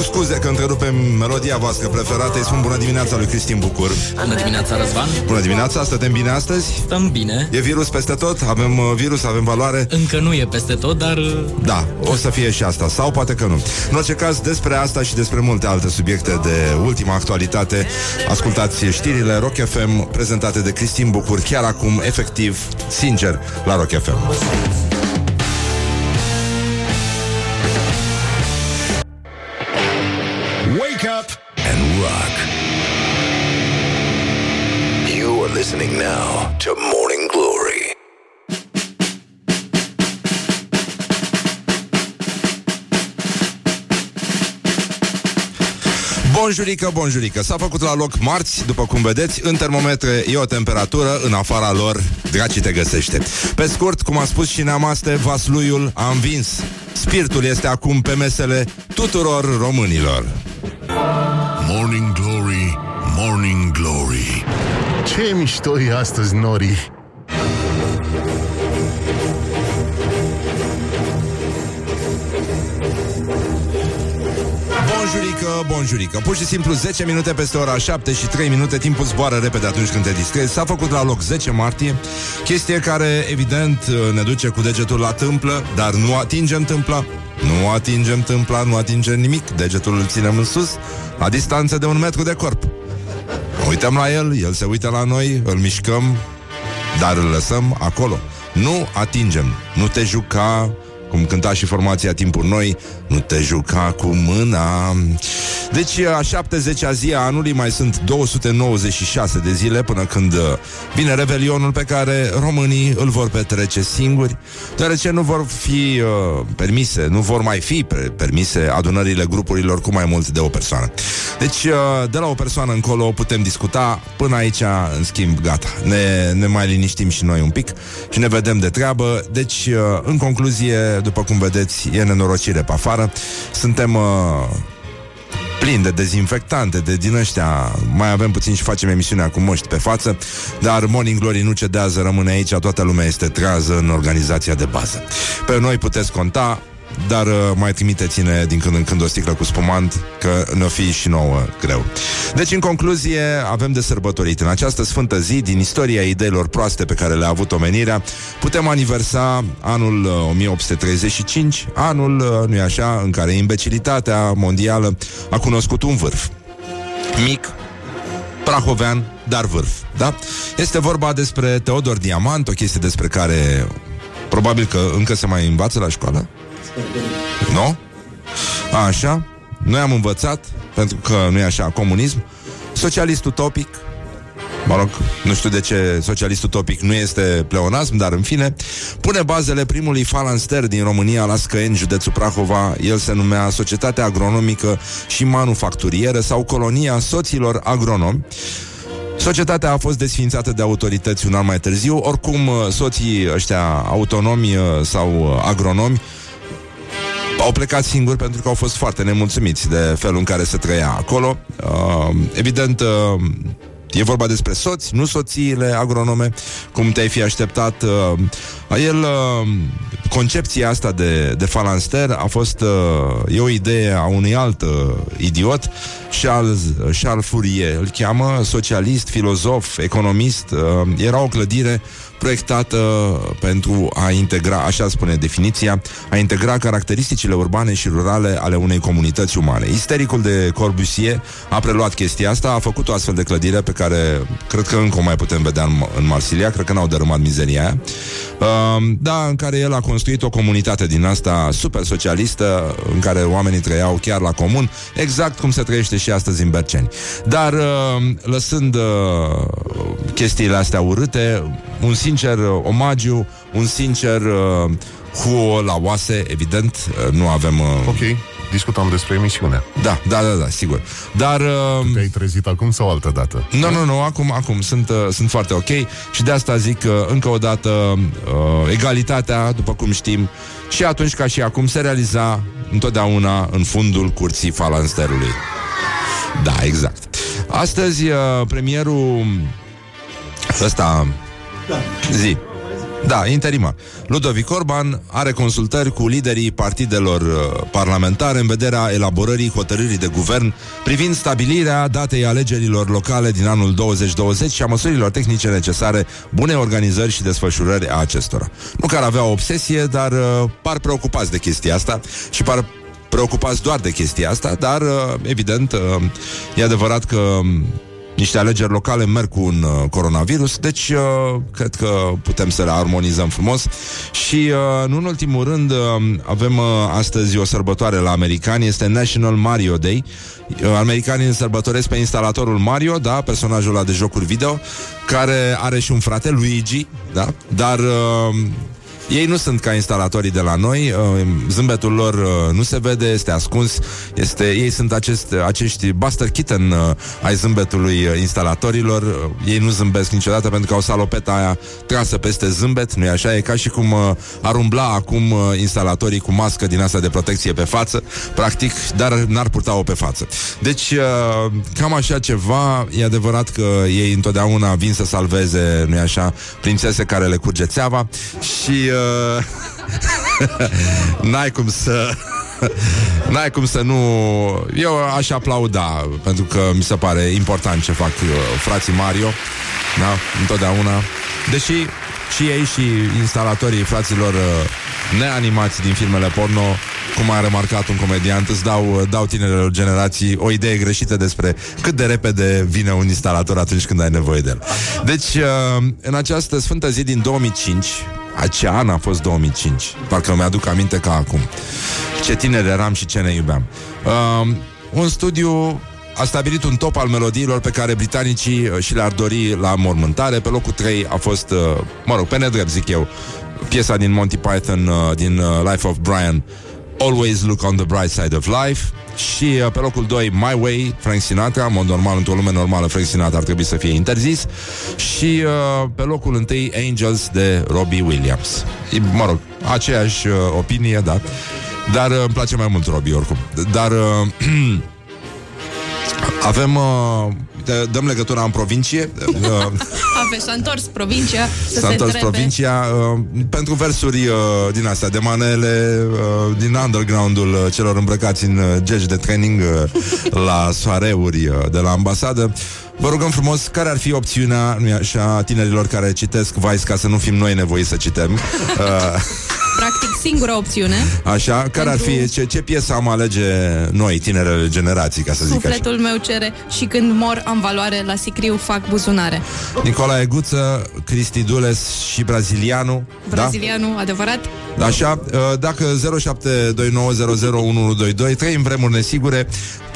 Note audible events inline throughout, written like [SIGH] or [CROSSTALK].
cu scuze că întrerupem melodia voastră preferată Îi spun bună dimineața lui Cristin Bucur Bună dimineața, Răzvan Bună dimineața, stătem bine astăzi? Stăm bine E virus peste tot? Avem uh, virus, avem valoare? Încă nu e peste tot, dar... uh, Da, o să fie și asta Sau poate că nu În orice caz, despre asta și despre multe alte subiecte De ultima actualitate Ascultați știrile Rock FM Prezentate de Cristin Bucur Chiar acum, efectiv, sincer, la Rock FM listening now to Morning Glory. Bonjurică, bonjurică S-a făcut la loc marți, după cum vedeți În termometre e o temperatură În afara lor, dracii te găsește Pe scurt, cum a spus și Neamaste Vasluiul a învins Spiritul este acum pe mesele tuturor românilor Morning Glory, Morning Glory. Ce mișto e astăzi, Nori? Bonjurică, bonjurică. Pur și simplu 10 minute peste ora 7 și 3 minute Timpul zboară repede atunci când te distrezi. S-a făcut la loc 10 martie Chestie care, evident, ne duce cu degetul la tâmplă Dar nu atingem tâmpla Nu atingem tâmpla, nu atingem nimic. Degetul îl ținem în sus La distanță de un metru de corp Uităm la el, el se uită la noi Îl mișcăm Dar îl lăsăm acolo. Nu atingem, nu te juca cum cânta și formația Timpuri Noi, nu te juca cu mâna. Deci, a 70-a zi a anului mai sunt 296 de zile până când uh, vine revelionul pe care românii îl vor petrece singuri, deoarece nu vor fi uh, permise, nu vor mai fi pre- permise adunările grupurilor cu mai mult de o persoană. Deci, uh, de la o persoană încolo putem discuta, până aici, în schimb, gata. Ne, ne mai liniștim și noi un pic și ne vedem de treabă. Deci, uh, în concluzie, după cum vedeți, e nenorocire pe afară. Suntem uh, plini de dezinfectante, de din ăștia. Mai avem puțin și facem emisiunea cu moști pe față, dar Morning Glory nu cedează, rămâne aici, toată lumea este trează în organizația de bază. Pe noi puteți conta, dar uh, mai trimiteți-ne din când în când o sticlă cu spumant, că ne-o fi și nouă greu. Deci, în concluzie, avem de sărbătorit. În această sfântă zi, din istoria ideilor proaste pe care le-a avut omenirea, putem aniversa anul uh, 1835, anul, uh, nu-i așa, în care imbecilitatea mondială a cunoscut un vârf. Mic, prahovean, dar vârf, da? Este vorba despre Teodor Diamant, o chestie despre care probabil că încă se mai învață la școală. Nu? Așa. Noi am învățat, pentru că nu e așa, comunism, socialist utopic, mă rog, nu știu de ce socialist utopic nu este pleonasm, dar în fine, pune bazele primului falanster din România la Scăeni, județul Prahova. El se numea Societatea Agronomică și Manufacturieră sau Colonia Soților Agronomi. Societatea a fost desfințată de autorități un an mai târziu. Oricum, soții ăștia autonomi uh, sau uh, agronomi au plecat singuri pentru că au fost foarte nemulțumiți de felul în care se trăia acolo. Uh, evident, uh, e vorba despre soți, nu soțiile agronome, cum te-ai fi așteptat. Uh, el, uh, concepția asta de, de falanster a fost, uh, e o idee a unui alt uh, idiot, Charles, Charles Fourier, îl cheamă, socialist, filozof, economist. Uh, era o clădire proiectată pentru a integra, așa spune definiția, a integra caracteristicile urbane și rurale ale unei comunități umane. Istericul de Corbusier a preluat chestia asta, a făcut o astfel de clădire pe care cred că încă o mai putem vedea în, în Marsilia, cred că n-au dărâmat mizeria aia. Uh, da, în care el a construit o comunitate din asta super socialistă, în care oamenii trăiau chiar la comun, exact cum se trăiește și astăzi în Berceni. Dar, uh, lăsând uh, chestiile astea urâte, un sincer uh, omagiu, un sincer uh, huo la oase, evident, uh, nu avem... Uh, Ok, discutam despre emisiune. Da, da, da, da, sigur. Dar... Uh, Te-ai trezit acum sau altă dată? nu, nu, nu, acum, acum sunt, uh, sunt foarte ok și de asta zic că încă o dată uh, egalitatea, după cum știm, și atunci ca și acum se realiza întotdeauna în fundul curții falansterului. Da, exact. Astăzi uh, premierul ăsta zi. Da, interimar. Ludovic Orban are consultări cu liderii partidelor uh, parlamentare în vederea elaborării hotărârii de guvern privind stabilirea datei alegerilor locale din anul 2020 și a măsurilor tehnice necesare bune organizări și desfășurări a acestora. Nu că ar avea o obsesie, dar uh, par preocupați de chestia asta și par preocupați doar de chestia asta, dar, uh, evident, uh, e adevărat că um, niște alegeri locale merg cu un uh, coronavirus, deci uh, cred că putem să le armonizăm frumos. Și, uh, nu în ultimul rând, uh, avem uh, astăzi o sărbătoare la americani, este National Mario Day. Uh, americanii îl sărbătoresc pe instalatorul Mario, da, personajul ăla de jocuri video, care are și un frate, Luigi, da, dar... Uh, ei nu sunt ca instalatorii de la noi, uh, zâmbetul lor uh, nu se vede, este ascuns, este, ei sunt acest, acești Buster Kitten uh, ai zâmbetului uh, instalatorilor, uh, ei nu zâmbesc niciodată pentru că au salopeta aia trasă peste zâmbet, nu-i așa? E ca și cum uh, ar umbla acum uh, instalatorii cu mască din asta de protecție pe față, practic, dar n-ar purta-o pe față. Deci, uh, cam așa ceva, e adevărat că ei întotdeauna vin să salveze, nu-i așa, prințese care le curge țeava și uh, [LAUGHS] n-ai cum să [LAUGHS] N-ai cum să nu Eu aș aplauda Pentru că mi se pare important ce fac uh, Frații Mario da? Întotdeauna Deși și ei și instalatorii fraților uh, neanimați din filmele porno, cum a remarcat un comediant, îți dau, uh, dau tinerelor generații o idee greșită despre cât de repede vine un instalator atunci când ai nevoie de el. Deci, uh, în această sfântă zi din 2005, acea an a fost 2005, parcă mi-aduc aminte ca acum, ce tineri eram și ce ne iubeam. Uh, un studiu a stabilit un top al melodiilor pe care britanicii uh, și le-ar dori la mormântare. Pe locul 3 a fost, uh, mă rog, pe nedrept zic eu, piesa din Monty Python, uh, din uh, Life of Brian, Always Look on the Bright Side of Life. Și uh, pe locul 2, My Way, Frank Sinatra. În mod normal, într-o lume normală, Frank Sinatra ar trebui să fie interzis. Și uh, pe locul 1, Angels de Robbie Williams. E, mă rog, aceeași uh, opinie, da. Dar uh, îmi place mai mult Robbie oricum. Dar... Uh, [CLEARS THROAT] Avem, uh, uite, dăm legătura în provincie [LAUGHS] uh, Ave, s-a întors provincia să S-a se întors întrebe. provincia uh, Pentru versuri uh, din astea De manele uh, din undergroundul uh, Celor îmbrăcați în uh, geci de training uh, [LAUGHS] La soareuri uh, De la ambasadă Vă rugăm frumos, care ar fi opțiunea, nu așa, tinerilor care citesc Vice ca să nu fim noi nevoiți să citem? [LAUGHS] Uh, Practic singura opțiune așa, care ar fi, Pentru- ce, ce piesă am alege noi, tinerele generații, ca să zic așa? Sufletul meu cere și când mor am valoare La sicriu fac buzunare Nicola Eguță, Cristi Dules și Brazilianu Brazilianul, adevărat? da? Așa, uh, dacă 0729001122 Trăim vremuri nesigure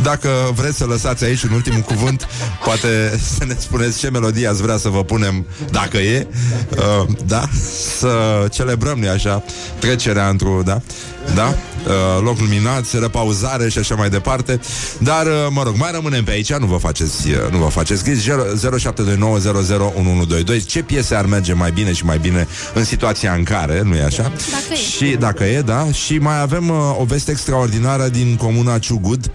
Dacă vreți să lăsați aici un ultim cuvânt [LAUGHS] Poate să ne spuneți ce melodie ați vrea să vă punem Dacă e uh, Da? Să celebrăm, nu așa Trecerea într-o, da? Da? Uh, loc luminat, repauzare și așa mai departe Dar, uh, mă rog, mai rămânem pe aici Nu vă faceți, uh, nu vă faceți griji 0729001122 Ce piese ar merge mai bine și mai bine În situația în care, nu e așa? Dacă e. Și dacă e, da Și mai avem uh, o veste extraordinară Din comuna Ciugud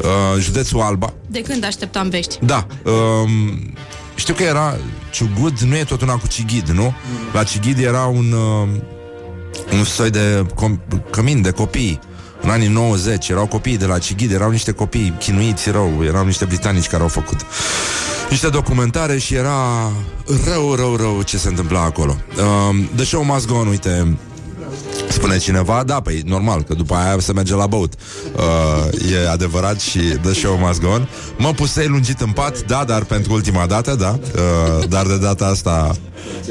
uh, Județul Alba De când așteptam vești? da. Um, știu că era Ciugud, nu e tot una cu Cigid, nu? La Cigid era un uh, un soi de com- cămin de copii în anii 90, erau copii de la Cigid, erau niște copii chinuiți rău, erau niște britanici care au făcut niște documentare și era rău, rău, rău ce se întâmpla acolo. Um, The show must go on, uite, Spune cineva, da, păi normal, că după aia se merge la băut. Uh, E adevărat și the show must go on. Mă pusei lungit în pat, da, dar pentru ultima dată, da. Uh, Dar de data asta,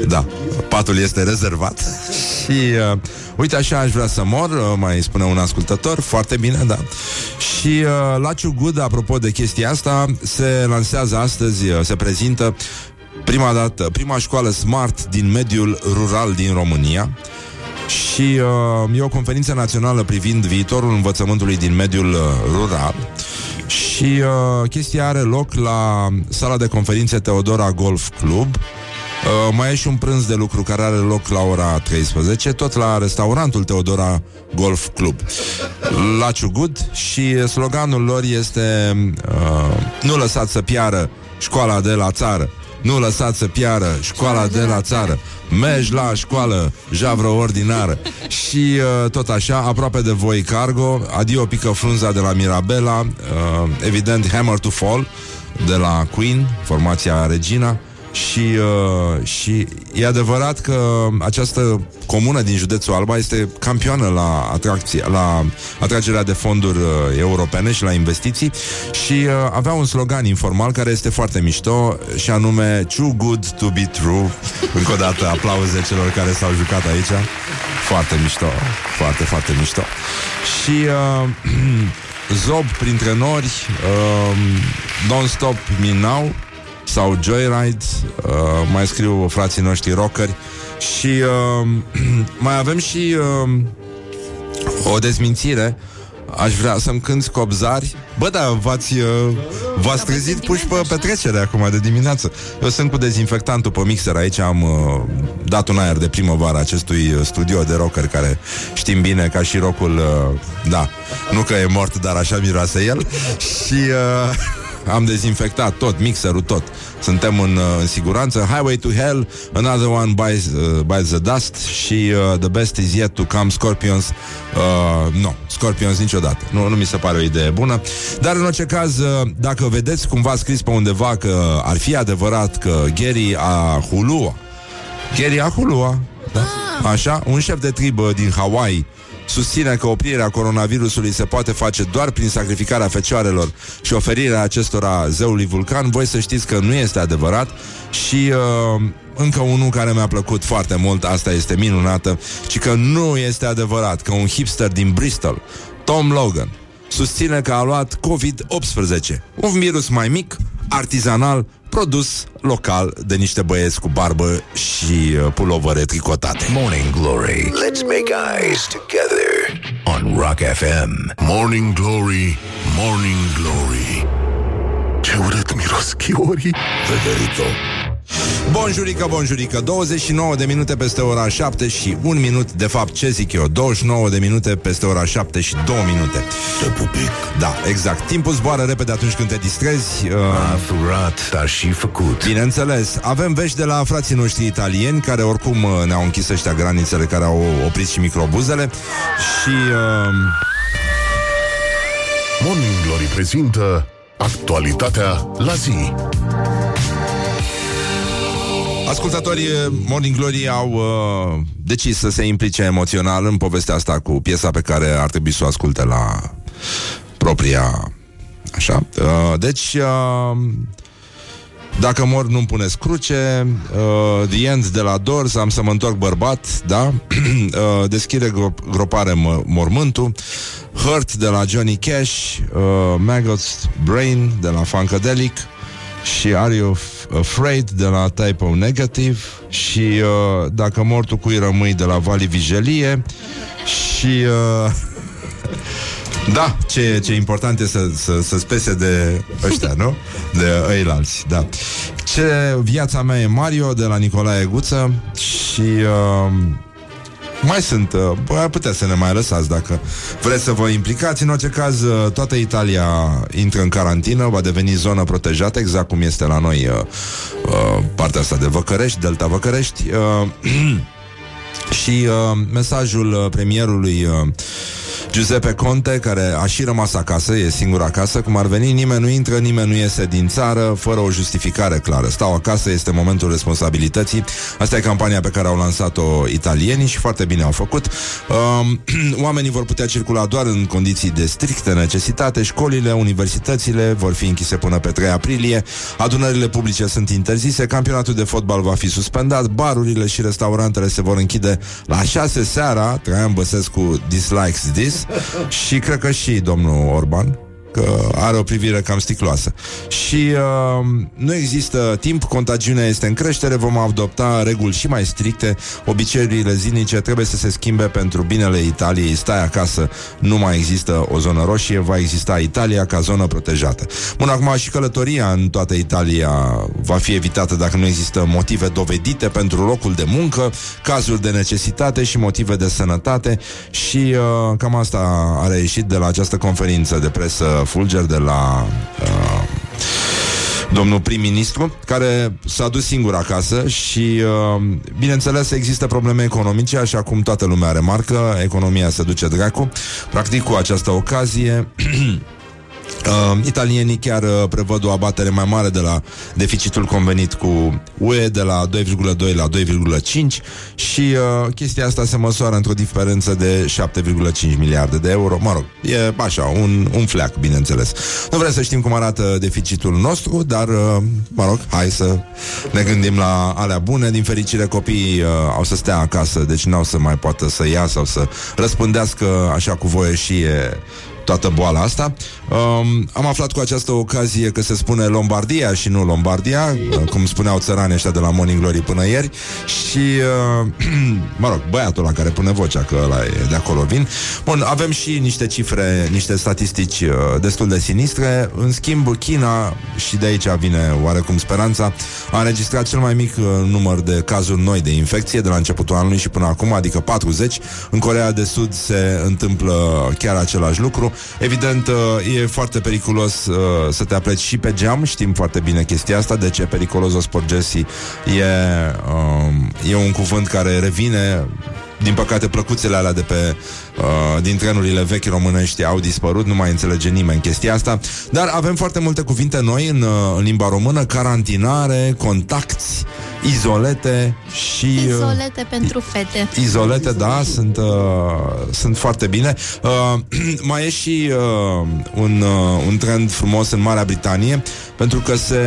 da, patul este rezervat. [LAUGHS] Și uh, uite așa aș vrea să mor, uh, mai spune un ascultător Foarte bine, da. Și uh, la Ciugud, apropo de chestia asta Se lansează astăzi, uh, se prezintă Prima dată, prima școală smart din mediul rural din România și uh, e o conferință națională privind viitorul învățământului din mediul uh, rural. Și uh, chestia are loc la sala de conferințe Teodora Golf Club. Uh, mai e și un prânz de lucru care are loc la ora 13, tot la restaurantul Teodora Golf Club, la Ciugud și sloganul lor este uh, Nu lăsați să piară școala de la țară, nu lăsați să piară școala de la țară. Mergi la școală, javră ordinară. Și uh, tot așa, aproape de voi Cargo, adio pică frunza de la Mirabela, uh, evident Hammer to Fall de la Queen, formația Regina. Și, uh, și e adevărat că această comună din județul Alba este campioană la, atracție, la atragerea de fonduri uh, europene și la investiții și uh, avea un slogan informal care este foarte mișto și anume Too good to be true. [LAUGHS] Încă o dată aplauze celor care s-au jucat aici. Foarte mișto, foarte, foarte mișto. Și uh, [CLEARS THROAT] Zob printre nori, uh, Don't Stop Me Now, sau Joyride, uh, mai scriu frații noștri rockeri. Și uh, [CLEARS THROAT] mai avem și uh, o dezmințire. Aș vrea să-mi cânti copzari. Bă, da, v-ați, uh, v-ați trezit puși pe petrecere acum de dimineață. Eu sunt cu dezinfectantul pe mixer Aici am uh, dat un aer de primăvară Acestui uh, studio de rocker Care știm bine ca și rockul uh, Da, nu că e mort Dar așa miroase el. Și... Uh, [LAUGHS] am dezinfectat tot, mixerul, tot. Suntem în, uh, în siguranță. Highway to Hell, Another One Bites, uh, bites the Dust și uh, The Best Is Yet to Come, Scorpions. Uh, nu, no, Scorpions niciodată. Nu, nu mi se pare o idee bună. Dar în orice caz, uh, dacă vedeți cumva scris pe undeva că ar fi adevărat că Gary Ahulua, Gary Ahulua, da? Așa, un șef de tribă din Hawaii susține că oprirea coronavirusului se poate face doar prin sacrificarea fecioarelor și oferirea acestora zeului vulcan, voi să știți că nu este adevărat și uh, încă unul care mi-a plăcut foarte mult, asta este minunată, și că nu este adevărat că un hipster din Bristol, Tom Logan, susține că a luat COVID-18, un virus mai mic, artizanal, produs local de niște băieți cu barbă și uh, pulovere tricotate. Morning Glory. Let's make eyes together on Rock FM. Morning Glory, Morning Glory Ce urât miros chiorii Veverito. Bonjurică, bonjurică 29 de minute peste ora 7 și 1 minut. De fapt, ce zic eu? 29 de minute peste ora 7 și 2 minute. Te pupic. Da, exact. Timpul zboară repede atunci când te distrezi uh, A furat, dar și făcut. Bineînțeles, avem vești de la frații noștri italieni Care oricum uh, ne-au închis ăștia granițele Care au oprit și microbuzele. Și... Uh, Morning Glory prezintă actualitatea la zi Ascultătorii Morning Glory au uh, decis să se implice emoțional în povestea asta cu piesa pe care ar trebui să o asculte la propria... Așa. Uh, deci, uh, dacă mor, nu-mi puneți cruce uh, The End de la Doors Am să mă întorc bărbat, da? uh, [CLEARS THROAT] deschide gro- gropare mă- mormântul Hurt de la Johnny Cash uh, Maggots Brain de la Funkadelic și Are You F- Afraid de la Typo Negative și uh, Dacă mortul cui rămâi de la Vali Vigelie și uh, [LAUGHS] da, ce, ce important e să, să, să spese de ăștia, nu? De ăilalți, da. Ce viața mea e Mario de la Nicolae Guță și uh, mai sunt, uh, bă, ar putea să ne mai lăsați dacă vreți să vă implicați. În orice caz, uh, toată Italia intră în carantină, va deveni zonă protejată, exact cum este la noi uh, uh, partea asta de Văcărești, Delta Văcărești. Uh, [CLEARS THROAT] și uh, mesajul uh, premierului uh, Giuseppe Conte, care a și rămas acasă, e singur acasă, cum ar veni, nimeni nu intră, nimeni nu iese din țară, fără o justificare clară. Stau acasă, este momentul responsabilității. Asta e campania pe care au lansat-o italienii și foarte bine au făcut. Um, [CLEARS THROAT] oamenii vor putea circula doar în condiții de strictă necesitate, școlile, universitățile vor fi închise până pe 3 aprilie, adunările publice sunt interzise, campionatul de fotbal va fi suspendat, barurile și restaurantele se vor închide la 6 seara, Traian Băsescu dislikes this, și cred că și domnul Orban că are o privire cam sticloasă. Și uh, nu există timp, contagiunea este în creștere, vom adopta reguli și mai stricte, obiceiurile zilnice trebuie să se schimbe pentru binele Italiei. Stai acasă, nu mai există o zonă roșie, va exista Italia ca zonă protejată. Bun, acum și călătoria în toată Italia va fi evitată dacă nu există motive dovedite pentru locul de muncă, cazuri de necesitate și motive de sănătate și uh, cam asta a reieșit de la această conferință de presă Fulger de la uh, domnul prim-ministru, care s-a dus singur acasă și, uh, bineînțeles, există probleme economice, așa cum toată lumea remarcă, economia se duce dracu. Practic, cu această ocazie, [CLEARS THROAT] Uh, italienii chiar uh, prevăd o abatere mai mare de la deficitul convenit cu UE de la 2,2 la 2,5 și uh, chestia asta se măsoară într-o diferență de 7,5 miliarde de euro. Mă rog, e așa, un, un fleac, bineînțeles. Nu vrem să știm cum arată deficitul nostru, dar, uh, mă rog, hai să ne gândim la alea bune. Din fericire, copiii uh, au să stea acasă, deci n-au să mai poată să ia sau să răspândească așa cu voie și e toată boala asta. Um, am aflat cu această ocazie că se spune Lombardia și nu Lombardia, cum spuneau țăranii ăștia de la Morning Glory până ieri. Și, uh, [CLEARS THROAT] mă rog, băiatul la care pune vocea, că ăla e de acolo vin. Bun, avem și niște cifre, niște statistici uh, destul de sinistre. În schimb, China, și de aici vine oarecum speranța, a înregistrat cel mai mic uh, număr de cazuri noi de infecție de la începutul anului și până acum, adică 40. În Corea de Sud se întâmplă chiar același lucru. Evident, uh, e foarte periculos uh, să te apleci și pe geam, știm foarte bine chestia asta, de ce periculos o sporgesi e, um, e un cuvânt care revine din păcate, plăcuțele alea de pe uh, din trenurile vechi românești au dispărut, nu mai înțelege nimeni chestia asta, dar avem foarte multe cuvinte noi în, uh, în limba română, carantinare, contacti, izolete și... Uh, Izolete pentru fete. Izolete, da, sunt, uh, sunt foarte bine. Uh, [CLEARS THROAT] mai e și uh, un, uh, un trend frumos în Marea Britanie, pentru că se,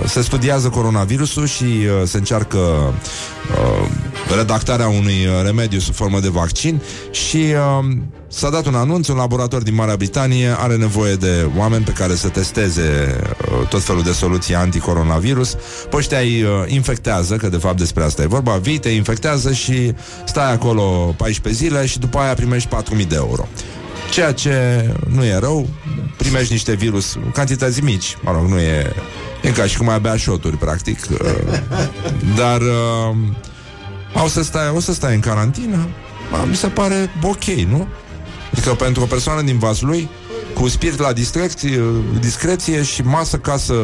uh, se studiază coronavirusul și uh, se încearcă uh, redactarea unui uh, remediu sub formă de vaccin și uh, s-a dat un anunț, un laborator din Marea Britanie are nevoie de oameni pe care să testeze uh, tot felul de soluții anticoronavirus. Pe ăștia îi uh, infectează, că de fapt despre asta e vorba, vii, te infectează și stai acolo 14 zile și după aia primești 4.000 de euro. Ceea ce nu e rău, primești niște virus, cantități mici, mă rog, nu e... E ca și cum ai bea șoturi, practic. Uh, dar uh, au să stai, o să stai în carantină. Ba, mi se pare ok, nu? Adică pentru o persoană din Vaslui, cu spirit la discreție, discreție și masă, casă,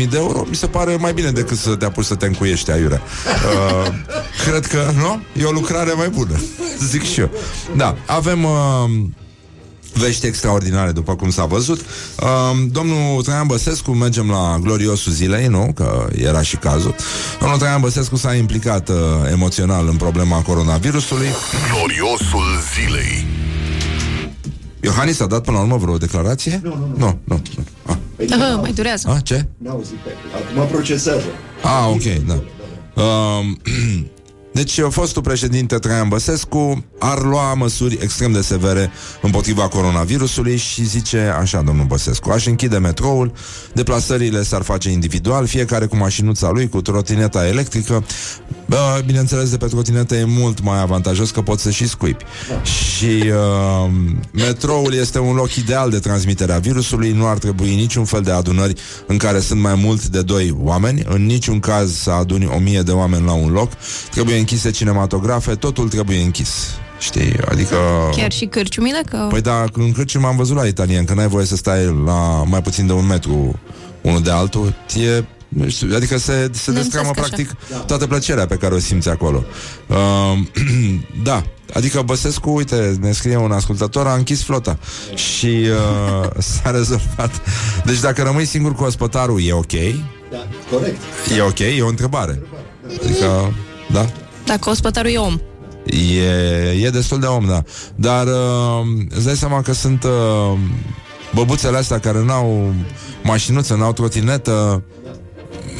4.000 de euro, mi se pare mai bine decât să te apuci să te încuiești aiurea. Uh, cred că, nu? E o lucrare mai bună, zic și eu. Da, avem... Uh, vești extraordinare, după cum s-a văzut. Uh, domnul Traian Băsescu, mergem la gloriosul zilei, nu? Că era și cazul. Domnul Traian Băsescu s-a implicat uh, emoțional în problema coronavirusului. Gloriosul zilei. Iohannis a dat până la urmă vreo declarație? Nu, nu, nu. Nu, nu. nu. Ah. Păi, Uh, mai durează. A, ce? N-au zis pe Acum procesează. Ah, ok, da. Um, [CLEARS THROAT] deci, fostul președinte Traian Băsescu ar lua măsuri extrem de severe împotriva coronavirusului și zice așa, domnul Băsescu, aș închide metroul, deplasările s-ar face individual, fiecare cu mașinuța lui, cu trotineta electrică. Bă, bineînțeles, de pe trotinetă e mult mai avantajos că poți să și scuipi. Și uh, metroul este un loc ideal de transmitere a virusului, nu ar trebui niciun fel de adunări în care sunt mai mult de doi oameni, în niciun caz să aduni o mie de oameni la un loc, trebuie închise cinematografe, totul trebuie închis. Știi? Adică... Chiar și cârciumile? Că... Păi da, în cârcium am văzut la italien Că n-ai voie să stai la mai puțin de un metru Unul de altul E nu știu, adică se, se Nemțesc destramă așa. practic toată plăcerea pe care o simți acolo. Uh, [CLEARS THROAT] da, adică Băsescu, uite, ne scrie un ascultător, a închis flota și uh, [LAUGHS] s-a rezolvat. Deci dacă rămâi singur cu ospătarul, e ok? E Da, corect. ok? E o întrebare. Adică, da? Dacă ospătarul e om. E, e destul de om, da. Dar uh, îți dai seama că sunt uh, băbuțele astea care n-au mașinuță, n-au trotinetă.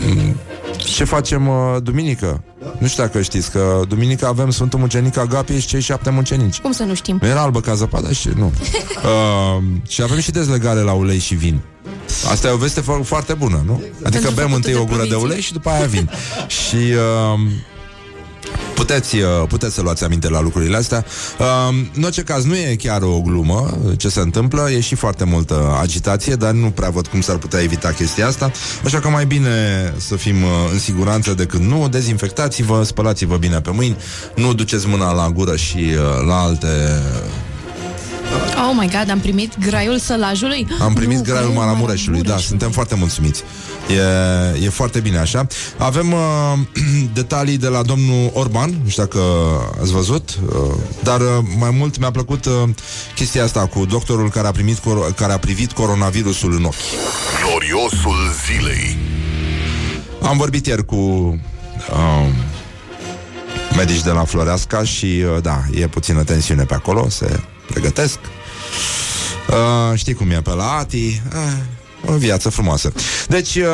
Mm, Ce facem uh, duminică? Nu știu dacă știți că duminică avem Sfântul Mucenic Agapie și cei șapte mucenici. Cum să nu știm? Nu era albă ca zăpada și nu. [LAUGHS] Uh, și avem și dezlegare la ulei și vin. Asta e o veste fo- foarte bună, nu? Adică Pentru bem făcutul întâi de o gură de provincii. ulei și după aia vin. [LAUGHS] și uh, Puteți, uh, puteți să luați aminte la lucrurile astea. Uh, în orice caz, nu e chiar o glumă ce se întâmplă, e și foarte multă agitație, dar nu prea văd cum s-ar putea evita chestia asta. Așa că mai bine să fim uh, în siguranță decât nu. Dezinfectați-vă, spălați-vă bine pe mâini, nu duceți mâna la gură și uh, la alte Oh my god, am primit graiul sălajului? Am primit Nu, graiul Maramureșului, da, suntem foarte mulțumiți. E, e foarte bine așa. Avem uh, [CLEARS THROAT] detalii de la domnul Orban, nu știu dacă ați văzut, uh, dar uh, mai mult mi-a plăcut uh, chestia asta cu doctorul care a, primit cor- care a privit coronavirusul în ochi. Gloriosul zilei. Am vorbit ieri cu uh, medici de la Floreasca și uh, da, e puțină tensiune pe acolo, se pregătesc. Uh, știi cum e pe la ATI? Uh, o viață frumoasă. Deci, uh,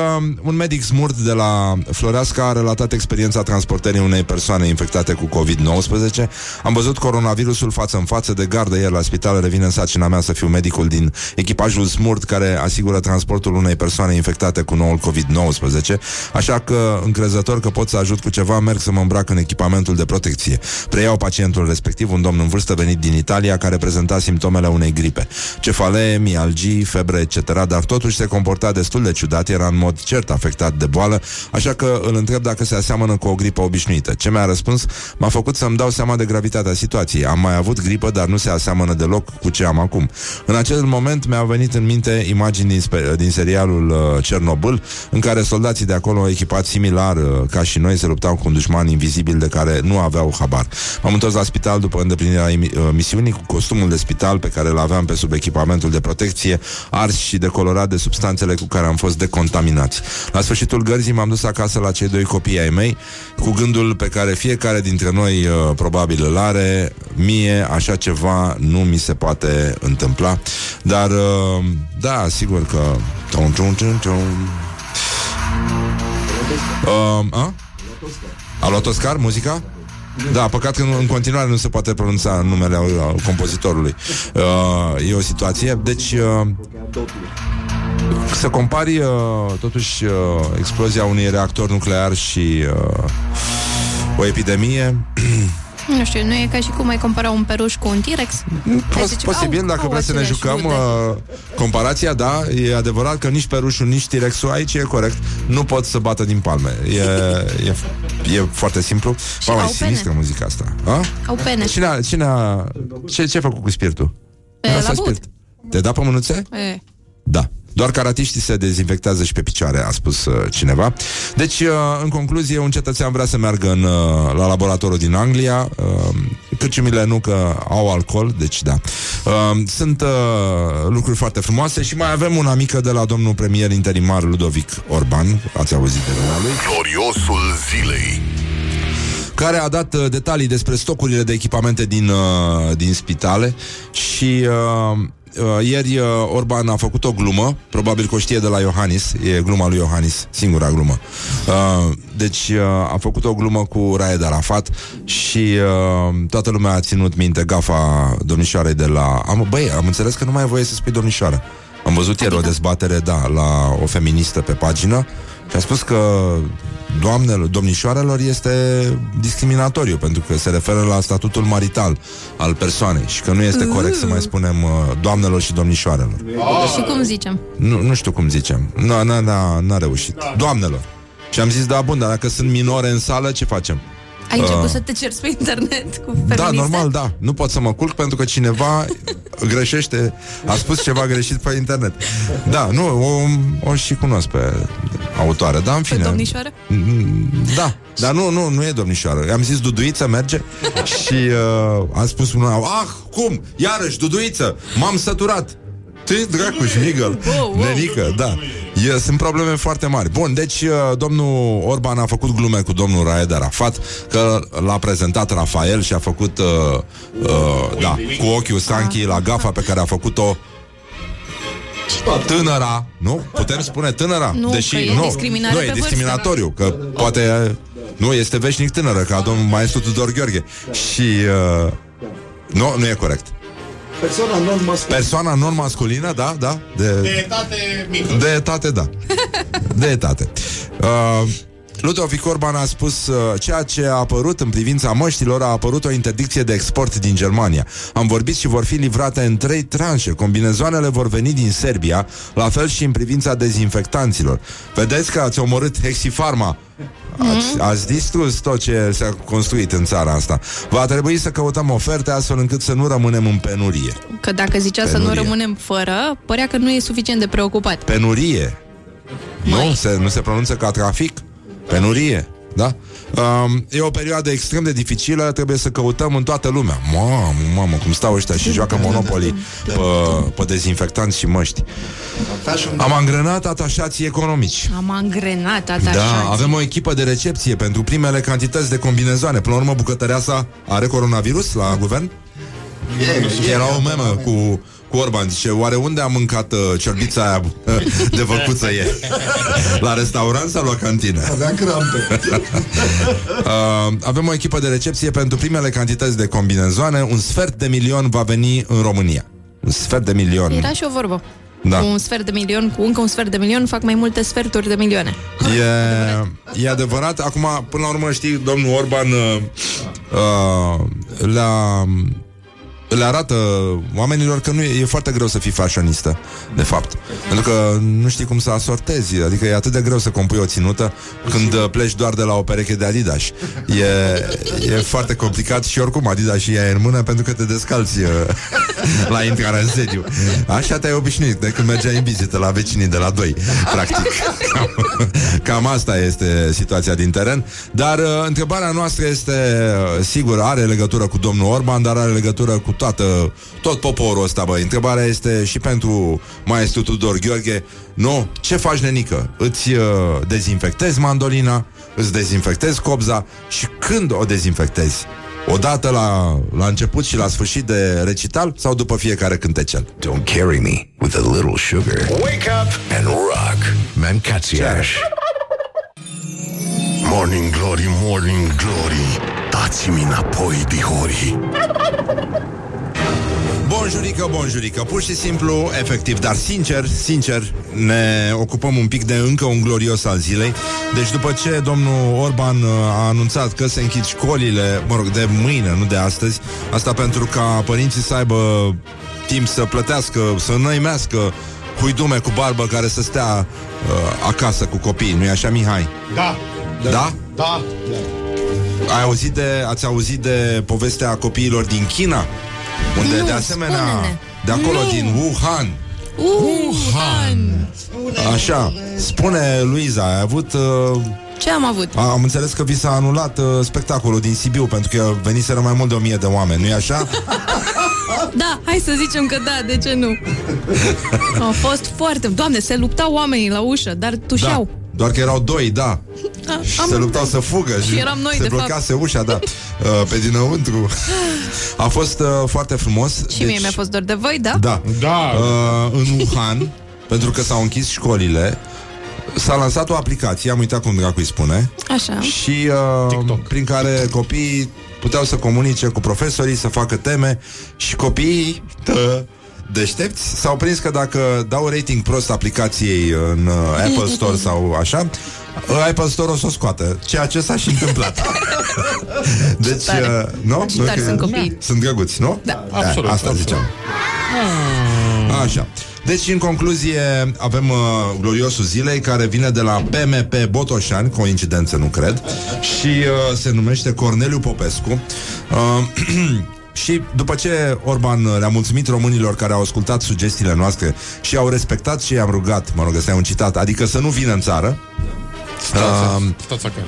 un medic smurt de la Floreasca a relatat experiența transportării unei persoane infectate cu COVID-19. Am văzut coronavirusul față în față de gardă ieri la spital. Revine în sacina mea să fiu medicul din echipajul smurt care asigură transportul unei persoane infectate cu noul COVID-19. Așa că, încrezător că pot să ajut cu ceva, merg să mă îmbrac în echipamentul de protecție. Preiau pacientul respectiv, un domn în vârstă venit din Italia, care prezenta simptomele unei gripe. Cefalee, mialgii, febre, etc., dar totuși se comporta destul de ciudat, era în mod cert afectat de boală, așa că îl întreb dacă se aseamănă cu o gripă obișnuită. Ce mi-a răspuns m-a făcut să-mi dau seama de gravitatea situației. Am mai avut gripă, dar nu se aseamănă deloc cu ce am acum. În acel moment mi-au venit în minte imagini din, spe- din serialul uh, Cernobâl, în care soldații de acolo, echipați similar uh, ca și noi, se luptau cu un dușman invizibil de care nu aveau habar. M-am întors la spital după îndeplinirea imi- uh, misiunii cu costumul de spital pe care îl aveam pe sub echipamentul de protecție, ars și decolorat de substanțele cu care am fost decontaminați. La sfârșitul gărzii m-am dus acasă la cei doi copii ai mei, cu gândul pe care fiecare dintre noi uh, probabil îl are, mie așa ceva nu mi se poate întâmpla, dar uh, da, sigur că... Tum, tum, tum, tum. Uh, a? A luat Oscar muzica? Da, păcat că nu, în continuare nu se poate pronunța numele uh, compozitorului. Uh, e o situație. Deci, uh, să compari uh, totuși uh, explozia unui reactor nuclear și uh, o epidemie, [CLEARS THROAT] Nu știu, nu e ca și cum ai compara un peruș cu un T-Rex? Ai pos- zice, posibil, au- dacă au vreți să ne aceleași jucăm rude. uh, comparația, da, e adevărat că nici perușul, nici T-Rexul aici e corect, nu pot să bată din palme. E, e, e foarte simplu. Mamă, e au pene. sinistră muzica asta. A? Au pene. Cine a, cine a, ce, ce a făcut cu spiritul? Pe Nu la lăsa but. spirit. Te da pe mânuțe? E. Da. Doar caratiștii se dezinfectează și pe picioare, a spus uh, cineva. Deci, uh, în concluzie, un cetățean vrea să meargă în, uh, la laboratorul din Anglia. Uh, cârciumile nu că au alcool, deci da. Uh, sunt uh, lucruri foarte frumoase și mai avem una mică de la domnul premier interimar Ludovic Orban. Ați auzit de numele lui? Gloriosul zilei. care a dat uh, detalii despre stocurile de echipamente din, uh, din spitale și uh, uh, ieri uh, Orban a făcut o glumă, probabil că o știe de la Iohannis, e gluma lui Iohannis, singura glumă. Uh, deci uh, a făcut o glumă cu Raed Arafat și uh, toată lumea a ținut minte gafa domnișoarei de la... Am, băi, am înțeles că nu mai e voie să spui domnișoară. Am văzut ieri o dezbatere, da, la o feministă pe pagină și a spus că doamnelor, domnișoarelor este discriminatoriu pentru că se referă la statutul marital al persoanei și că nu este corect să mai spunem uh, doamnelor și domnișoarelor. Și cum zicem? Nu, nu știu cum zicem. Nu, n-a, n-a, n-a reușit. Doamnelor. Și am zis, da, bun, dar dacă sunt minore în sală, ce facem? Ai început Uh. să te cerți pe internet cu feministe? Da, normal, da. Nu pot să mă culc pentru că cineva greșește, a spus ceva greșit pe internet. Da, nu, o, o și cunosc pe autoare, dar în Pe fine. domnișoară? Mm, Da, dar nu, nu, nu e domnișoară. Am zis Duduiță merge [LAUGHS] și uh, a spus una, ah, cum? Iarăși, Duduiță, m-am săturat. Te dracu și Nigel. Wow, wow. Nenică, da. E, sunt probleme foarte mari. Bun, deci uh, domnul Orban a făcut glume cu domnul Raed Arafat, că l-a prezentat Rafael și a făcut, uh, uh, da, cu ochiul Sanchi la gafa pe care a făcut-o tânăra, nu? Putem spune tânăra? Nu, Deși, că e nu, discriminare nu, pe e vârstă. discriminatoriu, că poate nu, este veșnic tânără, ca domnul maestru Tudor Gheorghe. Și uh, nu, nu e corect. Persoana non-masculină. Persoana non-masculină, da, da, de, De etate mică. de etate, da. De etate. Uh, Ludovic Orban a spus uh, ceea ce a apărut în privința măștilor a apărut o interdicție de export din Germania. Am vorbit și vor fi livrate în trei tranșe. Combinezoanele vor veni din Serbia, la fel și în privința dezinfectanților. Vedeți că ați omorât Hexifarma. Ați, ați distrus tot ce s-a construit în țara asta. Va trebui să căutăm oferte astfel încât să nu rămânem în penurie. Că dacă zicea să nu Penurie. rămânem fără, părea că nu e suficient de preocupat. Penurie. Nu? Se, nu se pronunță ca trafic? Penurie. Da? Um, e o perioadă extrem de dificilă, trebuie să căutăm în toată lumea. Mamă, mamă, cum stau ăștia și joacă Monopoly pe, pe dezinfectanți și măști. Am angrenat atașații economici. Am angrenat atașați. Da, avem o echipă de recepție pentru primele cantități de combinezoane. Până la urmă, bucătăreasa are coronavirus la guvern? Era o memă cu, cu Orban. Zice, oare unde a mâncat uh, ciorbița aia uh, de văcuță ieri? La restaurant sau la cantină? Avea crampe. Uh, avem o echipă de recepție pentru primele cantități de combinezoane. Un sfert de milion va veni în România. Un sfert de milion. Era și o vorbă. Da. Cu un sfert de milion, cu încă un sfert de milion, fac mai multe sferturi de milioane. E, e adevărat. Acum, până la urmă, știi, domnul Orban uh, uh, le-a, le arată oamenilor că nu e, e foarte greu să fii fashionistă, de fapt. Pentru că nu știi cum să asortezi. Adică e atât de greu să compui o ținută când uh, pleci doar de la o pereche de Adidas. E, e foarte complicat și oricum Adidas și ea e în mână pentru că te descalți uh, [LAUGHS] la intrarea în sediu. Așa te-ai obișnuit de când mergeai în vizită la vecinii de la 2, practic. Cam, cam asta este situația din teren. Dar uh, întrebarea noastră este, uh, sigur, are legătură cu domnul Orban, dar are legătură cu toată, tot poporul ăsta, băi. Întrebarea este și pentru maestru Tudor Gheorghe. Nu, ce faci, nenică? Îți uh, dezinfectezi mandolina, îți dezinfectezi copza și când o dezinfectezi? Odată la, la început și la sfârșit de recital sau după fiecare cântecel? Don't carry me with a little sugar. Wake up and rock. Mancațiaș. Morning Glory, Morning Glory Dați-mi înapoi, dihori Bonjurică, bonjurică, pur și simplu, efectiv, dar sincer, sincer, ne ocupăm un pic de încă un glorios al zilei. Deci după ce domnul Orban uh, a anunțat că se închid școlile, mă rog, de mâine, nu de astăzi, asta pentru ca părinții să aibă timp să plătească, să năimească huidume cu barbă care să stea uh, acasă cu copiii, nu-i așa, Mihai? Da. Da? Da. Ai auzit de, ați auzit de povestea copiilor din China? Unde Nu, de asemenea, spune-ne. de acolo Nu. din Wuhan, Wuhan! Așa, spune Luiza, ai avut... Uh, Ce am avut? a- am înțeles că vi s-a anulat uh, spectacolul din Sibiu Pentru că veniseră mai mult de o mie de oameni, nu-i așa? [LAUGHS] Da, hai să zicem că da, de ce nu? [LAUGHS] Au fost foarte... Doamne, se luptau oamenii la ușă, dar Da, tușeau. Doar că erau doi, da Da. Și Am se luptau să fugă Și eram noi, Se de blocase ușa, da [LAUGHS] uh, Pe dinăuntru A fost uh, foarte frumos Și mie mi-a fost dor de voi, da? Da, Da. Uh, În Wuhan [LAUGHS] Pentru că s-au închis școlile S-a lansat o aplicație, am uitat cum dracu îi spune Așa. și uh, prin care copiii puteau să comunice cu profesorii, să facă teme și copiii tă, deștepți s-au prins că dacă dau rating prost aplicației în uh, Apple [LAUGHS] Store sau așa, uh, Apple Store o să o scoată, ceea ce s-a și întâmplat. [LAUGHS] deci, tare. uh, nu? Ce tare sunt copiii. Sunt drăguți, nu? Da. Absolut, Asta absolut. ziceam. Așa. Deci, în concluzie, avem uh, gloriosul zilei care vine de la PMP Botoșani, coincidență, nu cred, și uh, se numește Corneliu Popescu. Uh, [CLEARS THROAT] și după ce Orban uh, le-a mulțumit românilor care au ascultat sugestiile noastre și au respectat ce i-am rugat, mă rog, ăsta e un citat, adică să nu vină în țară, Stați, stați acolo.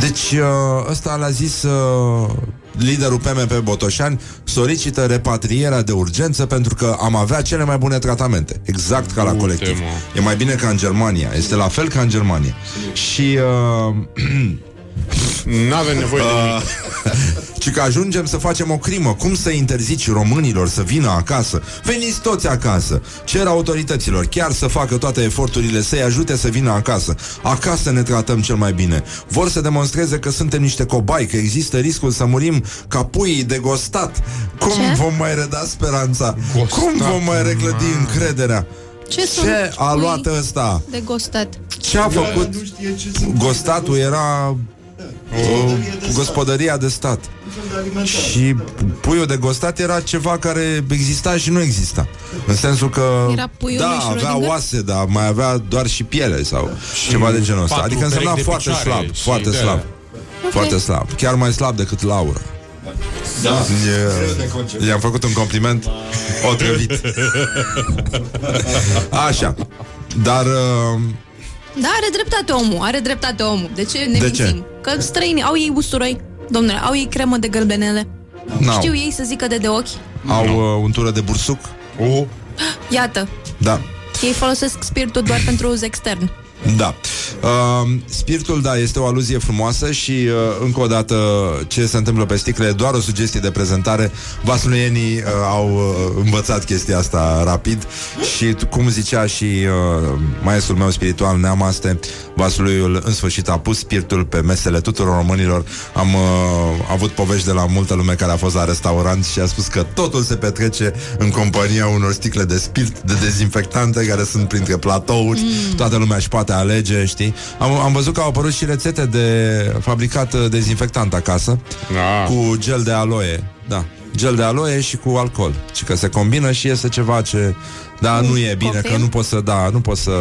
deci uh, ăsta l-a zis uh, liderul PMP Botoșani solicită repatrierea de urgență pentru că am avea cele mai bune tratamente. Exact ca la Uite, colectiv. mă. E mai bine ca în Germania. Este la fel ca în Germania. Și uh, [CLEARS THROAT] N-avem nevoie de nimic. Ci că ajungem să facem o crimă. Cum să interzici românilor să vină acasă? Veniți toți acasă. Cer autorităților chiar să facă toate eforturile să-i ajute să vină acasă. Acasă ne tratăm cel mai bine. Vor să demonstreze că suntem niște cobai, că există riscul să murim ca puii de gostat. Cum Ce? vom mai reda speranța? Gostat, Cum vom mai reclădi man. încrederea? Ce, sunt Ce a pui luat ăsta? De gostat. Ce a făcut? Gostatul era o gospodăria de stat. Și puiul de gostat era ceva care exista și nu exista. În sensul că Era puiul da, lui avea Schrödinger? oase, dar mai avea doar și piele sau ceva de genul ăsta. patru Adică însemna perechi de foarte picioare slab, și foarte de- slab. Foarte slab. Chiar mai slab decât Laura. Da. E, i-am făcut un compliment [LAUGHS] otrăvit. Așa. Dar uh, Da, are dreptate omul, are dreptate omul. De ce ne De mințim? ce? Că străinii au ei usturoi, domnule, au ei cremă de gălbenele. n-au. Știu ei să zică de de ochi. Au uh, untură de bursuc? O, Iată, Da. ei folosesc spiritul doar pentru uz extern. Da. Uh, spiritul, da, este o aluzie frumoasă și uh, încă o dată ce se întâmplă pe sticle e doar o sugestie de prezentare. Vasluienii uh, au uh, învățat chestia asta rapid și cum zicea și uh, maestrul meu spiritual Neamaste, Vasluiul în sfârșit a pus spiritul pe mesele tuturor românilor. Am uh, avut povești de la multă lume care a fost la restaurant și a spus că totul se petrece în compania unor sticle de spirit, de dezinfectante care sunt printre platouri. Mm. Toată lumea își poate alege, știi? Am, am văzut că au apărut și rețete de fabricat uh, dezinfectant acasă Da. cu gel de aloe. Da, gel de aloe și cu alcool. Și că se combină și iese ceva ce da, nu e bine, Cofein? că nu poți să, da, nu poți să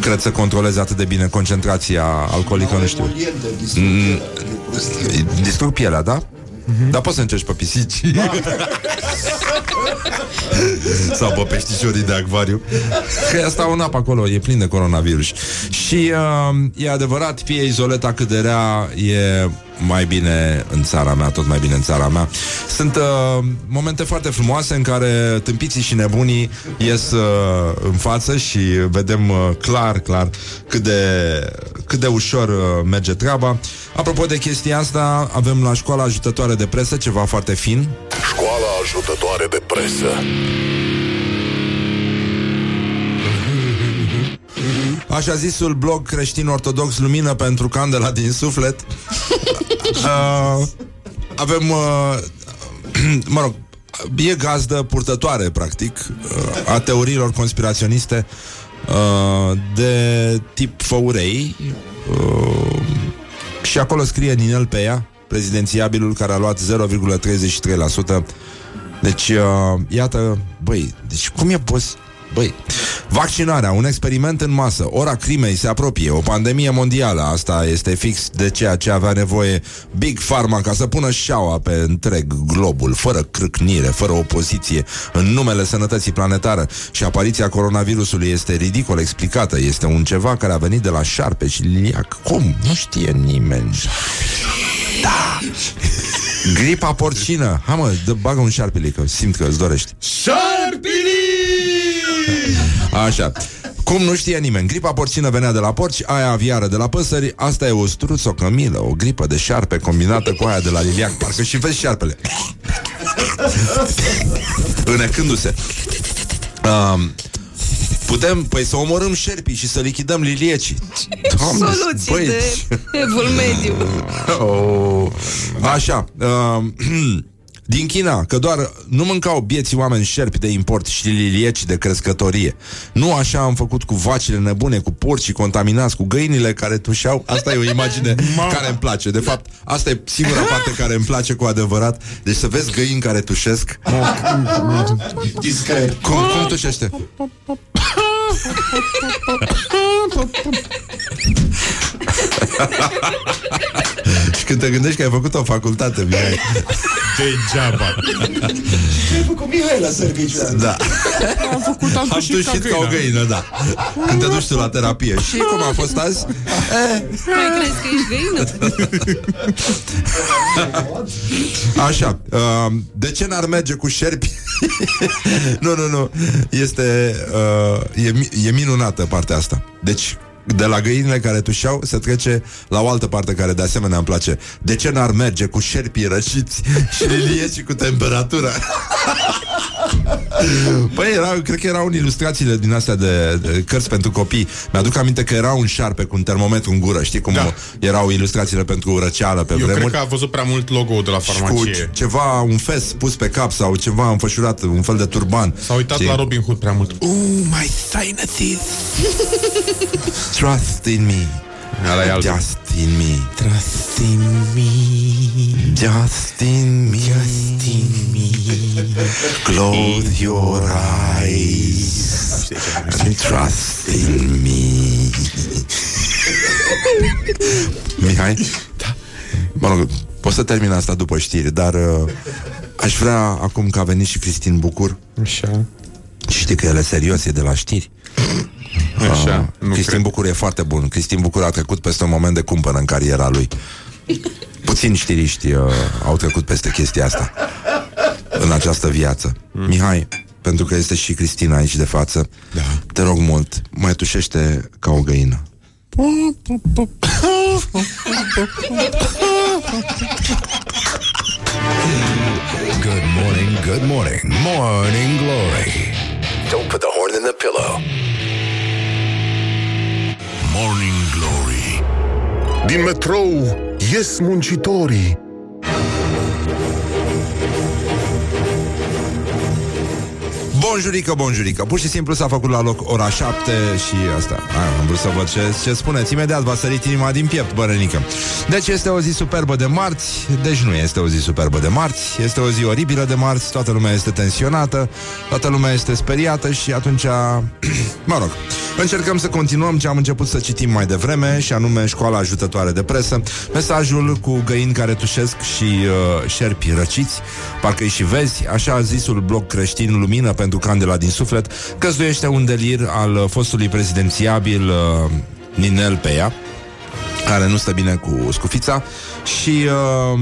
cred să controlezi atât de bine concentrația alcoolică, nu știu. Mm, Distrug pielea, da? Dar poți să încerci pe pisici [LAUGHS] [LAUGHS] Sau pe peștișorii de acvariu. Că ea stau în apă acolo E plin de coronavirus. Și uh, e adevărat Fie izoleta cât de rea E mai bine în țara mea Tot mai bine în țara mea. Sunt uh, momente foarte frumoase În care tâmpiții și nebunii Ies uh, în față Și vedem uh, clar, clar Cât de, cât de ușor uh, merge treaba. Apropo de chestia asta Avem la școala ajutătoare de presă Ceva foarte fin Școala ajutătoare de presă. Așa zisul blog creștin-ortodox Lumină pentru candela din suflet [LAUGHS] uh, Avem uh, [CLEARS THROAT] Mă rog E gazdă purtătoare Practic uh, A teoriilor conspiraționiste uh, De tip făurei uh, Și acolo scrie Ninel pe ea Prezidențiabilul care a luat 0,33% Deci, uh, iată, băi, deci cum e pos... Băi, vaccinarea, un experiment în masă, ora crimei se apropie, o pandemie mondială, asta este fix de ceea ce avea nevoie Big Pharma ca să pună șaua pe întreg globul, fără crâcnire, fără opoziție, în numele sănătății planetare și apariția coronavirusului este ridicol explicată, este un ceva care a venit de la șarpe și liliac. Cum? Nu știe nimeni. Da. Gripa porcină. Ha mă, dă, bagă un șarpele, că simt că îți dorești. Așa. Cum nu știe nimeni, gripa porcină venea de la porci, aia aviară de la păsări, asta e o struț, o cămilă, o gripă de șarpe combinată cu aia de la liliac, parcă și vezi șarpele. [LAUGHS] Înecându-se. Um, putem, păi să omorâm șerpii și să lichidăm liliecii. Doamne, Soluții băi, de evul mediu. Oh. Așa. Uh, [CLEARS THROAT] din China, că doar nu mâncau bieții oameni șerpi de import și lilieci de crescătorie. Nu așa am făcut cu vacile nebune, cu porcii contaminați, cu găinile care tușeau. Asta e o imagine [LAUGHS] care îmi place. De fapt, asta e singura parte care îmi place cu adevărat. Deci să vezi găini care tușesc. Discret. Cum, cum tușește? Și când te gândești că ai făcut o facultate, Mihai, Degeaba. Cu Mihai la serviciu. Da. Am făcut, am Am tușit ca o găină, da. Când te duci tu la terapie. Și cum a fost azi? Eh, Mai crezi că ești găină? așa. Uh, de ce n-ar merge cu șerpi? [LAUGHS] nu, nu, nu. Este... Uh, e, mi- e minunată partea asta. Deci, de la găinile care tușeau se trece la o altă parte care de asemenea îmi place. De ce n-ar merge cu șerpii răciți și lilieci cu temperatură? [LAUGHS] Păi, era, cred că erau în ilustrațiile din astea de, de cărți pentru copii. Mi-aduc aminte că era un șarpe cu un termometru în gură. Știi cum Da. erau ilustrațiile pentru răceală pe Eu cred vremuri? că a văzut prea mult logo de la Și cu farmacie. ceva, un fes pus pe cap sau ceva înfășurat, un fel de turban. S-a uitat Știi? la Robin Hood prea mult. Oh, my sinuses. [LAUGHS] Trust in me. Ăla e altul. Just in me. Trust in me. Just in me. Just in me. Close your eyes and trust in me. Mihai? Da. Mă rog, poți să termin asta după știri, dar uh, aș vrea, acum că a venit și Cristin Bucur, Așa. și știi că el e serios, e de la știri. Așa. Nu Cristin cred. Bucur e foarte bun. Cristin Bucur a trecut peste un moment de cumpănă în cariera lui. Puțini știriști uh, au trecut peste chestia asta în această viață. Mm. Mihai, pentru că este și Cristina aici de față, Da. te rog mult, mai tușește ca o găină. Good morning, good morning, morning glory. Don't put the horn in the pillow. Morning Glory. Din metrou ies muncitorii Bonjurică, bonjurică. Pur și simplu s-a făcut la loc ora 7 Și asta, Aia, am vrut să văd ce, ce spuneți. Imediat v-a sărit inima din piept, bărănică. Deci este o zi superbă de marți. Deci nu este o zi superbă de marți. Este o zi oribilă de marți. Toată lumea este tensionată. Toată lumea este speriată Și atunci, [CLEARS THROAT] mă rog Încercăm să continuăm ce am început să citim mai devreme Și anume școala ajutătoare de presă. Mesajul cu găini care tușesc Și uh, șerpi răciți. Parcă-i și vezi. Așa zisul bloc creștin Lumină pentru candela din suflet Căzduiește un delir al uh, fostului prezidențiabil uh, Ninel Peia Care nu stă bine cu scufița Și uh,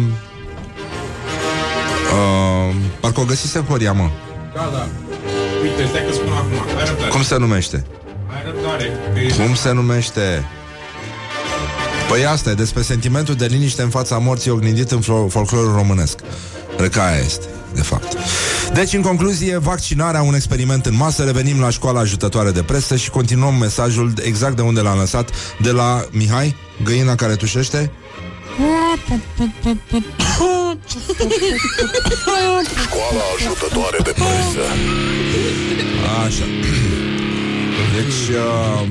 uh, Parcă o găsise Horia, mă Da, da. Uite, stai că spun acum. Ai răbdare. Cum se numește? Ai răbdare. Cum se numește? Păi asta e despre sentimentul de liniște în fața morții oglindit în flo- folclorul românesc. Răcaia este, de fapt. Deci, în concluzie, vaccinarea, un experiment în masă, revenim la școala ajutătoare de presă și continuăm mesajul exact de unde l-am lăsat, de la Mihai, găina care tușește. Școala ajutătoare de presă. Așa. Deci, uh,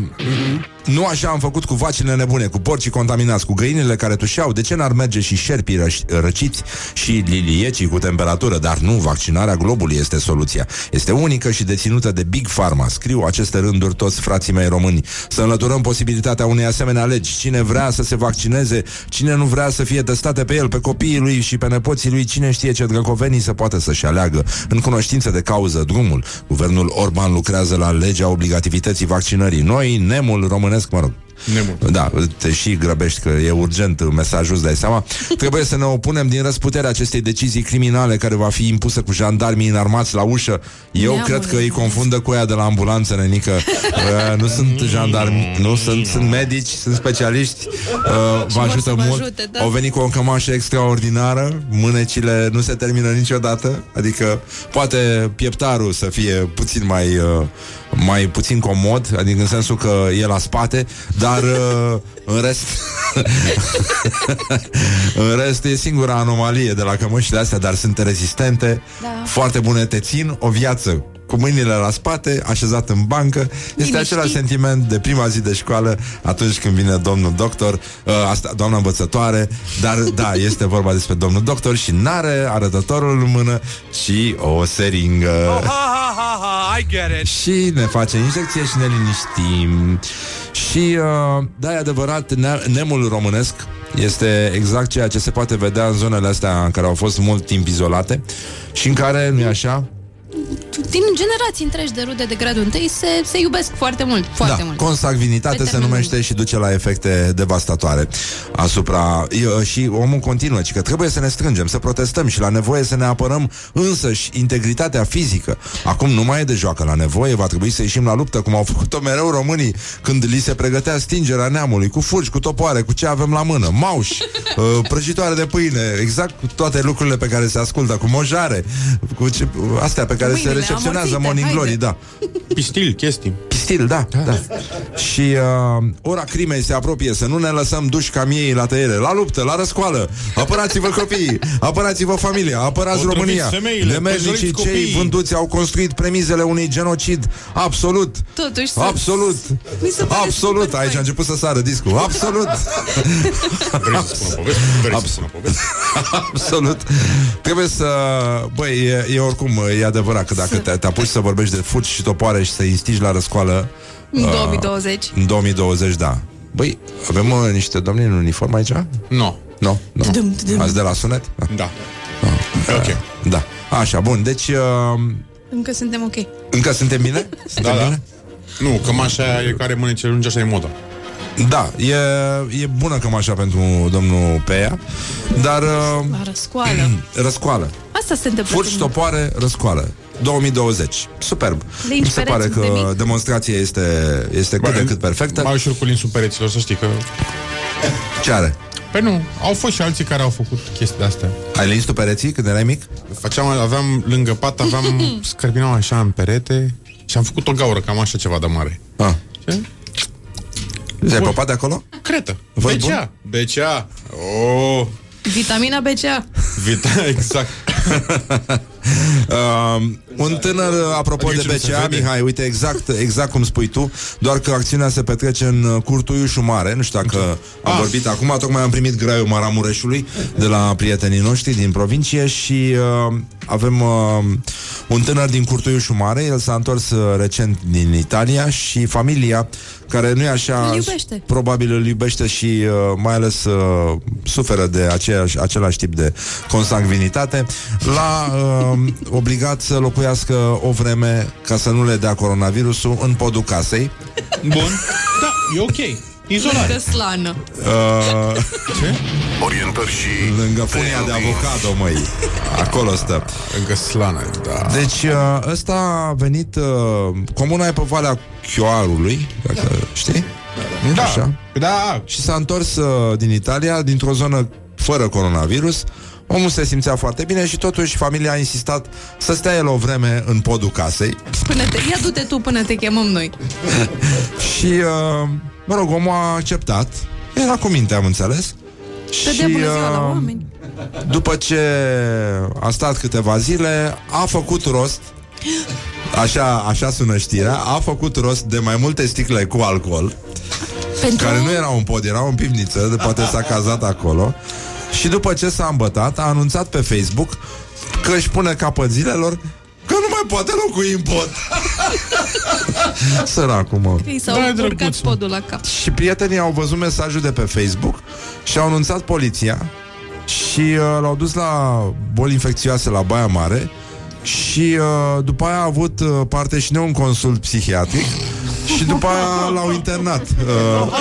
nu așa am făcut cu vacile nebune, cu porcii contaminați, cu găinile care tușeau. De ce n-ar merge și șerpii răș- răciți și liliecii cu temperatură? Dar nu, vaccinarea globului este soluția. Este unică și deținută de Big Pharma. Scriu aceste rânduri toți frații mei români. Să înlăturăm posibilitatea unei asemenea legi. Cine vrea să se vaccineze, cine nu vrea să fie testate pe el, pe copiii lui și pe nepoții lui, cine știe ce drăcovenii să poată să-și aleagă în cunoștință de cauză drumul. Guvernul Orban lucrează la legea obligativității vaccinării. Noi, nemul românesc, mă rog, Nemul. da, te și grăbești că e urgent mesajul, îți dai seama. [LAUGHS] Trebuie să ne opunem din răsputerea acestei decizii criminale care va fi impusă cu jandarmii înarmați la ușă. Eu Neamul cred că îi românesc. confundă cu aia de la ambulanță, nenică. [LAUGHS] Uh, nu sunt jandarmi, nu sunt, sunt medici, sunt specialiști. Uh, vă vor ajută să vă mult. ajute, da. Au venit cu o cămașă extraordinară, mânecile nu se termină niciodată, adică poate pieptarul să fie puțin mai uh, mai puțin comod, adică în sensul că e la spate, dar uh, în rest [LAUGHS] în rest e singura anomalie de la cămășile astea, dar sunt rezistente, Da. foarte bune, te țin o viață cu mâinile la spate, așezat în bancă. Este Liniștit. același sentiment de prima zi de școală atunci când vine domnul doctor, uh, asta, doamna învățătoare, dar da, [LAUGHS] este vorba despre domnul doctor și n-are arătătorul în mână, ci o seringă. I get it. Și ne face injecție și ne liniștim. Și uh, da, e adevărat, ne- nemul românesc este exact ceea ce se poate vedea în zonele astea în care au fost mult timp izolate și în care, nu-i așa, din generații întregi de rude de gradul întâi se, se iubesc foarte mult, foarte da, mult. consacvinitate Pe se termen numește lung. și duce la efecte devastatoare asupra e, și omul continuă, ci că trebuie să ne strângem, să protestăm și la nevoie să ne apărăm însăși integritatea fizică. Acum nu mai e de joacă la nevoie, va trebui să ieșim la luptă, cum au [LAUGHS] făcut-o mereu românii când li se pregătea stingerea neamului, cu fulgi, cu topoare, cu ce avem la mână, mauși, [LAUGHS] uh, prăjitoare de pâine, exact cu toate lucrurile pe care se ascultă, cu mojare, cu ce, astea pe care se Mâinile recepționează amorțite, Morning haide. Glory, da. Pistil, chestii. Stil, da, da. Și uh, ora crimei se apropie Să nu ne lăsăm duși ca miei la tăiere La luptă, la răscoală Apărați-vă copiii, apărați-vă familia Apărați Otrăviți România femeile, Nemernicii păzoriți cei copiii. vânduți Au construit premizele unui genocid Absolut Totuși să- Absolut Mi se pare Absolut, super aici fain. a început să sară discul Absolut [LAUGHS] Vrei să spun o poveste? Vrei să spun o poveste? [LAUGHS] Absolut Trebuie să... Băi, e, e oricum E adevărat că dacă te, te apuci să vorbești de fuci și topoare Și să instigi la răscoală În 2020. În 2020, da. Băi, avem uh, niște domni în uniformă aici? Nu. Nu, nu. Tudum, tudum. Ați de la sunet? Da. Ok. Da. Așa, bun. Deci, uh, Încă suntem ok. încă suntem bine? Suntem Da, da. bine? Nu, cămașa aia e care mânece lungi, așa e moda. Da, e, e bună cămașa pentru domnul Peia, dar uh, La răscoală. [CLEARS THROAT] răscoală. Asta se întâmplă. Furci, cu mine. topoare, răscoală. 2020. Superb. Linci Mi se pare pereți de că mic. demonstrația este, este cât de cât perfectă. Mai ușor cu linsul pereților, să știi că... Ce are? Păi nu, au fost și alții care au făcut chestii de-astea. Ai lins tu pereții când erai mic? Făceam, aveam lângă pat, aveam [LAUGHS] scărpinau așa în perete și am făcut o gaură, cam așa ceva de mare. Ah. Ce? Ți-ai păpat de acolo? Cretă. Văd BCA. BCA. Oh, Vitamina BCA. vita, [LAUGHS] exact. Uh, [LAUGHS] un tânăr, apropo Adică de ce nu se BCA, vede? Mihai, uite, exact, exact cum spui tu, doar că acțiunea se petrece în uh, Curtuiușul Mare, nu știu dacă am Ah. vorbit acum, tocmai am primit graiul Maramureșului de la prietenii noștri din provincie și uh, avem uh, un tânăr din Curtuiușul Mare, el s-a întors uh, recent din Italia și familia care nu e așa Îl iubește. probabil îl iubește și uh, mai ales uh, suferă de aceeași, același tip de consanguinitate, l-a uh, obligat să locuiască o vreme ca să nu le dea coronavirusul în podul casei. Bun. Da, e ok. Izolare. Că slană. Uh, Ce? Orientări și lângă funia de avocado, măi. Acolo stă. Încă slană, da. Deci uh, ăsta a venit uh, Comuna e pe Valea Chioarului Dacă știi Da, Așa. da, Și s-a întors uh, din Italia Dintr-o zonă fără coronavirus Omul se simțea foarte bine și totuși familia a insistat să stea el o vreme în podul casei Până te, ia du-te tu până te chemăm noi. [LAUGHS] și, uh, mă rog, omul a acceptat. Era cu minte, am înțeles. Te dea bună ziua la uh, oameni. după ce a stat câteva zile, a făcut rost Așa, așa sună știrea A făcut rost de mai multe sticle cu alcool Pentru... Care nu erau în pod, erau în pivniță de Poate s-a cazat acolo Și după ce s-a îmbătat A anunțat pe Facebook Că își pune capăt zilelor Că nu mai poate locui în pod [LAUGHS] Săracul mă I s-au Da, urcat drăguțul. podul la cap. și prietenii au văzut mesajul de pe Facebook și au anunțat poliția și uh, l-au dus la boli infecțioase la Baia Mare și uh, după aia a avut uh, parte și de un consult psihiatric și după aia l-au internat. Uh,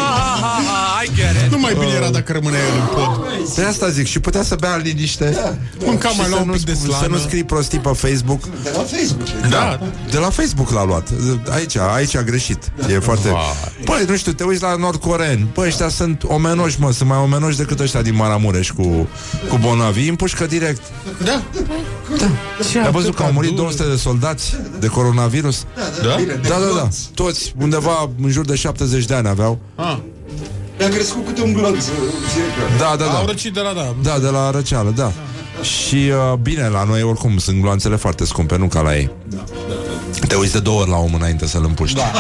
I get it. Nu mai bine era dacă rămânea el în pod. de asta zic, și putea să bea în liniște Mânca și mai la să un nu, pic de sc- să slană. nu scrii prostii pe Facebook. De la Facebook. Da, De la Facebook l-a luat. Aici, aici a greșit. E foarte... Vai. Păi, nu știu, te uiți la nordcoreeni. Păi, ăștia sunt omenoși, mă. Sunt mai omenoși decât ăștia din Maramureș cu, cu Bonavi. Îi împușcă direct. da. Ai văzut că au murit 200 de soldați de coronavirus? Da? Da, da, da. Toți, undeva în jur de 70 de ani aveau. Ah. Mi-a crescut câte un glonț uh, fiecare. Da, da, Au da. răcit de la da. Da, de la răceală, da. Și uh, bine, la noi oricum sunt gloanțele foarte scumpe, nu ca la ei. Te uiți de două ori la om înainte să-l împuști. Da.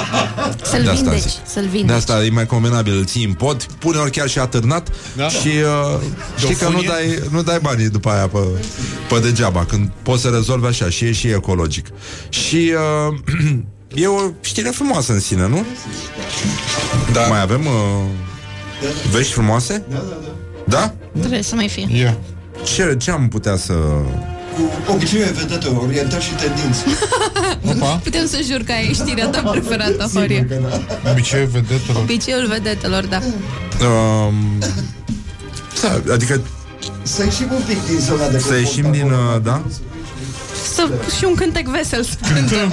Să-l De asta vindeci, zic. să-l De vindeci. asta e mai convenabil, îl ții în pod, pune ori chiar și atârnat Da. și uh, știi că nu funie? dai, nu dai banii după aia pe, pe degeaba, când poți să rezolvi așa și e și ecologic. Și uh, [CLEARS THROAT] e o știre frumoasă în sine, nu? Da. Mai avem uh, vești frumoase? Da, da, da. Da? Trebuie să mai fie. Yeah. Ce, ce am putea să... cu obiceiul vedetelor, orientări și tendințe. [LAUGHS] Opa, Putem să jur că e știrea ta preferată, Horia. Sigur că da. obiceiul vedetelor. Obiceiul vedetelor, da. Um, [LAUGHS] da, adică Să ieșim un pic din zona de Să ieșim din, uh, da? Să, și un cântec vesel să cântăm.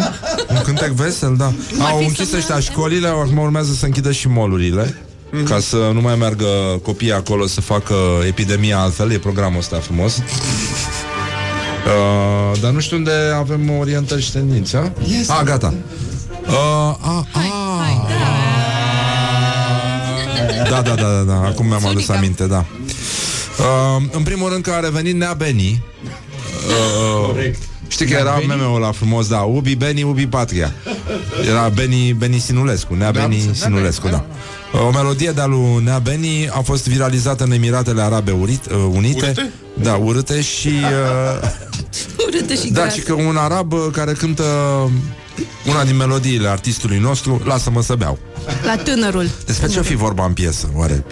un cântec vesel, da. Au fi închis să ăștia școlile, acum urmează să închidă și molurile. Ca să nu mai meargă copiii acolo să facă epidemia altfel E programul ăsta frumos uh, Dar nu știu unde avem orientări și tendințe a? Este. Ah, gata uh, a, a, Hai, da. Da, da, da, da, da. Acum mi-am adus Sunica. aminte, da. Uh, în primul rând că a revenit Nea Beni. Uh, știi că era meme-ul ăla frumos, da, Ubi Beni, Ubi Patria. Era Beni, Beni Sinulescu, Nea Beni Sinulescu, da. O melodie de-a lui Nea Beni a fost viralizată în Emiratele Arabe Urit, uh, Unite. Urâte? Da, urâte și... Uh, [LAUGHS] Urâtă și da, gras. și că un arab uh, care cântă una din melodiile artistului nostru, Lasă-mă să beau. La tânărul. Despre ce o fi vorba în piesă, oare?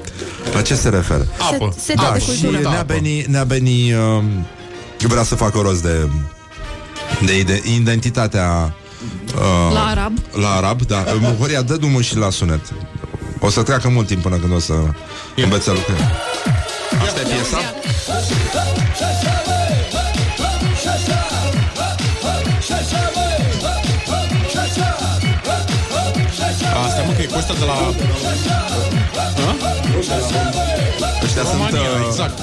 La ce se referă? Apă. Se, seta Da, de și cultură. Nea Beni, Nea Beni uh, vrea să facă rost de, de ide- identitatea uh, La arab. la arab, da. [LAUGHS] Uh, Horia, dă drumul și la sunet. O să treacă mult timp până când o să înveți să lucrezi. Asta e piesa? Asta mă, că e cu ăsta de la Ăștia sunt... România, Uh, exact.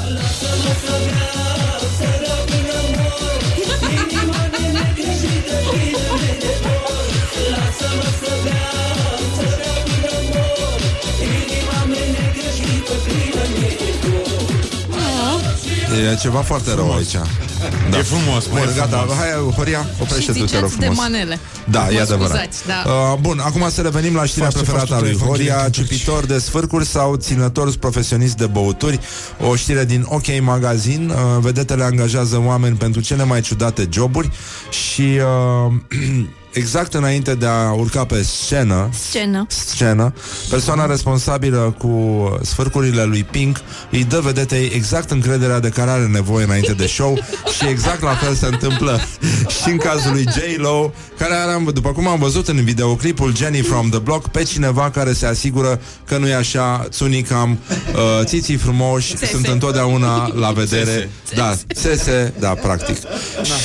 E ceva foarte rău aici. Da. E frumos, mă, Bun, e gata, frumos. hai, Horia, Și oprește-te, te rog ziceți de frumos. manele. Da, e Mă adevărat. scuzați, da. Uh, bun, acum să revenim la știrea Face preferată a faptul lui de Horia, Evanghelie cipitor de sfârcuri sau ținător profesionist de băuturi. O știre din OK Magazin. Uh, vedetele angajează oameni pentru cele mai ciudate joburi și uh, [CLEARS THROAT] exact înainte de a urca pe scenă, Scenă. scenă, persoana responsabilă cu sfârcurile lui Pink îi dă vedetei exact încrederea de care are nevoie înainte de show [LAUGHS] și exact la fel se întâmplă [LAUGHS] și în cazul lui J-Lo, care are, după cum am văzut în videoclipul Jenny from the Block, pe cineva care se asigură că nu e așa, țunicam, uh, țiții frumoși, Țese. sunt întotdeauna la vedere. Țese. Da, țese, da, practic.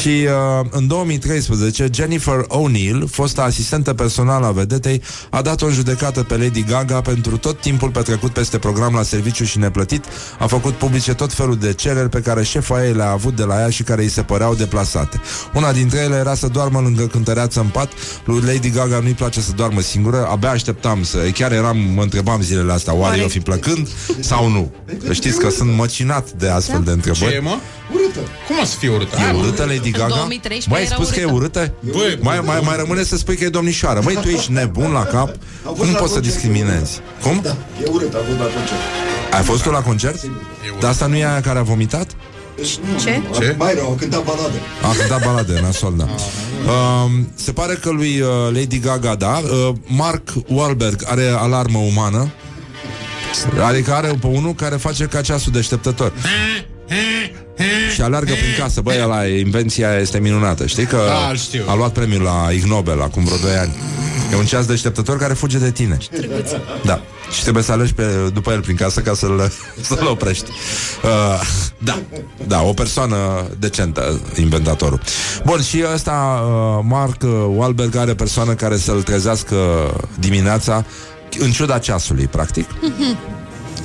Și uh, în 2013, Jennifer O'Neill, fosta asistentă personală a vedetei, a dat o judecată pe Lady Gaga pentru tot timpul petrecut peste program la serviciu și neplătit. A făcut publice tot felul de cereri pe care șefa ei le-a avut de la ea și care îi se păreau deplasate. Una dintre ele era să doarmă lângă cântăreață în pat. Lui Lady Gaga nu-i place să doarmă singură. Abia așteptam să... Chiar eram, mă întrebam zilele astea, oare Oare- eu fi plăcând sau nu? Știți că sunt măcinat de astfel de întrebări. Ce e, mă? Urâtă. Cum o să fie urâtă? E Hai, mă. urâtă Lady Gaga? 2013 Mai ai era spus că e urâtă? Băi, mai, mai, mai rămâne să spui că e domnișoară. Băi, tu ești nebun la cap? Cum la poți să concert, discriminezi? Cum? Da, e urât, a fost la concert. Ai fost tu la concert? Dar asta nu e aia care a vomitat? Ce? Ce? Mai rău, a cântat balade. A cântat balade, [LAUGHS] nasol, da. Um, se pare că lui uh, Lady Gaga, da, uh, Mark Wahlberg are alarmă umană. Adică are pe unul care face ca ceasul deșteptător. Și alergă prin casă. Băi, la invenția aia este minunată. Știi că Da, îl știu. a luat premiul la Ig Nobel Acum vreo 2 ani. E un ceas deșteptător care fuge de tine. Da. Și trebuie să alegi pe, după el prin casă Ca să-l, [LAUGHS] să-l oprești. Uh, Da, da, o persoană decentă Inventatorul. Bun, și ăsta uh, Mark Wahlberg are persoană care să-l trezească Dimineața În ciuda ceasului, practic [LAUGHS]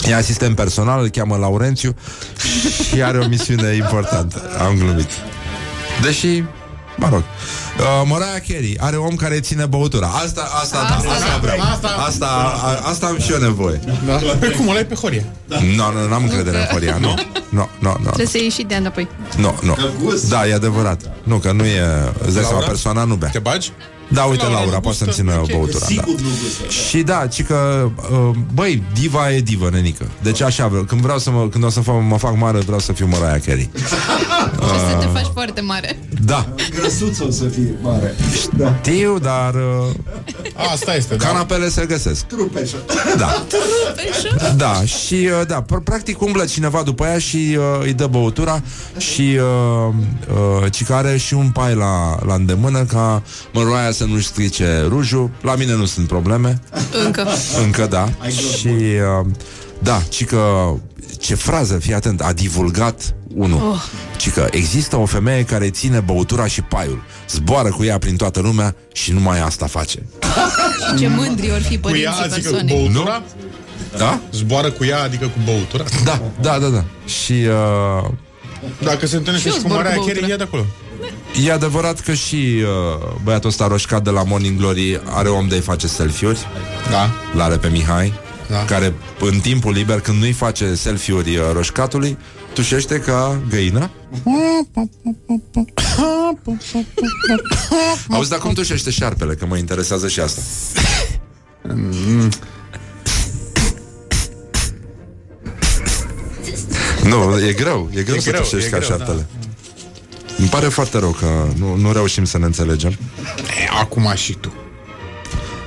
E asistent personal, îl cheamă Laurențiu și are o misiune importantă. Am glumit. Deși, mă rog, uh, Mariah Carey are om care ține băutura. Asta, asta, asta, da, asta vreau. Asta, asta, a, asta am și eu nevoie. Da. Păi cum, ăla e pe Horia. Nu, nu, n-am încredere în Horia. Nu, nu, nu, nu. Trebuie să ieși și de înapoi. Nu, nu. gust. Da, e adevărat. Nu, că nu e... Îți dai seama, Laura? persoana nu bea. Te bagi? Da, uite, Laura Laura, nu poate să-mi gustă? țină Ok. băutura. Da. Sigur nu gustă. Și da, ci că, uh, băi, diva e divă, nenică. Deci așa vreau. Când vreau să mă, când o să fac, mă fac mare, vreau să fiu Mariah Carey. [LAUGHS] Și să te faci foarte mare. Da, Grăsuță o să fie mare. Da. știu, dar uh, Asta este, da. canapele se găsesc. Trupeșă. Da. Da, și uh, da, pr- practic umblă cineva după ea și uh, îi dă băutura și uh, uh, ci care și un pai la, la îndemână ca măroaia să nu-și strice rujul. La mine nu sunt probleme, Încă. încă da. Și uh, da, ci că ce frază, fii atent, a divulgat unul. Oh. Ci că există o femeie care ține băutura și paiul, zboară cu ea prin toată lumea și numai asta face. [LAUGHS] Ce mândri ori fi Cu ea, părinții adică cu persoanei. băutura? Da? Zboară cu ea, adică cu băutura? Da, da, da, da. Și uh, Dacă se întâlnește Și și, eu cu zbor cu Maria băutura. Carey, ia de acolo. E adevărat că și uh, băiatul ăsta roșcat de la Morning Glory are om de-i face selfie-uri, Da. l-are pe Mihai, Da. care în timpul liber, când nu-i face selfie-uri uh, roșcatului, tușește ca găina. Auzi, dar cum tușește șarpele? Că mă interesează și asta. Nu, e greu, e greu E să greu, tușești e ca greu, da. șarpele. Îmi pare foarte rău că nu, nu reușim să ne înțelegem. E, acum și tu.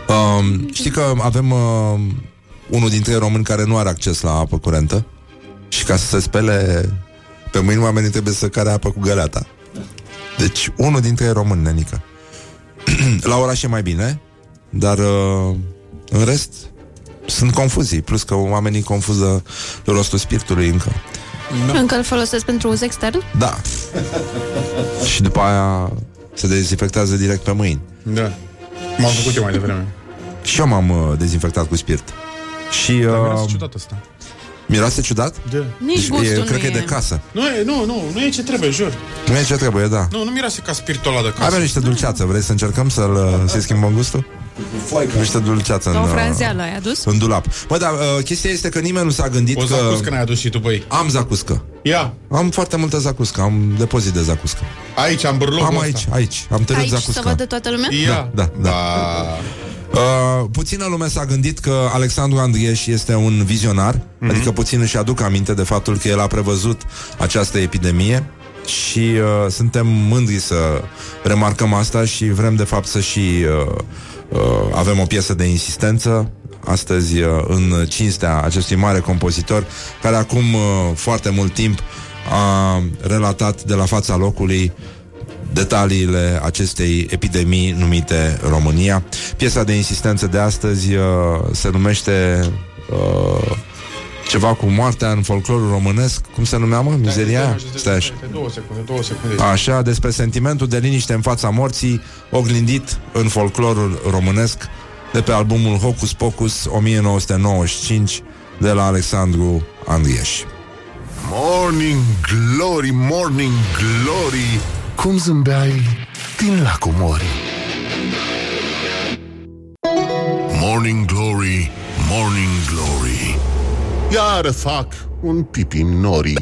Um, știi că avem uh, unul dintre ei români care nu are acces la apă curentă și ca să se spele pe mâini oamenii trebuie să care apă cu găleata. Deci unul dintre ei români, nenică. [CLEARS THROAT] la oraș e mai bine, dar uh, în rest sunt confuzii, plus că oamenii confuză rostul spiritului încă. Încă îl folosesc pentru uz extern? Da. [LAUGHS] și după aia se dezinfectează direct pe mâini. Da. M-am făcut eu mai devreme. Și eu m-am uh, dezinfectat cu spirit. Și Dar uh, miroase ciudat asta. Miroase ciudat? Da. Nici Deci, gustul e, nu cred că e. e de casă. Nu, e, nu, nu, nu e ce trebuie, jur. Nu e ce trebuie, da. Nu, nu miroase ca spiritul ăla de casă. Avem niște dulceață, vrei să încercăm să-l, să-i schimbăm gustul? Niște dulceață în, O uh, franzeală ai adus? în dulap. Bă, dar uh, chestia este că nimeni nu s-a gândit O că... zacuscă n-ai adus și tu, băi. Am zacuscă. Ia, Am foarte multă zacuscă, am depozit de zacuscă. aici am bârlogul am ăsta. aici, aici, am tăiat Aici să zacusca. vadă toată lumea? Ia. Da, da. Uh, puțină lume s-a gândit că Alexandru Andrieș este un vizionar, mm-hmm. adică puțin își aduc aminte de faptul că el a prevăzut această epidemie și uh, suntem mândri să remarcăm asta și vrem de fapt să și uh, uh, avem o piesă de insistență astăzi uh, în cinstea acestui mare compozitor care acum uh, foarte mult timp a relatat de la fața locului detaliile acestei epidemii numite România. Piesa de insistență de astăzi uh, se numește uh, ceva cu moartea în folclorul românesc. Cum se numea, mă? Mizeria aia? Stai așa. Două secunde, două secunde. Așa, despre sentimentul de liniște în fața morții, oglindit în folclorul românesc, de pe albumul Hocus Pocus 1995 de la Alexandru Andrieș. Morning Glory, Morning Glory Cum zâmbeai din lacul mori? Morning Glory, Morning Glory. Iară fac un pipi în norii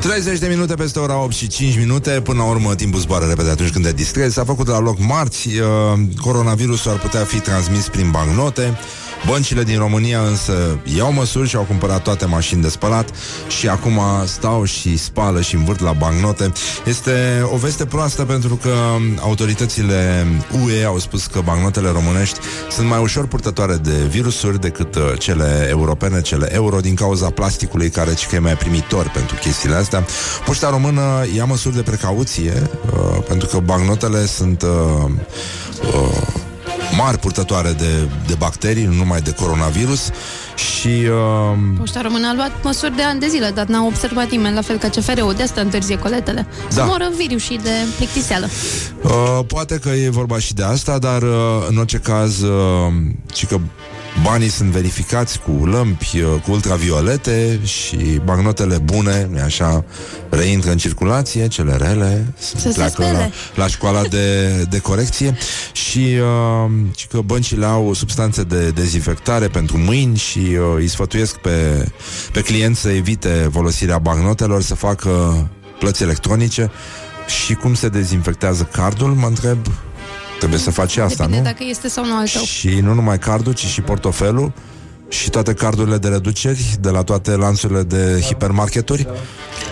30 de minute peste ora 8 și 5 minute. Până la urmă timpul zboară repede atunci când te distrezi. S-a făcut la loc marți. Uh, Coronavirusul ar putea fi transmis prin bancnote Băncile din România însă iau măsuri și au cumpărat toate mașini de spălat și acum stau și spală și învârt la bancnote. Este o veste proastă pentru că autoritățile UE au spus că bancnotele românești sunt mai ușor purtătoare de virusuri decât uh, cele europene, cele euro, din cauza plasticului care ci că e mai primitor pentru chestiile astea. Poșta română ia măsuri de precauție uh, pentru că bancnotele sunt uh, uh, mari purtătoare de, de bacterii, nu numai de coronavirus și uh, Poșta Română a luat măsuri de ani de zile, dar n-a observat nimeni, la fel ca CFR-ul, de asta întârzie coletele. Să Da. moră virusii de plictiseală. uh, poate că e vorba și de asta, dar uh, în orice caz uh, ci că banii sunt verificați cu lămpi, uh, cu ultraviolete și bancnotele bune, nu așa, reintră în circulație, cele rele Să se pleacă la, spele. la școala de, de corecție și uh, ci că băncile au substanțe de dezinfectare pentru mâini și uh, îi sfătuiesc pe, pe clienți să evite folosirea bancnotelor, să facă plăți electronice și cum se dezinfectează cardul, mă întreb, trebuie să faci asta, Depinde nu? dacă este sau nu al tău. Și nu numai cardul, ci și portofelul și toate cardurile de reduceri de la toate lanțurile de hipermarketuri.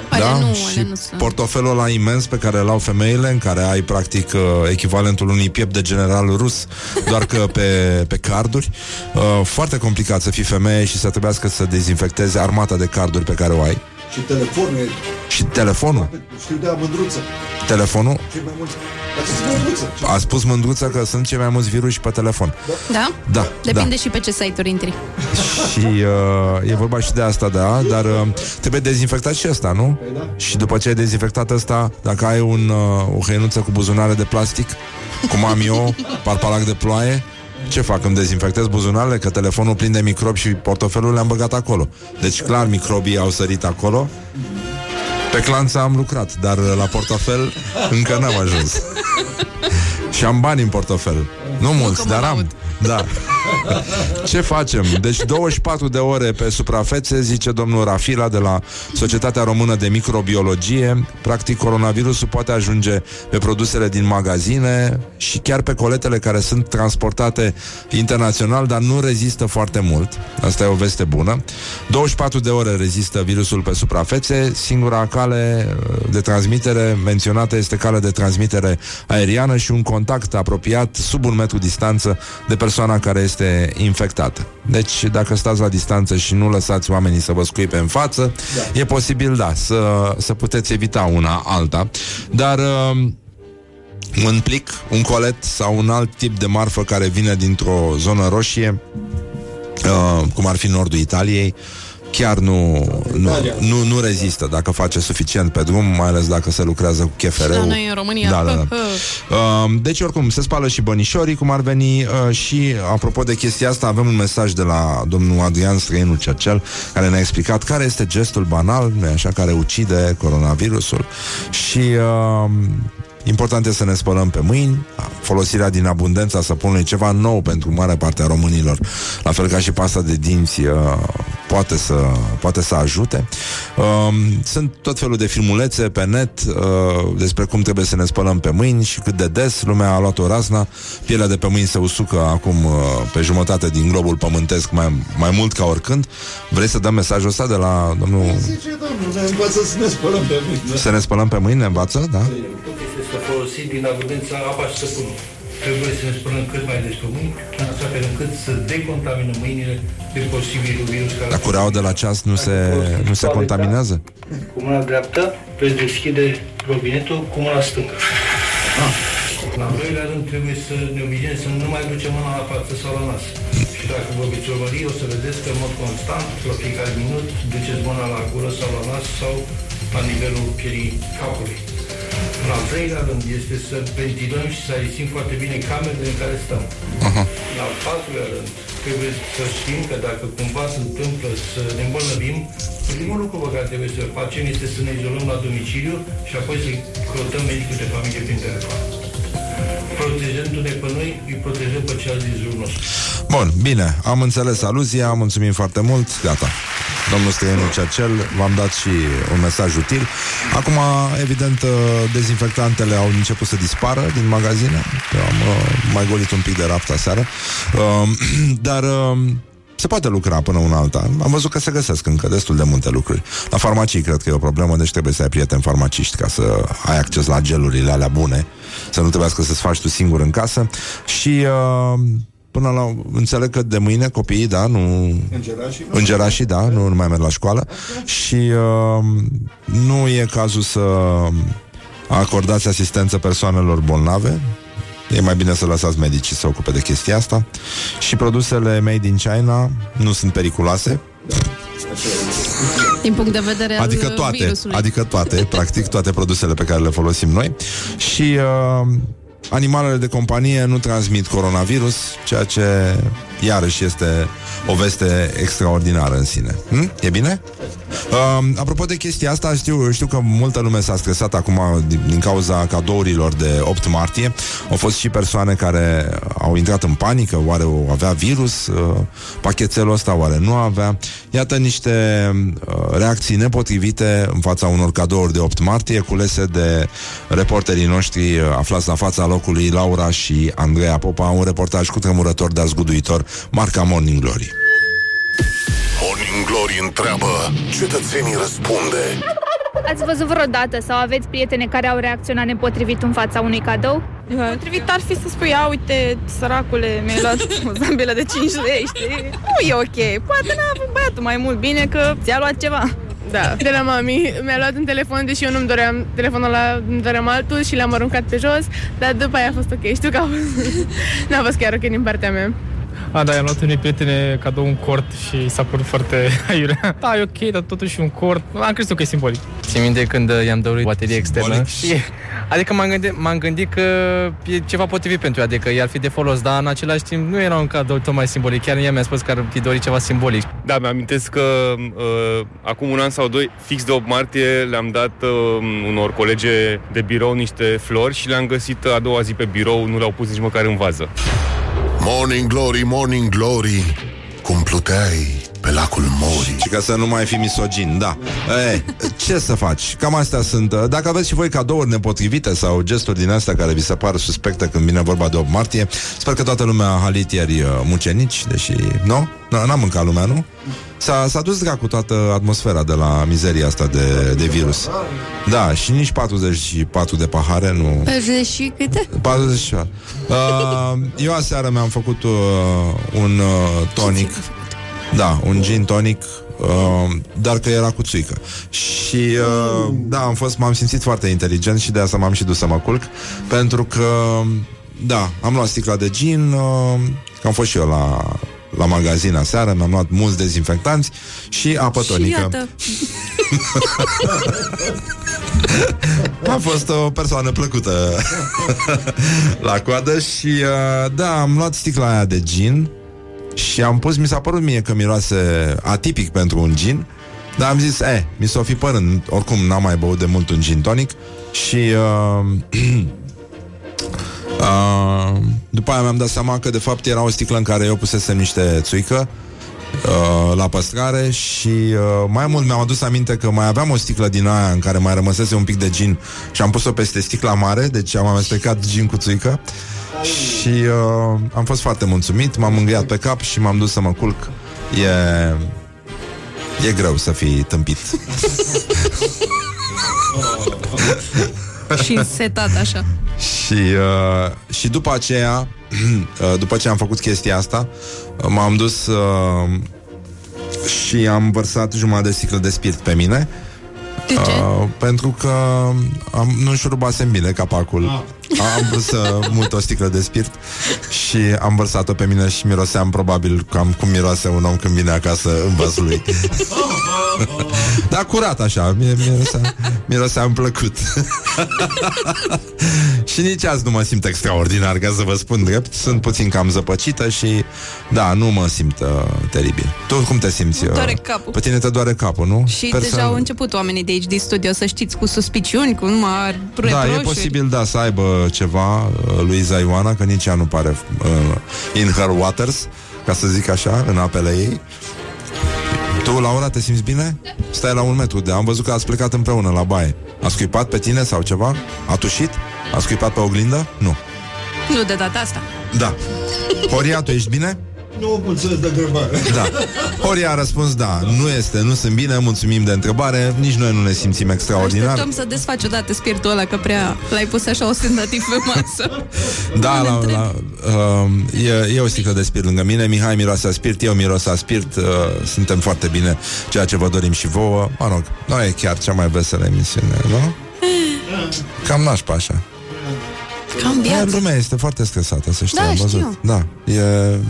Alea da? nu, și alea nu sunt. portofelul ăla imens pe care l-au femeile, în care ai practic uh, echivalentul unui piept de general rus, doar că pe, pe carduri. Uh, foarte complicat să fii femeie și să trebuiască să dezinfectezi armata de carduri pe care o ai. Și telefonul e... Și telefonul. Știu de a mândruță. Telefonul. Cei mai mulți... Dați-ți mândruță. A spus mândruță că sunt cei mai mulți virus pe telefon. Da? Da, Depinde da. și pe ce site-uri intri. Și uh, e vorba și de asta, da, dar uh, trebuie dezinfectat și ăsta, nu? Și după ce ai dezinfectat ăsta, dacă ai un, uh, o hăinuță cu buzunare de plastic, cum am eu, [LAUGHS] parpalac de ploaie, ce fac? Îmi dezinfectez buzunarele, că telefonul plin de microbi și portofelul le-am băgat acolo. Deci, clar, microbii au sărit acolo. Pe clanța am lucrat, dar uh, la portofel încă n-am ajuns. [LAUGHS] Și am bani în portofel. Nu mulți, dar am. Da. Ce facem? Deci 24 de ore pe suprafețe, zice domnul Rafila de la Societatea Română de Microbiologie. Practic, coronavirusul poate ajunge pe produsele din magazine și chiar pe coletele care sunt transportate internațional, dar nu rezistă foarte mult. Asta e o veste bună. 24 de ore rezistă virusul pe suprafețe. Singura cale uh, de transmitere menționată este calea de transmitere aeriană și un contact apropiat sub un metru distanță de persoana care este infectată. Deci, dacă stați la distanță și nu lăsați oamenii să vă scuipe în față, da. e posibil, da, să, să puteți evita una alta. Dar... Uh, un plic, un colet sau un alt tip de marfă care vine dintr-o zonă roșie, uh, cum ar fi nordul Italiei, chiar nu, nu, nu, nu rezistă dacă face suficient pe drum, mai ales dacă se lucrează cu chefereu. Și la noi în România. Da, da, da. Uh, deci, oricum, se spală și bănișorii, cum ar veni, uh, și, apropo de chestia asta, avem un mesaj de la domnul Adrian Străinu Cercel, care ne-a explicat care este gestul banal, nu așa, care ucide coronavirusul și... Uh, Important este să ne spălăm pe mâini Folosirea din abundența săpunului Ceva nou pentru mare parte a românilor. La fel ca și pasta de dinți uh, poate, să, poate să ajute. Uh, Sunt tot felul de filmulețe pe net uh, Despre cum trebuie să ne spălăm pe mâini Și cât de des. Lumea a luat o razna. Pielea de pe mâini se usucă acum uh, Pe jumătate din globul pământesc Mai, mai mult ca oricând. Vrei să dăm mesajul ăsta de la domnul Zice, domnul, ne învață să ne spălăm pe mâini. Să ne spălăm pe mâini, ne învață, da? Este să folosim din abundența apa și săpunul. Trebuie să ne spălăm cât mai des pe mâini, în așa fel încât să decontaminăm mâinile de posibilul virus care... Dar cureaua de la ceas nu se, nu se contaminează? Cu mâna dreaptă veți deschide robinetul cu mâna stângă. În al doilea rând trebuie să ne obligăm să nu mai ducem mâna la față sau la nas. Și dacă vă veți urmări, o să vedeți că în mod constant, la fiecare minut, duceți mâna la gură sau la nas sau la nivelul pielii capului. În al treilea rând este să ventilăm și să aerisim foarte bine camerele în care stăm. Aha. În al patrulea rând, trebuie să știm că dacă cumva se întâmplă să ne îmbolnăvim, primul lucru pe care trebuie să facem este să ne izolăm la domiciliu și apoi să căutăm medicul de familie prin telefon. Protejându-ne pe noi, îi protejăm pe ceilalți din jurul nostru. Bun, bine, am înțeles aluzia, mulțumim foarte mult, gata. Domnul Străinu Cercel, v-am dat și un mesaj util. Acum, evident, uh, dezinfectantele au început să dispară din magazine. Eu am uh, mai golit un pic de raft aseară. Uh, [CLEARS THROAT] dar... Uh, se poate lucra până una alta. Am văzut că se găsesc încă destul de multe lucruri. La farmacii cred că e o problemă, deci trebuie să ai prieteni farmaciști ca să ai acces la gelurile alea bune, să nu trebuiască să-ți faci tu singur în casă. Și uh, până la... Înțeleg că de mâine copiii, da, nu... Îngerașii, nu? Îngerașii, da, nu, nu mai merg la școală. Și uh, nu e cazul să acordați asistență persoanelor bolnave. E mai bine să lăsați medicii să ocupe de chestia asta. Și produsele made in China nu sunt periculoase, Din punct de vedere Adică al toate, virusului. adică toate, [LAUGHS] practic toate produsele pe care le folosim noi și uh, animalele de companie nu transmit coronavirus, ceea ce iarăși este o veste extraordinară în sine. Hm? E bine? Uh, apropo de chestia asta, știu, știu că multă lume s-a stresat acum din, din cauza cadourilor de 8 martie. Au fost și persoane care au intrat în panică, oare o avea virus, uh, pachetelul ăsta oare nu avea. Iată niște uh, reacții nepotrivite în fața unor cadouri de 8 martie, culese de reporterii noștri uh, aflați la fața locului, Laura și Andreea Popa, un reportaj cu tremurător, dar zguduitor, marca Morning Glory. Morning Glory întreabă, cetățenii răspunde. Ați văzut vreodată sau aveți prietene care au reacționat nepotrivit în fața unui cadou? Potrivit ar fi să spui, ia uite, săracule, mi-ai luat [LAUGHS] o zambilă de 5 lei, știi? Nu e ok. Poate n-a avut băiatul mai mult bine că ți-a luat ceva. Da. De la mami mi-a luat un telefon, deși eu nu-mi doream telefonul ăla, îmi doream altul și l-am aruncat pe jos, dar după aia a fost ok. Știu că a fost, [LAUGHS] n-a fost chiar ok din partea mea. A, da, i-am luat unei prietene cadou un cort și s-a părut foarte [LAUGHS] aiurea. Da, e ok, dar totuși un cort. Am crezut că e simbolic. Țin minte când uh, i-am dăruit baterie externă. Și, adică m-am gândit, m-am gândit că e ceva potrivit pentru ea, adică i-ar fi de folos, dar în același timp nu era un cadou tocmai simbolic. Chiar ea mi-a spus că ar fi dorit ceva simbolic. Da, mi-amintesc că uh, acum un an sau doi, fix de 8 martie, le-am dat uh, unor colege de birou niște flori și le-am găsit a doua zi pe birou, nu le-au pus nici măcar în vază. Morning Glory, Morning Glory Cum pluteai pe lacul Mori Și ca să nu mai fi misogin, da [LAUGHS] e, Ce să faci? Cam astea sunt Dacă aveți și voi cadouri nepotrivite Sau gesturi din astea care vi se par suspecte Când vine vorba de 8 martie Sper că toată lumea a halit ieri uh, mucenici Deși, nu? N-a mâncat lumea, nu? S-a, s-a dus dracu toată atmosfera de la mizeria asta de, de virus Da, și nici 44 de pahare nu... 40 și câte? 40 [LAUGHS] uh, Eu aseară mi-am făcut uh, un uh, tonic Da, un gin tonic Uh, dar că era cu țuică Și uh, da, am fost, m-am simțit foarte inteligent Și de asta m-am și dus să mă culc Pentru că Da, am luat sticla de gin uh, Că am fost și eu la la magazin aseară, mi-am luat mulți dezinfectanți și apă tonică. [LAUGHS] a fost o persoană plăcută [LAUGHS] la coadă și uh, da, am luat sticla aia de gin și am pus, mi s-a părut mie că miroase atipic pentru un gin, dar am zis, eh, mi s-o fi părând, oricum n-am mai băut de mult un gin tonic. Și uh, [CLEARS THROAT] Uh, după aia mi-am dat seama că de fapt era o sticlă în care eu pusesem niște țuică uh, la păstrare și uh, mai mult mi-am adus aminte că mai aveam o sticlă din aia în care mai rămăsese un pic de gin și am pus-o peste sticla mare, deci am amestecat gin cu țuică și uh, am fost foarte mulțumit, m-am îngriat pe cap și m-am dus să mă culc. E... E greu să fii tâmpit. [LAUGHS] și setat așa. Și, uh, și după aceea, [CLEARS THROAT] uh, după ce am făcut chestia asta, uh, m-am dus uh, și am vărsat jumătate de sticlă de spirit pe mine. De ce? Uh, pentru că am, nu șurubasem bine capacul. Ah. Am vrut să mut o sticlă de spirit și am vărsat-o pe mine și miroseam probabil cam cum miroase un om când vine acasă în vasul lui. Dar curat așa, mirosea, miroseam plăcut. Și nici azi nu mă simt extraordinar, ca să vă spun drept. Sunt puțin cam zăpăcită și da, nu mă simt uh, teribil. Tu cum te simți? Uh? Doare capul. Pe tine te doare capul, nu? Și Perso- deja au început oamenii de aici din studio să știți cu suspiciuni, cu numai Da, e posibil, da, să aibă ceva uh, Luiza Ioana, că nici ea nu pare uh, in her waters, ca să zic așa, în apele ei. Tu, Laura, te simți bine? Stai la un metru de... Am văzut că ați plecat împreună la baie. A scuipat pe tine sau ceva? A tușit? A scuipat pe oglindă? Nu. Nu de data asta. Da. Horia, tu ești bine? Nu, mulțumesc de întrebare. Da. Horia a răspuns da. Nu este, nu sunt bine, mulțumim de întrebare. Nici noi nu ne simțim extraordinar. Așteptăm să desfaci odată spiritul ăla, că prea l-ai pus așa ostentativ pe masă. Da, la, la, uh, e, e o sticlă de spirit lângă mine. Mihai miroase a spirit, eu miros a spirit. Uh, suntem foarte bine, ceea ce vă dorim și vouă. Mă rog, nu e chiar cea mai veselă emisiune, nu? Cam nașpa așa. Cam da, lumea este foarte stresată, să știi, Da, am văzut. știu. Da, e,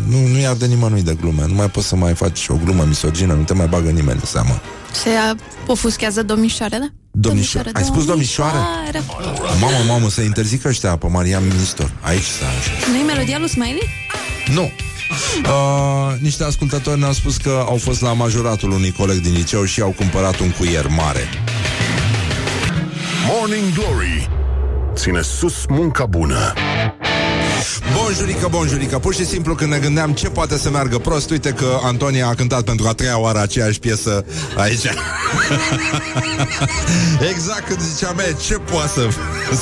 nu, nu i-ar de nimănui de glume. Nu mai poți să mai faci o glumă misogină, nu te mai bagă nimeni în seamă. Se ofuschează domnișoarele? Domnișoară. Ai spus domnișoară? Mamă, mamă, să interzică ăștia pe Maria Ministor. Aici să așa. Nu-i melodia lui Smiley? Nu. Uh, niște ascultători ne-au spus că au fost la majoratul unui coleg din liceu și au cumpărat un cuier mare. Morning Glory Ține sus munca bună. Bonjurică, bonjurică. Pur și simplu când ne gândeam ce poate să meargă prost Uite că Antonia a cântat pentru a treia oară aceeași piesă aici. [LAUGHS] Exact când ziceam "E, Ce poate să,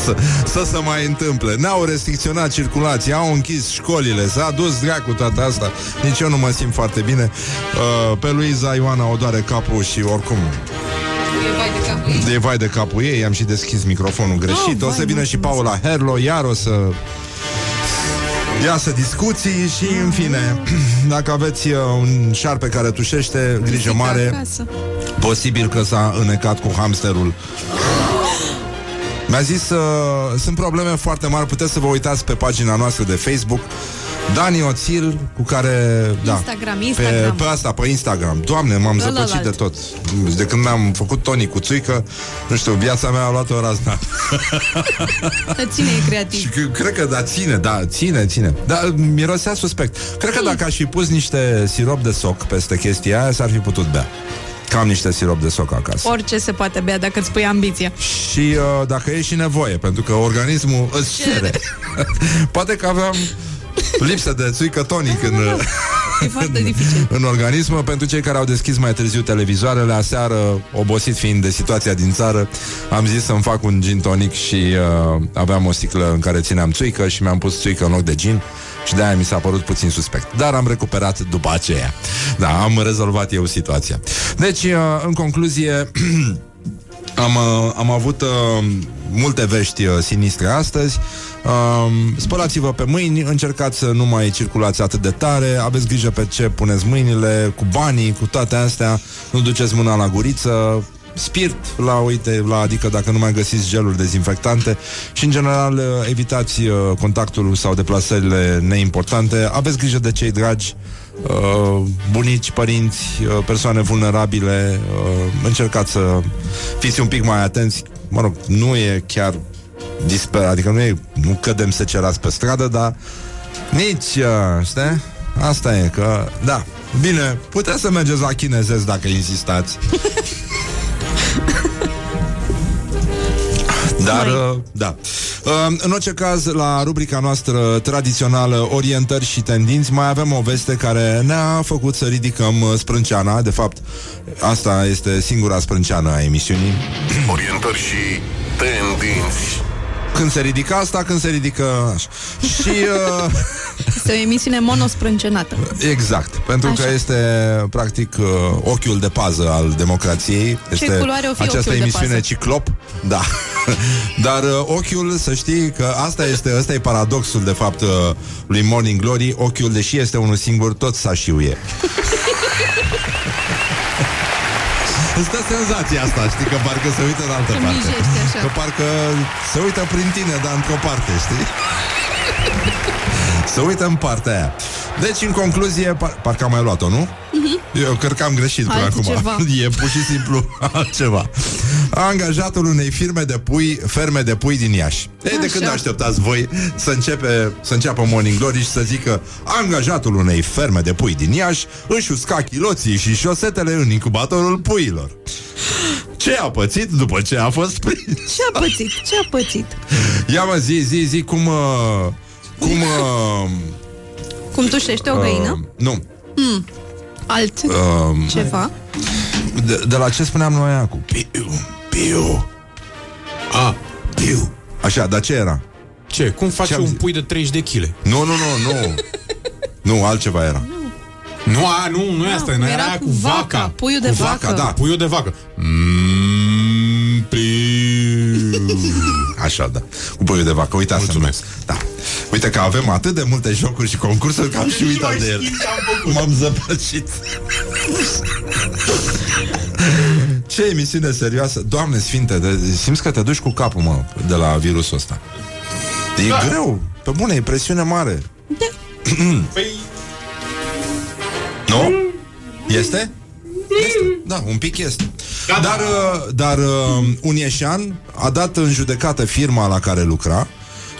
să, să se mai întâmple? Ne-au restricționat circulația Au închis școlile. S-a dus dracu toată asta. Nici eu nu mă simt foarte bine. Uh, Pe Luiza Ioana o doare capul și oricum vai de capul ei. De vai de capul ei, am și deschis microfonul greșit. Oh, o să vai, vină și mulțumesc. Paula Herlo, iar o să iasă discuții și, în fine, [CLEARS THROAT] dacă aveți uh, un șarpe care tușește, grijă Fica mare, acasă. posibil că s-a înecat cu hamsterul. Mi-a zis, uh, sunt probleme foarte mari, puteți să vă uitați pe pagina noastră de Facebook. Dani Oțil, cu care... Da, Instagram, pe, Instagram. pe asta, pe Instagram. Doamne, m-am Ălălalt. zăpăcit de tot. De când mi-am făcut Tony cu țuică, nu știu, viața mea a luat o razna. Să ține e creativ. [LAUGHS] Și c- cred că da, ține, da, ține, ține. Da, mirosea suspect. Cred că dacă aș fi pus niște sirop de soc peste chestia aia, s-ar fi putut bea. Cam niște sirop de soc acasă. Orice se poate bea dacă îți pui ambiția. Și uh, dacă e și nevoie, pentru că organismul îți cere. [LAUGHS] Poate că aveam lipsă de țuică tonic în, E [LAUGHS] foarte dificil. în organism. Pentru cei care au deschis mai târziu televizoarele, aseară, obosit fiind de situația din țară, am zis să-mi fac un gin tonic și uh, aveam o sticlă în care țineam țuică și mi-am pus țuică în loc de gin și de-aia mi s-a părut puțin suspect. Dar am recuperat după aceea. Da, am rezolvat eu situația. Deci, uh, în concluzie, [CLEARS THROAT] am, uh, am avut uh, multe vești uh, sinistre astăzi. Uh, spălați-vă pe mâini, încercați să nu mai circulați atât de tare, aveți grijă pe ce puneți mâinile, cu banii, cu toate astea, nu duceți mâna la guriță, spirit la, uite, la, adică dacă nu mai găsiți geluri dezinfectante și în general uh, evitați uh, contactul sau deplasările neimportante, aveți grijă de cei dragi, uh, bunici, părinți, uh, persoane vulnerabile, uh, încercați să fiți un pic mai atenți. Mă rog, nu e chiar disper, adică nu, e, nu cădem secerați pe stradă, dar nici, uh, știi? Asta e că, da, bine, puteți să mergeți la chinezesc dacă insistați. [LAUGHS] Dar, uh, da. Uh, În orice caz, la rubrica noastră tradițională Orientări și tendinți, mai avem o veste care ne-a făcut să ridicăm uh, sprânceana. De fapt, asta este singura sprânceană a emisiunii. Orientări și tendinți. Când se ridică asta, când se ridică așa. Și [LAUGHS] uh, Este o emisiune monosprâncenată. exact, pentru Așa. că este practic uh, ochiul de pază al democrației. Ce Este culoare o fi această ochiul de emisiune pază? ciclop. Da. [LAUGHS] Dar uh, ochiul, să știi că asta este, asta e paradoxul de fapt uh, lui Morning Glory, ochiul deși este unul singur, tot sașiuie. [LAUGHS] Îți dă senzația asta, știi, că parcă se uită în altă Că parte. mijește așa. Că parcă se uită prin tine, dar într-o parte, știi? [LAUGHS] Se uită în partea aia. Deci, în concluzie, par- parcă am mai luat-o, nu? Eu cred că am greșit până Altceva. acum. [LAUGHS] E pur și simplu [LAUGHS] altceva. Angajatul unei firme de pui, ferme de pui din Iași. Ei, de Așa. când așteptați voi să, începe, să înceapă Morning Glory și să zică angajatul unei ferme de pui din Iași își usca chiloții și șosetele în incubatorul puilor. Ce a pățit după ce a fost prins? Ce a pățit? Ce a pățit? Ia mă, zi, zi, zi, cum... Uh, cum... Uh, Cum tușește o găină? Uh, nu. Hmm. Alt Uh, ceva? de, de la ce spuneam noi acum? Piu, piu. A, piu. Așa, dar ce era? Ce? Cum faci Ce-am un zis? pui de 30 de kg? Nu, nu, nu, nu. nu, altceva era. Nu, a, nu, nu e asta, nu era era, cu cu vaca. vaca, puiul de Cu vacă. vaca, da. Puiul de vacă. Mm, piu. Așa, da. Cu puiul de vacă. Uitați Mulțumesc. Da. Uite că avem atât de multe jocuri și concursuri că am și uitat de el. M-am zăpăcit. Ce emisiune serioasă. Doamne sfinte, de, simți că te duci cu capul, mă, de la virusul ăsta. E Da. greu. Pe bune, e presiune mare. [CLEARS THROAT] Păi, Nu? Este? Este. Da, un pic este. Da, Dar, uh, dar uh, un ieșan a dat în judecată firma la care lucra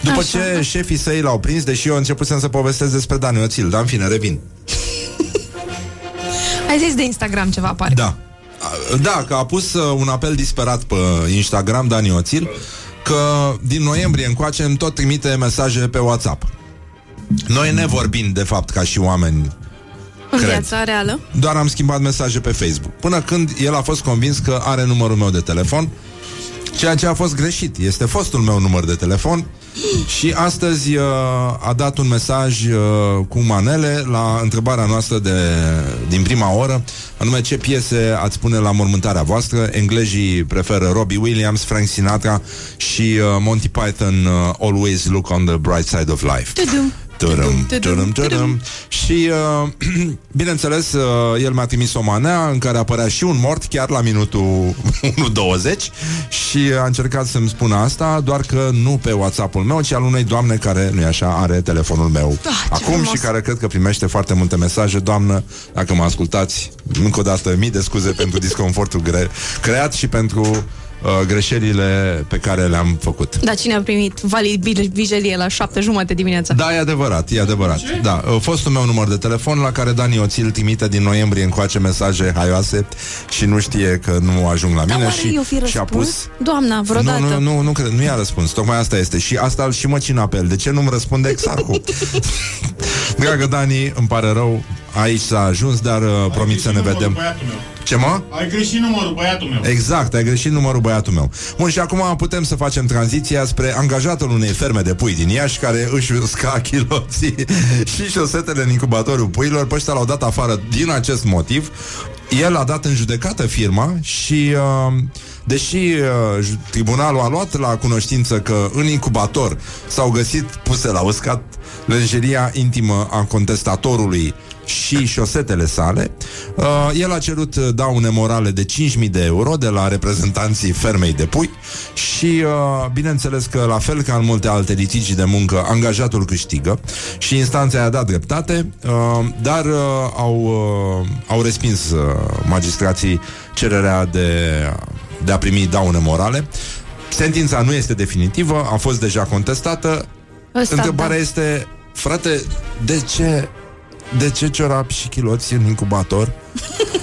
după Așa. ce șefii săi l-au prins, deși eu începusem să povestesc despre Dani Oțil, dar în fine, revin. Ai zis de Instagram ceva, pare. Da. A, Da, că a pus uh, un apel disperat pe Instagram, Dani Oțil, că din noiembrie încoace îmi tot trimite mesaje pe WhatsApp. Noi ne vorbim, de fapt, ca și oameni În Cred. viața reală? doar am schimbat mesaje pe Facebook. Până când el a fost convins că are numărul meu de telefon Ceea ce a fost greșit. Este fostul meu număr de telefon și astăzi uh, a dat un mesaj uh, cu manele la întrebarea noastră de, din prima oră, anume ce piese ați spune la mormântarea voastră. Englezii preferă Robbie Williams, Frank Sinatra și uh, Monty Python uh, Always Look on the Bright Side of Life. Tudum. Tudum, tudum, tudum. Și, uh, [CLEARS THROAT] bineînțeles, uh, el mi-a trimis o manea în care apărea și un mort chiar la minutul [LAUGHS] 1.20 și a încercat să-mi spună asta, doar că nu pe WhatsApp-ul meu, ci al unei doamne care, nu așa, are telefonul meu Ah, ce acum frumos. și care cred că primește foarte multe mesaje. Doamnă, dacă mă ascultați, încă o dată mii de scuze pentru disconfortul gre- creat și pentru uh, greșelile pe care le-am făcut. Da, cine a primit valid bil- vijelie la șapte jumate dimineața? Da, e adevărat, e adevărat. Da, uh, fostul meu număr de telefon la care Dani Oțil trimite din noiembrie încoace mesaje haioase și nu știe că nu ajung la Dar mine oare și, eu fi și a răspuns? pus Doamna, vreodată. nu, nu, nu, nu, cred, nu i-a răspuns. Tocmai asta este. Și asta și mă cina pe el. De ce nu-mi răspunde exarhul? [LAUGHS] Dragă Dani, îmi pare rău. Aici s-a ajuns, dar uh, promit să ne vedem. Ce mă? Ai greșit numărul băiatul meu. Exact, ai greșit numărul băiatul meu. Bun, și acum putem să facem tranziția spre angajatul unei ferme de pui din Iași care își usca chiloții [LAUGHS] și șosetele în incubatorul puilor. Pe ăștia l-au dat afară din acest motiv. El a dat în judecată firma și uh, deși uh, ju- tribunalul a luat la cunoștință că în incubator s-au găsit puse la uscat lenjeria intimă a contestatorului și șosetele sale, uh, el a cerut uh, daune morale de 5.000 de euro de la reprezentanții fermei de pui și uh, bineînțeles că la fel ca în multe alte litigi de muncă, angajatul câștigă și instanța i-a dat dreptate, uh, dar uh, au, uh, au respins uh, magistrații cererea de, de a primi daune morale. Sentința nu este definitivă, a fost deja contestată. Ăsta, Întrebarea da. este, frate, de ce de ce ciorapi și chiloți în incubator?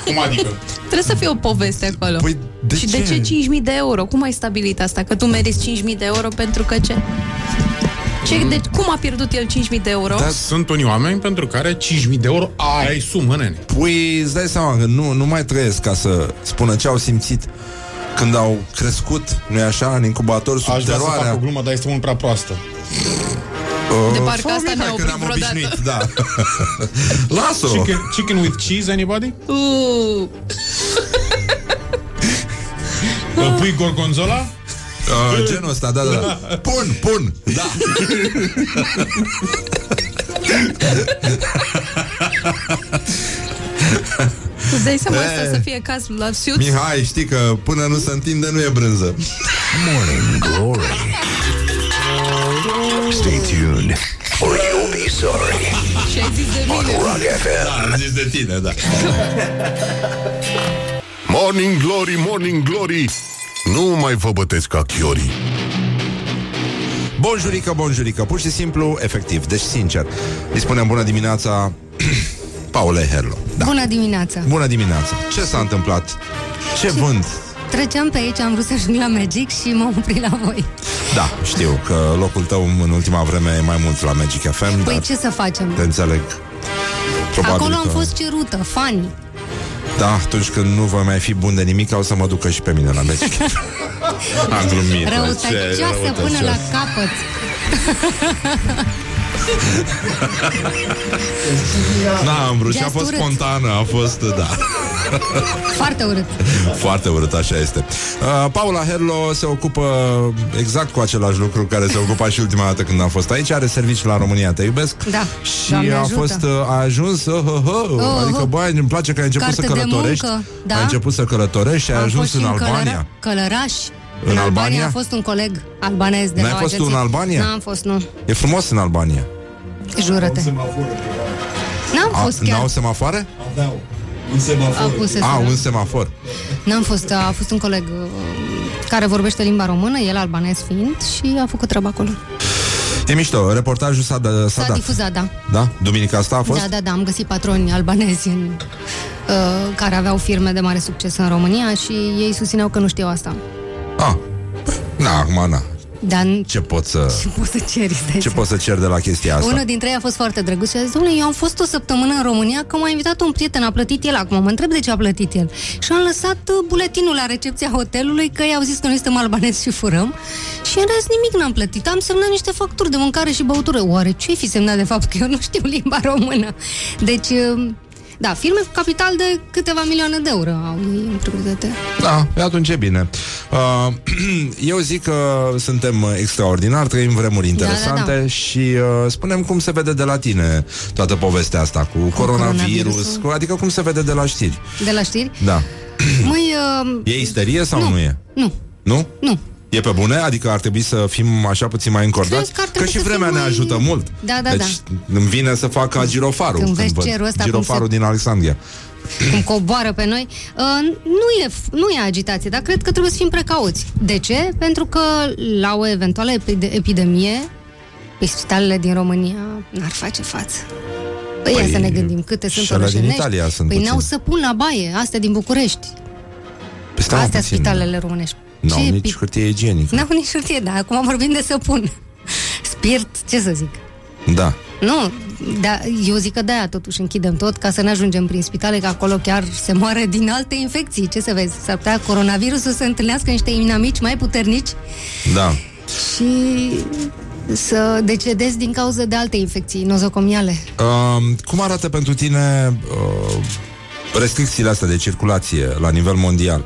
Cum adică? Trebuie să fie o poveste acolo. Păi, de și ce? de ce 5.000 de euro? Cum ai stabilit asta? Că tu meriți 5.000 de euro pentru că ce? ce de, cum a pierdut el 5.000 de euro? Dar sunt unii oameni pentru care 5.000 de euro ai sumă, nene. Păi îți dai seama că nu, nu mai trăiesc ca să spună ce au simțit când au crescut, nu-i așa, în incubator sub Aș vrea să teroarea. fac o glumă, dar este mult prea proastă. Uh, De parcă fă-o, asta Mihai, ne-a că oprit ne-am vreodată. obișnuit, da. [LAUGHS] Lasă-o! Chicken, chicken with cheese, anybody? Uh, Uh, Pui gorgonzola? Uh, genul ăsta, da, da, da. Pun, pun, da. [LAUGHS] îți dai seama Eh. asta să fie cazul la Siuț? Mihai, știi că până nu se întinde nu e brânză. Morning Glory. Stay tuned or you'll be sorry. Și ai zis de On mine. Rock FM. Am zis de tine, da. [LAUGHS] Morning Glory, Morning Glory Nu mai vă bătesc ca chiorii Bonjurică, bonjurică, pur și simplu, efectiv, deci sincer. Îi spunem bună dimineața [CLEARS THROAT] Paule Herlo. Da. Bună dimineața! Bună dimineața. Ce s-a întâmplat? Ce vânt? Treceam pe aici, am vrut să ajung la Magic și m-am oprit la voi. Da, știu că locul tău în ultima vreme e mai mult la Magic FM, Păi dar ce să facem? te înțeleg. Probabil Acolo am că... fost cerută, fani. Da, atunci când nu voi mai fi bun de nimic, o să mă ducă și pe mine la Magic FM. [LAUGHS] Am glumit. ce Răutăcioasă până răutăcios. la capăt. N-am vrut și a Just fost urât. spontană, a fost, da. Foarte urât. Foarte urât, așa este. Uh, Paula Herlo se ocupă exact cu același lucru care se ocupa și ultima dată când am fost aici. Are serviciu la România, te iubesc. Da. Și Doamne a ajută. fost, uh, a ajuns, uh, uh, uh, Oh, adică, oh. băi, îmi place că ai început Carte să de călătorești. muncă, da. Ai început să călătorești și ai Am ajuns fost și în Albania. Călăra- Călăraș. În În, Albania? Albania a fost un coleg albanez de N-ai la fost tu agenție. în Albania? N-am fost, nu. E frumos în Albania. Jură-te. N-am A, fost chiar. N-au semafoare? Aveau. Un semafor. A pus A, un semafor. N-am fost, a fost un coleg uh, care vorbește limba română, el albanez fiind, și a făcut treaba acolo. E mișto, reportajul s-a, da- s-a S-a dat. difuzat, da. Da? Duminica asta a fost? Da, da, da, am găsit patroni albanezi în, uh, care aveau firme de mare succes în România și ei susțineau că nu știau asta. Ah, na, acum, na. Dar Ce pot să... ce poți să ceri, stai Ce seama. pot să cer de la chestia asta? Unul dintre ei a fost foarte drăguț și a zis, domnule, eu am fost o săptămână în România că m-a invitat un prieten, a plătit el acum, mă întreb de ce a plătit el. Și am lăsat uh, buletinul la recepția hotelului că i-au zis că noi suntem albanezi și furăm și în rest nimic n-am plătit. Am semnat niște facturi de mâncare și băutură. Oare ce fi semnat de fapt că eu nu știu limba română? Deci, uh, da, firme cu capital de câteva milioane de euro au ei în proprietate. Da, e atunci e bine. Uh, [CLEARS THROAT] eu zic că suntem extraordinari, trăim vremuri interesante da, da. și uh, spunem cum se vede de la tine toată povestea asta cu, coronavirus, coronavirusul. cu, adică cum se vede de la știri. De la știri? Da. Măi, uh, E isterie sau nu, e? nu, Nu? nu. E pe bune? Adică ar trebui să fim așa puțin mai încordați? Cred că ar că trebui și să vremea fim ne mai- ajută mult. Da, da, deci îmi vine să fac ca girofarul. Când vezi văd. cerul ăsta cum girofarul se- din Alexandria. cum coboară pe noi, uh, nu, e, nu e agitație, dar cred că trebuie să fim precauți. De ce? Pentru că la o eventuală epide- epidemie, pe spitalele din România n-ar face față. Păi, Păi, păi să ne gândim câte sunt și alea din orășenești. Italia sunt Păi puțin. n-au săpun la baie, astea din București. Păi stai, mă, astea puțin. spitalele românești. N-au Ce nici pi- hârtie igienică. N-au nici hârtie, dar acum vorbim de săpun. Spirit, ce să zic. Da. Nu, da, eu zic că de-aia totuși închidem tot ca să ne ajungem prin spitale, că acolo chiar se moare din alte infecții. Ce să vezi? S-ar putea coronavirusul să întâlnească niște inamici mai puternici Da. și să decedezi din cauza de alte infecții nozocomiale. Uh, cum arată pentru tine uh, restricțiile astea de circulație la nivel mondial?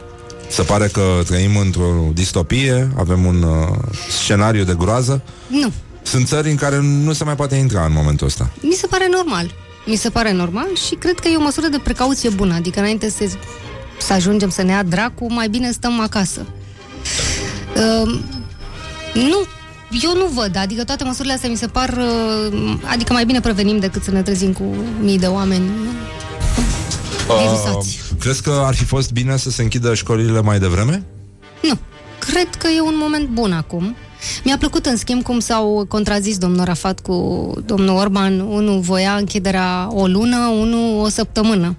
Se pare că trăim într-o distopie, avem un uh, scenariu de groază. Nu, Sunt țări în care nu se mai poate intra în momentul ăsta. mi se pare normal. Mi se pare normal și cred că e o măsură de precauție bună. Adică înainte să, să ajungem să ne ia dracu, mai bine stăm acasă. Uh, nu, eu nu văd, adică toate măsurile astea mi se par, uh, adică mai bine prevenim decât să ne trezim cu mii de oameni virusați. Uh, crezi că ar fi fost bine să se închidă școlile mai devreme? Nu, cred că e un moment bun acum. Mi-a plăcut, în schimb, cum s-au contrazis domnul Rafat cu domnul Orban. Unul voia închiderea o lună, unul o săptămână.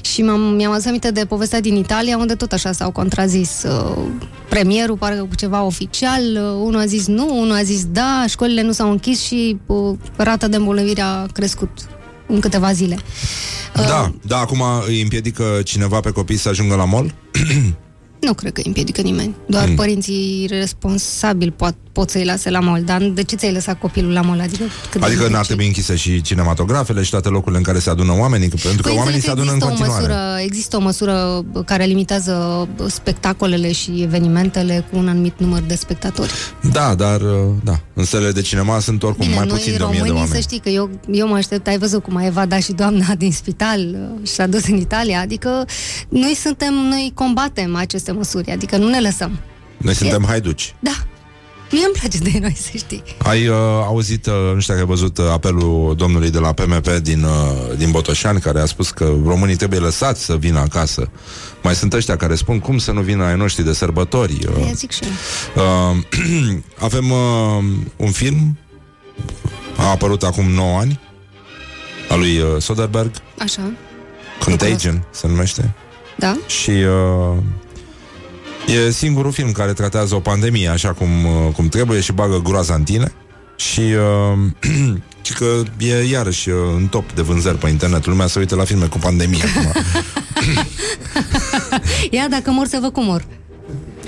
Și m-am, mi-am adus aminte de povestea din Italia, unde tot așa s-au contrazis. Uh, Premierul, parcă cu ceva oficial, uh, unul a zis nu, unul a zis da, școlile nu s-au închis și uh, rata de îmbolnăvire a crescut în câteva zile. Da, da, acum îi împiedică cineva pe copii să ajungă la mall? [CLEARS THROAT] Nu cred că îi împiedică nimeni. Doar Mm. mm. părinții responsabili pot, pot să-i lase la mall. Dar de ce ți-ai lăsat copilul la mall? Adică, cât de Adică mult n-ar ce- trebui închise și cinematografele și toate locurile în care se adună oamenii, pentru că Păi oamenii se înțeleg adună că în există o, continuare. măsură, există o măsură care limitează spectacolele și evenimentele cu un anumit număr de spectatori. Da, dar uh, da, în sălile de cinema sunt oricum Bine, mai noi puțin de 1000 de românii, să oameni. știi că eu, eu mă aștept, ai văzut cum a evadat și doamna [LAUGHS] din spital uh, și a dus în Italia, adică noi suntem, noi combatem aceste măsuri, adică nu ne lăsăm. Noi suntem haiduci. Da, mie îmi place de noi, să știi. Ai uh, auzit, uh, nu știu dacă ai văzut uh, apelul domnului de la PMP din, uh, din Botoșani, care a spus că românii trebuie lăsați să vină acasă. Mai sunt ăștia care spun cum să nu vină ai noștri de sărbători. Uh, Aia zic și eu. Uh, [CLEARS THROAT] avem uh, un film a apărut acum 9 ani al lui uh, Soderbergh Așa, Contagion se numește da? și uh, e singurul film care tratează o pandemie așa cum, uh, cum trebuie și bagă groaza în tine și uh, [CLEARS THROAT] și că e iarăși uh, în top de vânzări pe internet. Lumea se uită la filme cu pandemie acum. [LAUGHS] [LAUGHS] Ia dacă mor să vă cum mor.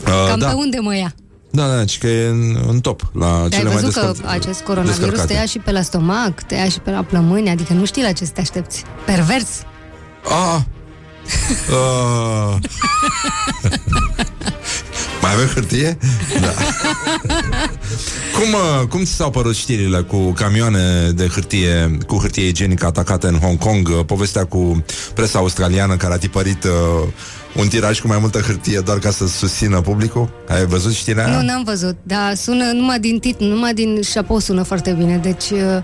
Uh, Cam da. pe unde mă ia? Da, da, și că e în, în top la Dar ai cele mai văzut că descărț- acest coronavirus descărcate. te ia și pe la stomac, te ia și pe la plămâni, adică nu știi la ce să te aștepți. Pervers. Ah. [LAUGHS] Uh. Mai avem hârtie? Da. [LAUGHS] cum, uh, cum ți s-au părut știrile cu camioane de hârtie, cu hârtie igienică atacate în Hong Kong? Uh, Povestea cu presa australiană care a tipărit uh, un tiraj cu mai multă hârtie doar ca să susțină publicul? Ai văzut știrea aia? Nu, n-am văzut, dar sună numai din titlu, numai din șapou sună foarte bine, deci... uh,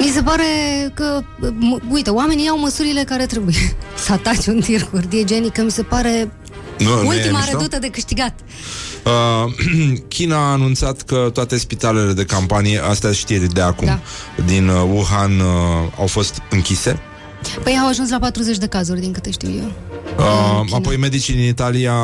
Mi se pare că, m- uite, oamenii iau măsurile care trebuie. [LAUGHS] Să ataci un tir cu hârtie igienică, mi se pare Nu, nu e ultima mișto? redută de câștigat. Uh, [CLEARS THROAT] China a anunțat că toate spitalele de campanie, astea știri de acum, Da. din uh, Wuhan, uh, au fost închise. Păi au ajuns la 40 de cazuri, din câte știu eu. Uh, apoi medicii din Italia,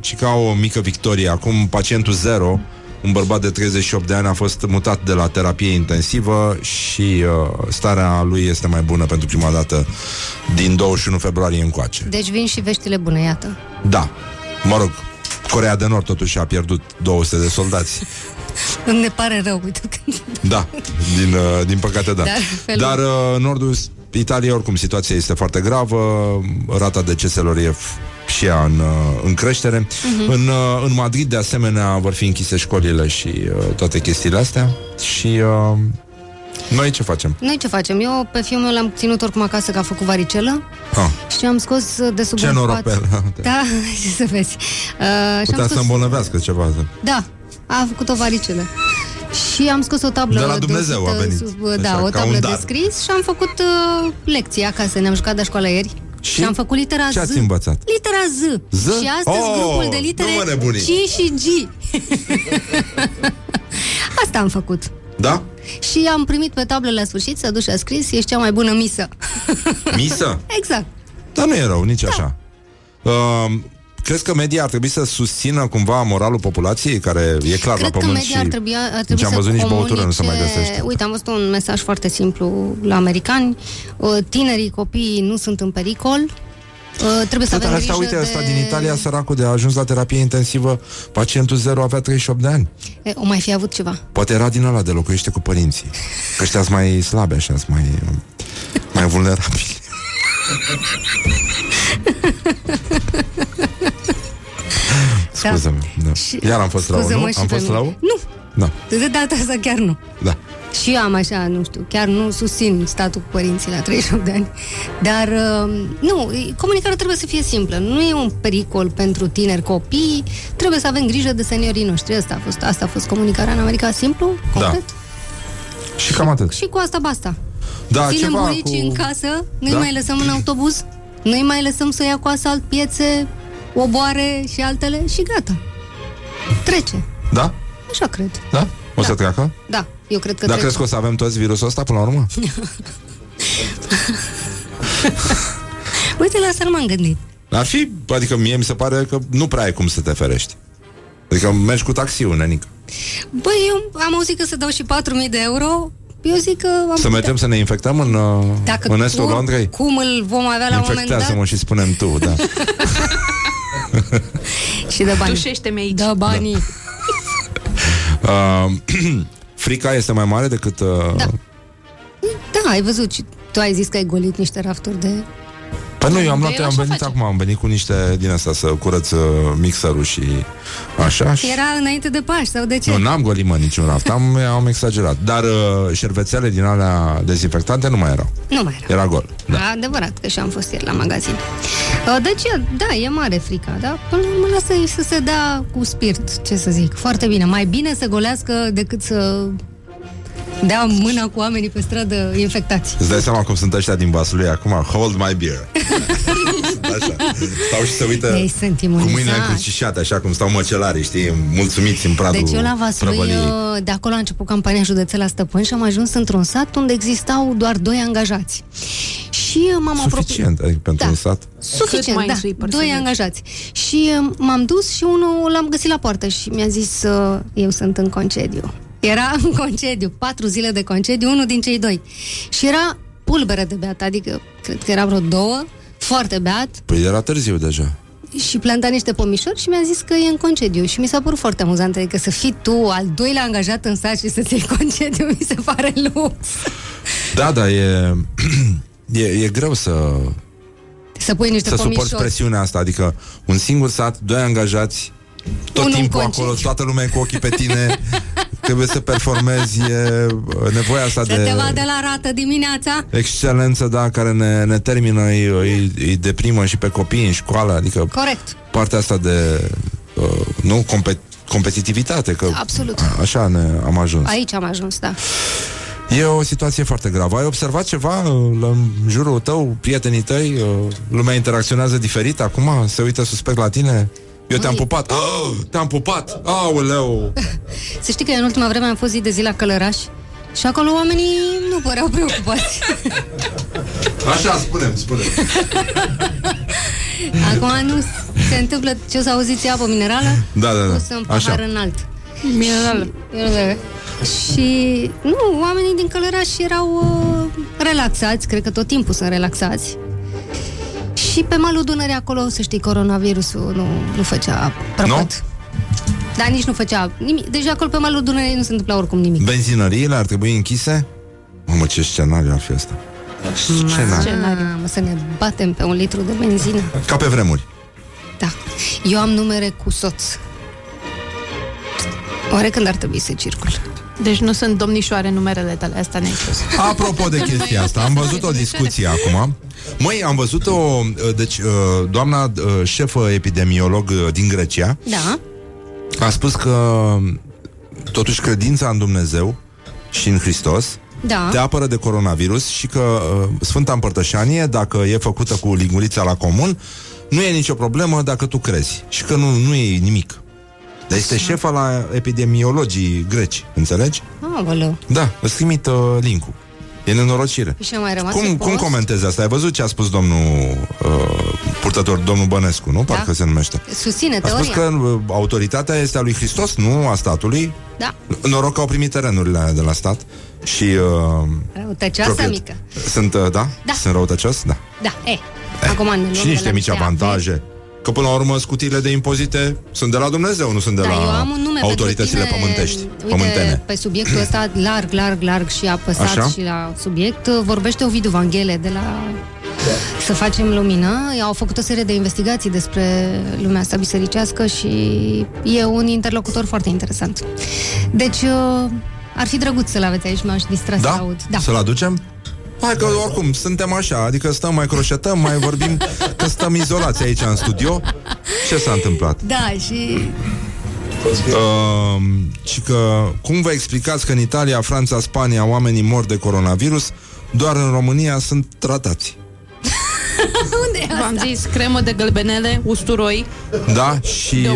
ci ca o mică victorie. Acum pacientul zero, un bărbat de 38 de ani a fost mutat de la terapie intensivă și uh, starea lui este mai bună pentru prima dată din 21 februarie încoace. Deci vin și veștile bune, iată. Da, mă rog, Corea de Nord totuși a pierdut 200 de soldați. [LAUGHS] Ne pare rău, uite că... Da, din, uh, din păcate da. Dar felul- Dar uh, nordul Italiei, oricum, situația este foarte gravă, rata deceselor e f- și ea în, uh, în creștere. Mhm. În, uh, în Madrid, de asemenea, vor fi închise școlile și uh, toate chestiile astea. Și uh, noi ce facem? Noi ce facem? Eu pe fiul meu l-am ținut oricum acasă că a făcut varicelă Ah, și am scos de sub ce un noroc pat. pe el. Da, [LAUGHS] ce să vezi. Uh, și am Putea să scos... îmbolnăvească ceva. Da, a făcut o varicelă. Și am scos o tablă De la Dumnezeu de a venit. Sub, Așa, da, o ca tablă un de dar. scris și am făcut uh, lecții acasă. Ne-am jucat de școală ieri. Și, și am făcut litera Ce Z. ați învățat? Litera Z. Z? Și astăzi Oh, grupul de litere nu mă nebuni. C și G. [LAUGHS] Asta am făcut. Da? Și am primit pe tablă la sfârșit, s-a dus și a scris, ești cea mai bună misă. Misă? [LAUGHS] Exact. Dar nu e rău, nici așa. Uh, crezi că media ar trebui să susțină cumva moralul populației, care e clar Cred la că pământ media ar și trebui, ar nici trebui am să văzut nici comunice... băutură, nu se mai găsește. Uite, am văzut un mesaj foarte simplu la americani. Uh, Tinerii, copiii nu sunt în pericol. Uh, Trebuie să Dar avem asta, grijă uite, de... asta din Italia, săracul de a ajuns la terapie intensivă, pacientul zero avea 38 de ani. E, O mai fi avut ceva. Poate era din ăla de locuiește cu părinții. Că ăștia sunt mai slabe, așa, sunt mai, mai vulnerabili. [LAUGHS] Scuze-mă. Da. Iar am fost rău, nu? Scuze-mă și Am pe fost mine. rău? Nu, Da, de data asta chiar nu. da. Și eu am așa, nu știu, chiar nu susțin statul cu părinții la 38 de ani. Dar, uh, nu, comunicarea trebuie să fie simplă. Nu e un pericol pentru tineri copii. Trebuie să avem grijă de seniorii noștri. Asta a fost, asta a fost comunicarea în America simplu, concret. Și cam atât. Și cu asta basta. Da, Ținem ceva bunicii cu... în casă, nu-i Da. mai lăsăm în autobuz, nu-i mai lăsăm să ia cu asalt piețe, oboare și altele și gata. Trece. Da? Așa cred. Da? O să treacă? Da, eu cred că Dar trece. crezi că o să avem toți virusul ăsta până la urmă? [LAUGHS] Uite, la asta nu m-am gândit. Ar fi, adică mie mi se pare că nu prea ai cum să te ferești. Adică mergi cu taxiul, nenică. Băi, eu am auzit că să dau și 4.000 de euro. Eu zic că am Să putea. mergem să ne infectăm în, uh, Dacă în estul cum, Londrei? cum îl vom avea la un moment dat Infectează-mă și spunem tu, da. [LAUGHS] [LAUGHS] și de bani. Dușește-mi aici. Da, banii. [LAUGHS] Uh, [CLEARS THROAT] frica este mai mare decât... Uh, Da. Da, ai văzut și tu ai zis că ai golit niște rafturi de... Păi nu, eu am De luat, eu am așa venit face. acum, am venit cu niște din asta să curăț uh, mixerul și așa. Și... Era înainte de Paști sau de ce? Nu, n-am golit, mă, niciun raft, am, am exagerat. Dar uh, șervețele din alea dezinfectante nu mai erau. Nu mai era. Era gol. Da. Adevărat că și am fost ieri la magazin. Uh, Deci, da, e mare frica, da? Până la urmă lasă să se dea cu spirit, ce să zic. Foarte bine. Mai bine să golească decât să dea mâna cu oamenii pe stradă infectați. Îți dai seama cum sunt ăștia din Vaslui acum? Hold my beer. așa. Stau și se uită Ei, sunt cu imunizați. mâinile încrucișate, așa cum stau măcelarii, știi, mulțumiți în pradul Deci eu la Vaslui, prăvăliei. uh, de acolo a început campania județelă Stăpân și am ajuns într-un sat unde existau doar doi angajați. Și uh, m-am apropiat... Suficient adică, pentru Da. un sat. Suficient, mai da, sweeper să doi mergi. angajați. Și uh, m-am dus și unul l-am găsit la poartă și mi-a zis uh, eu sunt în concediu. Era [LAUGHS] în concediu, patru zile de concediu, unul din cei doi. Și era pulbere de beat, adică cred că era vreo două, foarte beat Păi era târziu deja. și planta niște pomișori și mi-a zis că e în concediu și mi s-a părut foarte amuzant, adică să fii tu al doilea angajat în sat și să-ți iei concediu, mi se pare lux. Da, da, e, [CLEARS THROAT] e, e greu să, Să pui niște să suporți pomișori. presiunea asta. Adică un singur sat, doi angajați, tot Unul în timpul concediu. acolo, toată lumea e cu ochii pe tine, [LAUGHS] trebuie să performezi, e uh, nevoia asta Să de te vadă la rată dimineața. excelență, da, care ne, ne termină, îi, îi, îi deprimă și pe copii în școală, adică Corect. partea asta de, uh, nu, compet, competitivitate, că Absolut. a- așa ne am ajuns. Aici am ajuns, da. E o situație foarte gravă. Ai observat ceva uh, la- în jurul tău, prietenii tăi? uh, Lumea interacționează diferit acum? Se uită suspect la tine? Eu te-am Măi. pupat. Oh, te-am pupat. Aoleu. [LAUGHS] Să știi că eu în ultima vreme am fost zi de zi la Călăraș și acolo oamenii nu păreau preocupați. [LAUGHS] Așa, spunem, spunem. [LAUGHS] Acum nu se întâmplă ce o să auziți apă minerală, Da, da, da. pus în Așa. pahar înalt. Minerală. Și, și, nu, oamenii din Călăraș erau uh, relaxați, cred că tot timpul sunt relaxați. Și pe malul Dunării acolo, să știi, coronavirusul nu, nu făcea prăpăt. Dar nici nu făcea nimic. Deci acolo pe malul Dunării nu se întâmpla oricum nimic. Benzinăriile ar trebui închise? Mamă, ce scenariu ar fi ăsta. Scenariu. Mamă, să ne batem pe un litru de benzină. Ca pe vremuri. Da. Eu am numere cu soț. Oare când ar trebui să circul? Deci nu sunt domnișoare numerele tale, asta ne-ai spus. Apropo de chestia asta, am văzut o discuție acum. Măi, am văzut o... Deci, uh, doamna uh, șefă epidemiolog uh, din Grecia Da. a spus că totuși credința în Dumnezeu și în Hristos Da. te apără de coronavirus și că uh, Sfânta Împărtășanie, dacă e făcută cu lingurița la comun, nu e nicio problemă dacă tu crezi și că nu, nu e nimic. Dar este șefa la epidemiologii greci, înțelegi? Aoleu. Da, îți trimit uh, link-ul. E nenorocire. Și a mai rămas Cum, în cum post? comentezi asta? Ai văzut ce a spus domnul uh, purtător, domnul Bănescu, nu? Parcă se numește. Susține A spus teoria. că uh, autoritatea este a lui Hristos, nu a statului. Da. Noroc că au primit terenurile alea de la stat și... Uh, Răutăcioasă propriet- mică. Sunt, uh, da? Da. Sunt răutăcios? Da. Da, e. Acum ne luăm și de niște la mici niște avantaje. Că până la urmă scutirile de impozite sunt de la Dumnezeu, nu sunt de Da, eu la am un nume autoritățile pentru tine, pământești, Uite, pământene. pe subiectul ăsta larg, larg, larg și apăsat Așa? și la subiect, vorbește Ovidiu Vanghele de la Să facem lumină. Au făcut o serie de investigații despre lumea asta bisericească și e un interlocutor foarte interesant. Deci, uh, ar fi drăguț să-l aveți aici, m-aș distra să Da? aud. Da. Să-l aducem? Hai că oricum, suntem așa, adică stăm, mai croșetăm, mai vorbim, că stăm izolați aici în studio. Ce s-a întâmplat? Da, și Uh, și că cum vă explicați că în Italia, Franța, Spania oamenii mor de coronavirus, doar în România sunt tratați. [LAUGHS] Unde e V-am zis, cremă de gălbenele, usturoi. Da? Și De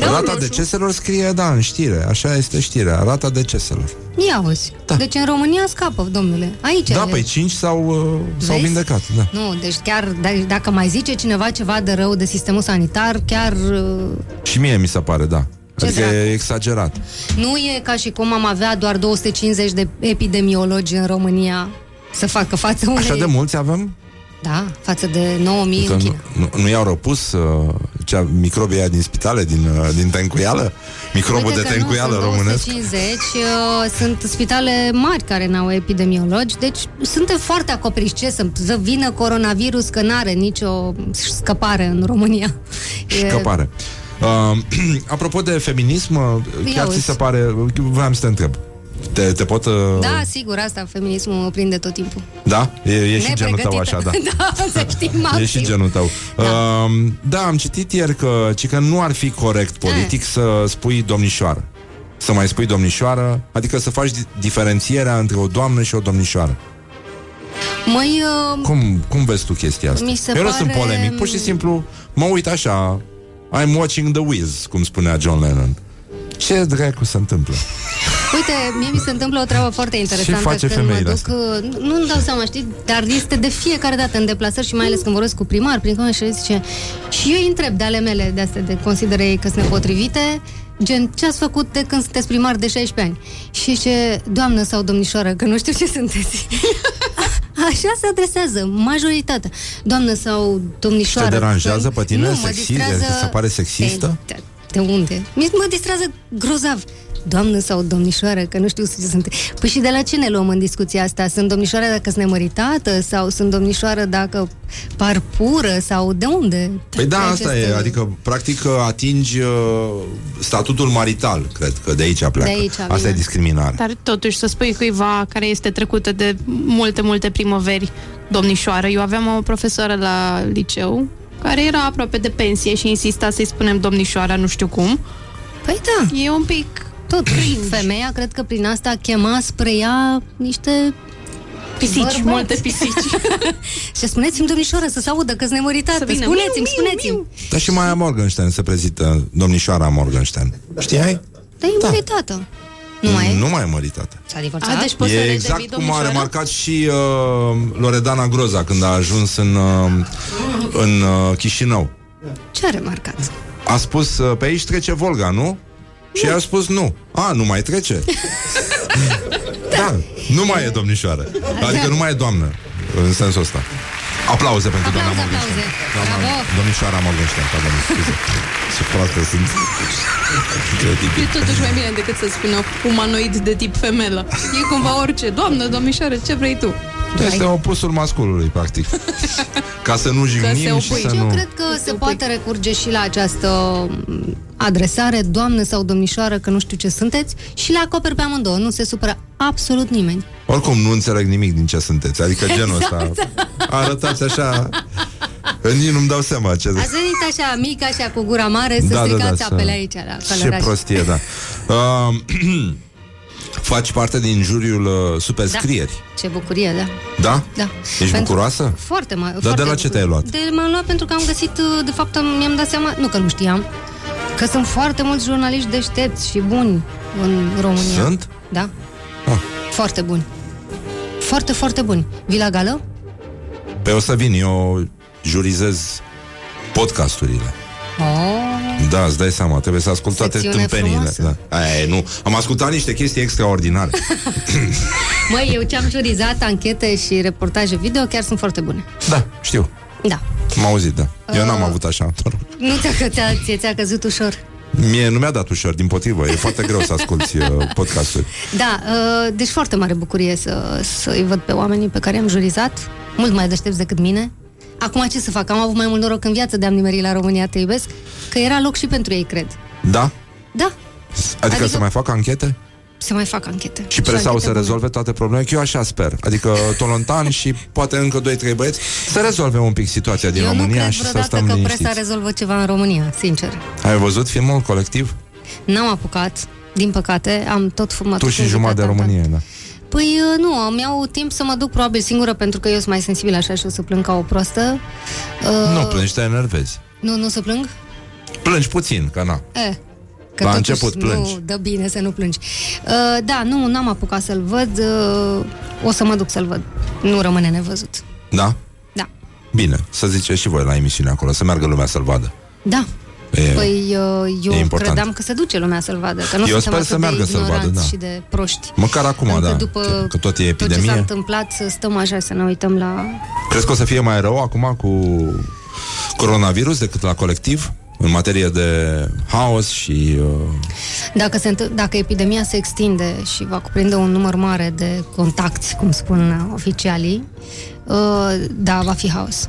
uh, rata deceselor scrie, da, în știre, așa este știrea, rata deceselor. Ia uzi. Da. Deci în România scapă, domnule. Aici Da, ele- păi 5 s-au, uh, s-au Vezi? vindecat, da. Nu, deci chiar d- dacă mai zice cineva ceva de rău de sistemul sanitar, chiar uh, Și mie mi se pare, da. Ce Adică dracu. e exagerat. nu e ca și cum am avea doar 250 de epidemiologi în România să facă față unei... Așa de mulți avem? Da, față de 9000 Că în nu, China. nu, nu i-au răpus uh, cea, microbii aia din spitale, din, uh, din tencuială? Microbul Uite de că tencuială nu, sunt românesc? 250, uh, sunt spitale mari care n-au epidemiologi, deci suntem foarte acoperiți. Ce să, să vină coronavirus, că n-are nicio scăpare în România. E- Scăpare. Uh, [CLEARS THROAT] apropo de feminism, uh, chiar uzi. ți se pare... Vreau să te întreb. Te, te pot... Uh, Da, sigur, asta feminismul mă prinde tot timpul. da? E, e și genul tău Nepregătită. așa, da. [LAUGHS] da, să știi, maxim. E și genul tău. Da. Uh, da, am citit ieri că, ci că nu ar fi corect politic să spui domnișoară. Să mai spui domnișoară, adică să faci di- diferențierea între o doamnă și o domnișoară. Măi, uh, Cum, cum vezi tu chestia asta? Mi se Eu nu pare- sunt polemic, pur și simplu mă uit așa, I'm watching the Wiz, cum spunea John Lennon. Ce dracu se întâmplă? [LAUGHS] uite, mie mi se întâmplă o treabă foarte interesantă face când mă femeile duc, uh, nu- nu-mi dau seama, știi, dar este de fiecare dată în deplasări și mai ales când vorbesc cu primar, prin cum și zice, și eu îi întreb de ale mele de astea, de consideră ei că sunt nepotrivite, gen, ce ați făcut de când sunteți primar de 16 ani? Și ce doamnă sau domnișoară, că nu știu ce sunteți. [LAUGHS] Așa se adresează majoritatea. Doamnă sau domnișoară. Te deranjează că- pe tine? Nu, mă Sexist? distrează... Ți se pare sexistă? De, de, de unde? Mi- Mă distrează grozav. Doamnă sau domnișoară, că nu știu ce sunt. Păi și de la ce ne luăm în discuția asta? Sunt domnișoară dacă sunt nemăritată? Sau sunt domnișoară dacă par pură? Sau de unde? Păi da, De asta aceste- e, adică practic atingi uh, statutul marital, cred că de aici pleacă. De aici asta vine. e discriminare. Dar totuși să spui cuiva care este trecută de multe, multe primăveri, domnișoară. Eu aveam o profesoară la liceu care era aproape de pensie și insista să-i spunem domnișoara, nu știu cum. Păi da. E un pic tot femeia, cred că prin asta chema spre ea niște Pisici, bărbați. multe pisici. [LAUGHS] și spuneți-mi, domnișoară, să se audă că-s nemăritată. Să vină, Spuneți-mi, miu, miu, spuneți-mi. Dar și Maia Morgenstern se prezintă domnișoara Morgenstern. Știai? Dar e măritată. Nu mai e? Nu mai e măritată. S-a divorțat? A, deci poți să E redevii exact cum a domnișoară? remarcat și uh, Loredana Groza când a ajuns în, uh, în uh, Chișinău. Ce a remarcat? a spus, uh, pe aici trece Volga, nu? Și ea a spus nu. A, nu mai trece? da, nu mai e domnișoară. Adică nu mai e doamnă, în sensul ăsta. Aplauze pentru doamna Morgenstern. Doamna, domnișoara Morgenstern, pardon, scuze. Ce proastă sunt. Incredibil. [LAUGHS] E totuși mai bine decât să spună umanoid de tip femelă. E cumva orice. Doamnă, domnișoară, ce vrei tu? Este opusul masculului, practic. [LAUGHS] Ca să nu jignim și să Eu nu... cred că se poate recurge și la această m, adresare, doamnă sau domnișoară, că nu știu ce sunteți, și le acoperi pe amândouă. Nu se supără absolut nimeni. Oricum nu înțeleg nimic din ce sunteți Adică [LAUGHS] genul ăsta Arătați așa Nici nu-mi dau seama ce Ați venit așa mic, așa cu gura mare, să Da, da, stricați da, apele să- aici la Ce călăraș. prostie, da [LAUGHS] uh, [CLEARS THROAT] Faci parte din juriul uh, superscrieri Ce bucurie, da. Da? Da. Ești Pentru- bucuroasă? Foarte mai. Dar foarte de la ce bucur- te-ai luat? De, m-am luat pentru că am găsit, uh, de fapt, am- mi-am dat seama, nu că nu știam, că sunt foarte mulți jurnaliști deștepți și buni în România. Sunt? Da. Ah. Foarte buni. Foarte, foarte buni. Vila Gală? Pe o să vin, eu jurizez podcasturile Oh. Da, îți dai seama, trebuie să ascult toate Secțiune tâmpeniile frumoasă. da. Aia e, nu, am ascultat niște chestii extraordinare [LAUGHS] Măi, eu ce-am jurizat, anchete și reportaje video, chiar sunt foarte bune. Da, știu, Da. am auzit, da Eu n-am Uh. avut așa Nu ți-a, ți-a, ți-a, ți-a căzut ușor. Mie nu mi-a dat ușor, din potrivă E foarte greu să asculti uh, podcasturi Da, uh, deci foarte mare bucurie să, să-i văd pe oamenii pe care am jurizat, mult mai deștepți decât mine. Acum ce să fac? Am avut mai mult noroc în viață de am nimerit la România Te iubesc, că era loc și pentru ei, cred. Da? Da, Adică, Adică- să mai fac anchete? se mai fac anchete. Și presa o anchete să bune. rezolve toate problemele? Că eu așa sper. Adică [LAUGHS] Tolontan și poate încă 2-3 băieți să rezolve un pic situația din Eu nu România cred și să vreodată stăm că liniștiți. presa rezolvă ceva în România, sincer. Ai văzut filmul colectiv? N-am apucat, din păcate, am tot fumat. tu și jumătate de România, da. Păi uh, nu, am iau timp să mă duc probabil singură pentru că eu sunt mai sensibilă așa și o să plâng ca o proastă. Uh, Nu plângi, te enervezi. Nu, nu să plâng? Plângi puțin, că na. Eh, că La totuși început plângi. Nu, dă bine să nu plângi. Uh, da, nu, n-am apucat să-l văd. Uh, o să mă duc să-l văd. Nu rămâne nevăzut. Da? Da. Bine, să ziceți și voi la emisiune acolo, să meargă lumea să-l vadă. Da. E, Păi uh, eu e important. credeam că se duce lumea să-l vadă. Că nu Eu suntem sper atât să de meargă să-l vadă, ignoranți da. și de proști. Măcar acum, Încă da. după Că, că tot e Tot ce s-a epidemie. întâmplat, să stăm așa, să ne uităm la... Crezi că o să fie mai rău acum cu coronavirus decât la colectiv? În materie de haos și... Uh, Dacă, se întâ- dacă epidemia se extinde și va cuprinde un număr mare de contacti, cum spun oficialii, uh, da, va fi haos.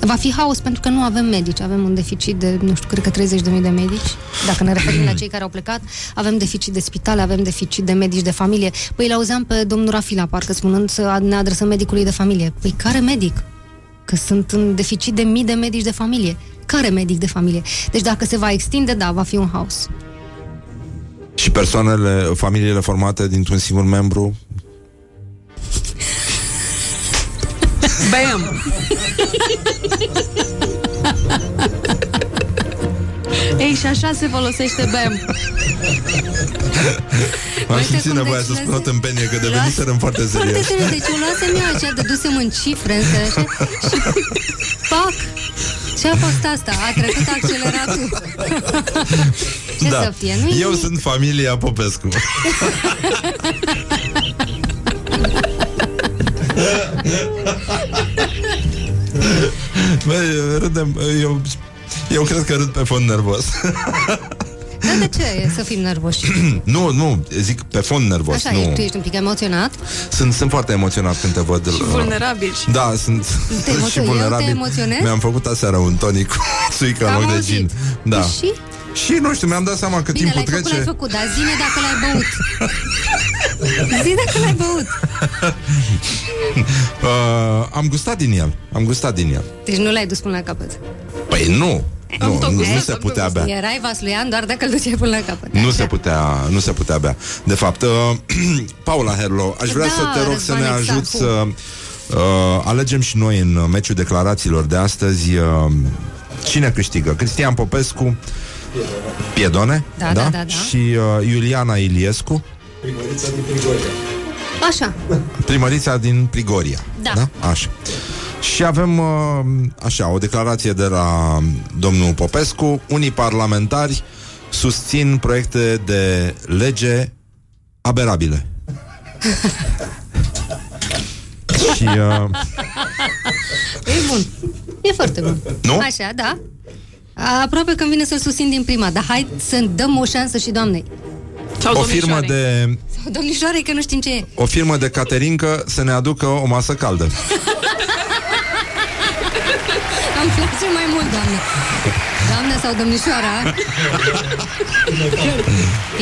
Va fi haos pentru că nu avem medici, avem un deficit de, nu știu, cred că 30.000 de medici. Dacă ne referim la cei care au plecat, avem deficit de spitale, avem deficit de medici de familie. Păi l-auzeam pe domnul Rafila, parcă spunând să ne adresăm medicului de familie. Păi care medic? Că sunt în deficit de mii de medici de familie. Care medic de familie? Deci dacă se va extinde, da, va fi un haos. și persoanele, familiile formate dintr-un singur membru Bam! Ei, și așa se folosește BAM. Am Uite simțit cum nevoia deci să spun o lăsa- tâmpenie Că deveniserăm foarte Foarte serios serios, deci eu luasem eu așa, dădusem în cifre, însă așa, și pac! Ce a fost asta? A trecut acceleratul. Ce să fie? Nu Da. Eu sunt familia Popescu [LAUGHS] Băi, râdem eu, eu cred că râd pe fond nervos Dar de ce e să fim nervoși? [CLEARS THROAT] Nu, nu, zic pe fond nervos Așa, nu. e, tu ești un pic emoționat? Sunt, sunt foarte emoționat când te văd Și vulnerabil. Da, sunt, Te sunt [LAUGHS] emoțio- și eu te vulnerabil emoționezi? Mi-am făcut aseară un tonic cu [LAUGHS] suică în Am loc de auzit. gin Da Și? Și nu știu, mi-am dat seama că Bine, timpul l-ai făcut, trece l-ai făcut, dar zine dacă l-ai băut. Zi dacă l-ai băut. [LAUGHS] uh, Am gustat din el Am gustat din el Deci nu l-ai dus până la capăt. Păi nu nu, nu, nu se putea bea Erai vasluian doar dacă îl duceai până la capăt. nu Așa. se putea, nu se putea bea. De fapt, uh, [CLEARS THROAT] Paula Herlo, aș vrea Da, să te rog să Răzvan ne Exarhu. ajut să uh, alegem și noi în uh, meciul declarațiilor de astăzi uh, cine câștigă. Cristian Popescu, Piedone, Da, da, da, da. și uh, Iuliana Iliescu, Primărița din Prigoria. Așa. primărița din Prigoria. Da. da? Așa. Și avem, uh, așa, o declarație de la domnul Popescu. Unii parlamentari susțin proiecte de lege aberabile. [LAUGHS] Și uh, E bun. E foarte bun. Nu? Așa, da. Aproape când vine să-l susțin din prima, dar hai să dăm o șansă și doamnei. o firmă de Sau domnișoare, că nu știm ce e. o firmă de caterincă să ne aducă o masă caldă. [LAUGHS] Îmi place mai mult, doamne. Doamne sau domnișoara.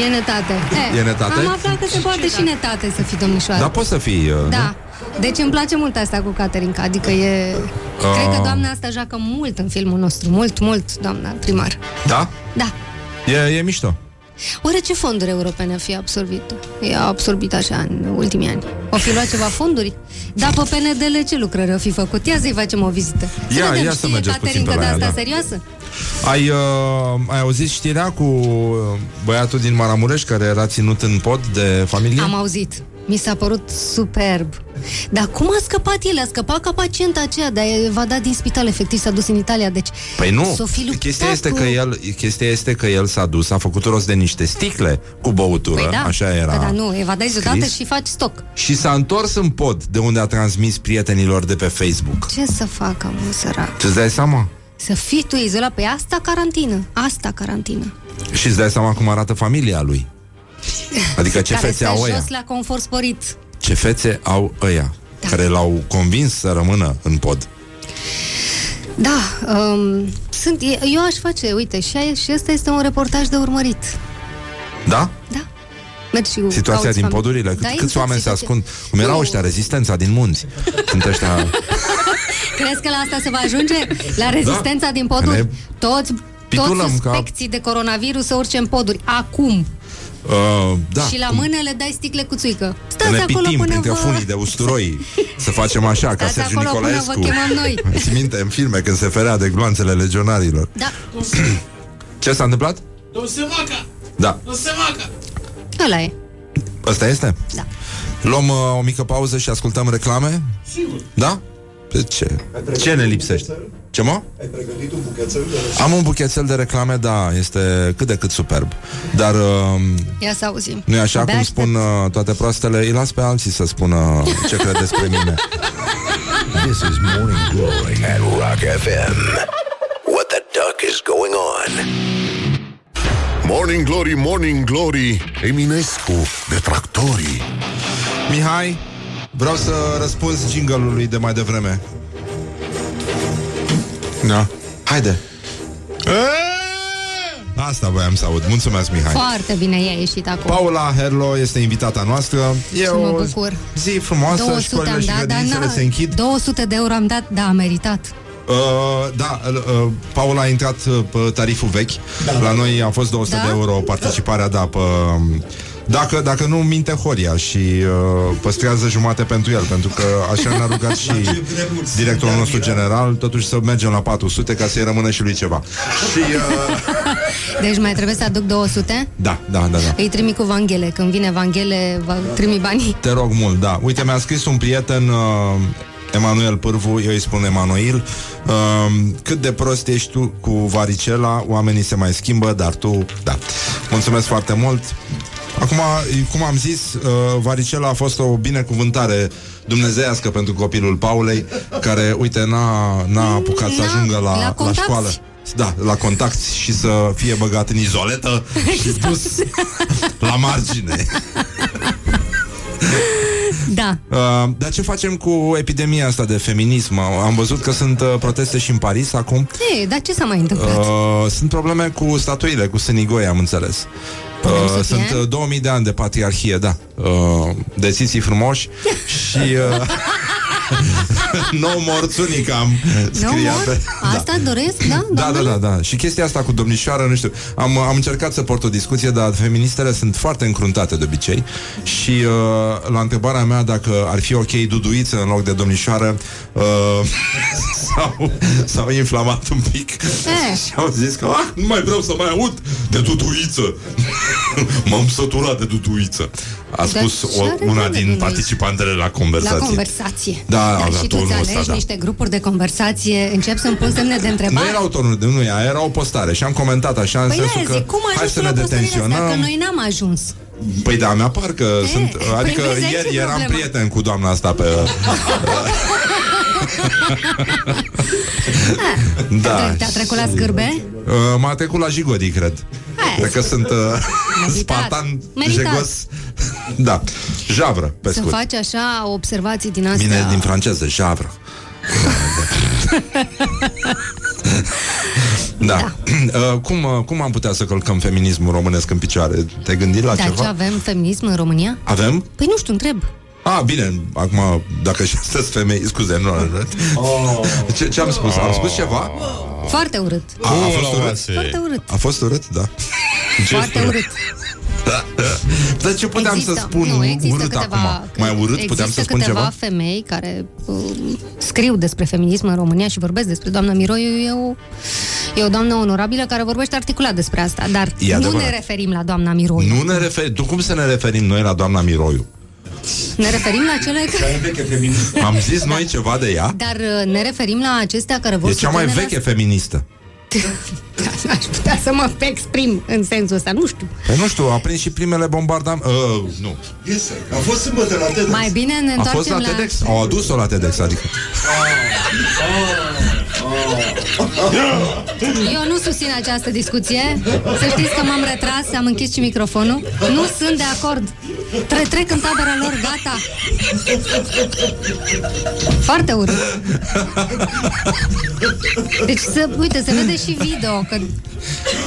e netate. E, E netate? Am aflat că se poate și netate să fii domnișoară. Dar poți să fii, uh, Da. Deci îmi place mult asta cu Caterinca, adică e... Ah. Cred că doamna asta joacă mult în filmul nostru, mult, mult, doamna primar. nu? Da? Da. E, e mișto. Oare ce fonduri europene a fi absorbit? E absorbit așa în ultimii ani. O fi luat ceva fonduri? Da, pe PNDL ce lucrări o fi făcut? Ia să-i facem o vizită. Ia- vedem, ia să știe mergeți puțin Caterinca pe la de ea, asta da. serioasă? Ai, uh, ai auzit știrea cu uh, băiatul din Maramureș care era ținut în pod de familie? Am auzit. Mi s-a părut superb. Dar cum a scăpat el? A scăpat ca pacienta aceea, dar va da din spital, efectiv s-a dus în Italia, deci... Păi nu, s-o fi luptat chestia este, cu- că el, chestia este că el s-a dus, a făcut rost de niște sticle cu băutură, Păi da, așa era. Că da, nu, evadezi scris. odată și faci stoc. Și s-a întors în pod de unde a transmis prietenilor de pe Facebook. Ce să facă, mă, sărac? Ce-ți dai seama? Să fii tu izolat pe asta carantină. Asta carantină. Și îți dai seama cum arată familia lui. Adică ce care fețe stă au ăia. jos la confort sporit. Ce fețe au ăia da. care l-au convins să rămână în pod. Da, um, sunt, e- eu aș face, uite, și, aia- și ăsta este un reportaj de urmărit. Da? Mergi și Situația cauți din familie. podurile? Cât, Da, câți exact, oameni se situația. ascund? Cum erau Nu. ăștia, rezistența din munți. Sunt ăștia... [LAUGHS] Crezi că la asta se va ajunge? La rezistența din poduri? Ne Toți, pitulăm toți ca- suspecții de coronavirus să urce în poduri. Acum. Uh, da. și la mână le dai sticle cu țuică. Să Stați ne acolo pitim până printre vă... funii de usturoi Să facem așa, ca Stați Sergiu acolo până Nicolaescu vă chemăm noi. [LAUGHS] Ți minte în filme când se ferea de gloanțele legionarilor Da, Ce s-a întâmplat? Nu se vaca! Da, Nu se vaca! ăla e. ăsta este? Da. Luăm uh, o mică pauză și ascultăm reclame? Sigur. Da? Pe ce? Ce ne lipsește? Ce mă? Ai pregătit un buchețel de Am un buchețel de reclame, da, este cât de cât superb Dar uh, Ia să auzim. nu e așa Abia cum aștept. spun uh, toate proastele Îi las pe alții să spună ce cred despre mine [LAUGHS] This is Morning Glory at Rock FM. What the duck is going on? Morning Glory, Morning Glory Eminescu, detractorii Mihai, vreau să răspunzi jingle-ului de mai devreme Da Haide Asta voiam să aud, mulțumesc Mihai Foarte bine i-a ieșit acum. Paula Herlo este invitata noastră E Să mă o bucur. zi frumoasă 200 Școlile am și dat, dar grădinițele na, se închid 200 de euro am dat, da, a meritat. Uh, da, uh, Paula a intrat uh, pe tariful vechi. Da, La noi a fost 200 Da? de euro participarea, da, pe... um, Dacă, dacă nu minte Horia și uh, păstrează jumate pentru el, pentru că așa ne-a rugat și [LAUGHS] directorul nostru general, totuși să mergem la 400 ca să-i rămână și lui ceva. Și, uh, [LAUGHS] Deci mai trebuie să aduc 200? da, da, da, da. Îi trimi cu Vanghele. Când vine Vanghele, va trimi banii. Te rog mult, da. Uite, mi-a scris un prieten, uh, Emanuel Pârvu, eu îi spun Emanuel, uh, cât de prost ești tu cu varicela, oamenii se mai schimbă, dar tu, da. Mulțumesc foarte mult. Acum, cum am zis, uh, varicela a fost o binecuvântare dumnezeiască pentru copilul Paulei, care, uite, n-a, n-a apucat să Na, ajungă la, la la, contacți. școală. Da, la contact și să fie băgat în izoletă [LAUGHS] și dus la margine. Da. Uh, dar ce facem cu epidemia asta de feminism? Am văzut că sunt uh, proteste și în Paris acum. Ei, dar ce s-a mai întâmplat? Uh, sunt probleme cu statuile, cu sânigoi, am înțeles. Putem să Uh, sunt fie? uh, 2000 de ani de patriarhie, da. Uh, de țiții frumoși [LAUGHS] și... Uh, [LAUGHS] no morțunic am No scria more? pe... Asta doresc, da? Da, da, da, da. Și chestia asta cu domnișoară, nu știu, am, am încercat să port o discuție, dar feministele sunt foarte încruntate de obicei și uh, la întrebarea mea dacă ar fi ok duduiță în loc de domnișoară, uh, [LAUGHS] s-au, s-au inflamat un pic Eh. și au zis că ah, nu mai vreau să mai aud de duduiță. [LAUGHS] M-am săturat de duduiță. A Dar spus ce o, are una de din duduiță? participantele la La conversație. conversație. Da, Dar avea și tu tonul ți ăsta, alegi da. niște grupuri de conversație, încep să-mi pun semne de Nu întrebare. erau tonuri de nu, ea era o postare și am comentat așa în Păi sensul da, că zic, cum hai ajungi să tu ne la postările astea? detenționăm. Că noi n-am ajuns. Păi da, mi apar că sunt... Adică păi vezi, aici ieri e eram problema. prieten cu doamna asta pe... [LAUGHS] da. Te-a trecut la scârbe? Uh, m-a trecut la jigodi, cred. Cred că sunt uh, spartan, Meritat. jegos. da, javră, pe Să scurt. faci așa observații din astea. Bine din franceză, javră. Da. Uh, cum, uh, cum am putea să călcăm feminismul românesc în picioare? Te-ai gândit la Dar ceva? ce avem feminism în România? Avem? Păi nu știu, întreb. Ah, bine, acum, dacă și sunteți femei, scuze, nu Oh. ce, ce am spus? Am spus ceva? Foarte urât. A, a fost urât? Foarte urât. A fost urât, da. Ce Foarte spune? urât. Dar ce puteam Există- să spun nu, există urât câteva, acum? Mai urât există puteam să spun câteva ceva? femei care uh, scriu despre feminism în România și vorbesc despre doamna Miroiu. E o, e o doamnă onorabilă care vorbește articulat despre asta. Dar E nu adevărat. ne referim la doamna Miroiu. Nu ne referim, tu cum să ne referim noi la doamna Miroiu? Ne referim la cele care... Am zis noi ceva de ea? Dar uh, ne referim la acestea care vor E să cea mai generească- veche feministă. [LAUGHS] Aș putea să mă exprim în sensul ăsta, nu știu. Păi nu știu, a prins și primele bombardamente. Uh, nu. Este, a fost sâmbătă la TEDx. Mai bine ne A fost întoarcem la TEDx? Au adus-o la TEDx, adică. Eu nu susțin această discuție. Să știți că m-am retras, am închis și microfonul. Nu sunt de acord. Tre- trec în tabăra lor, gata. Foarte urât. Deci, să, uite, se vede și video că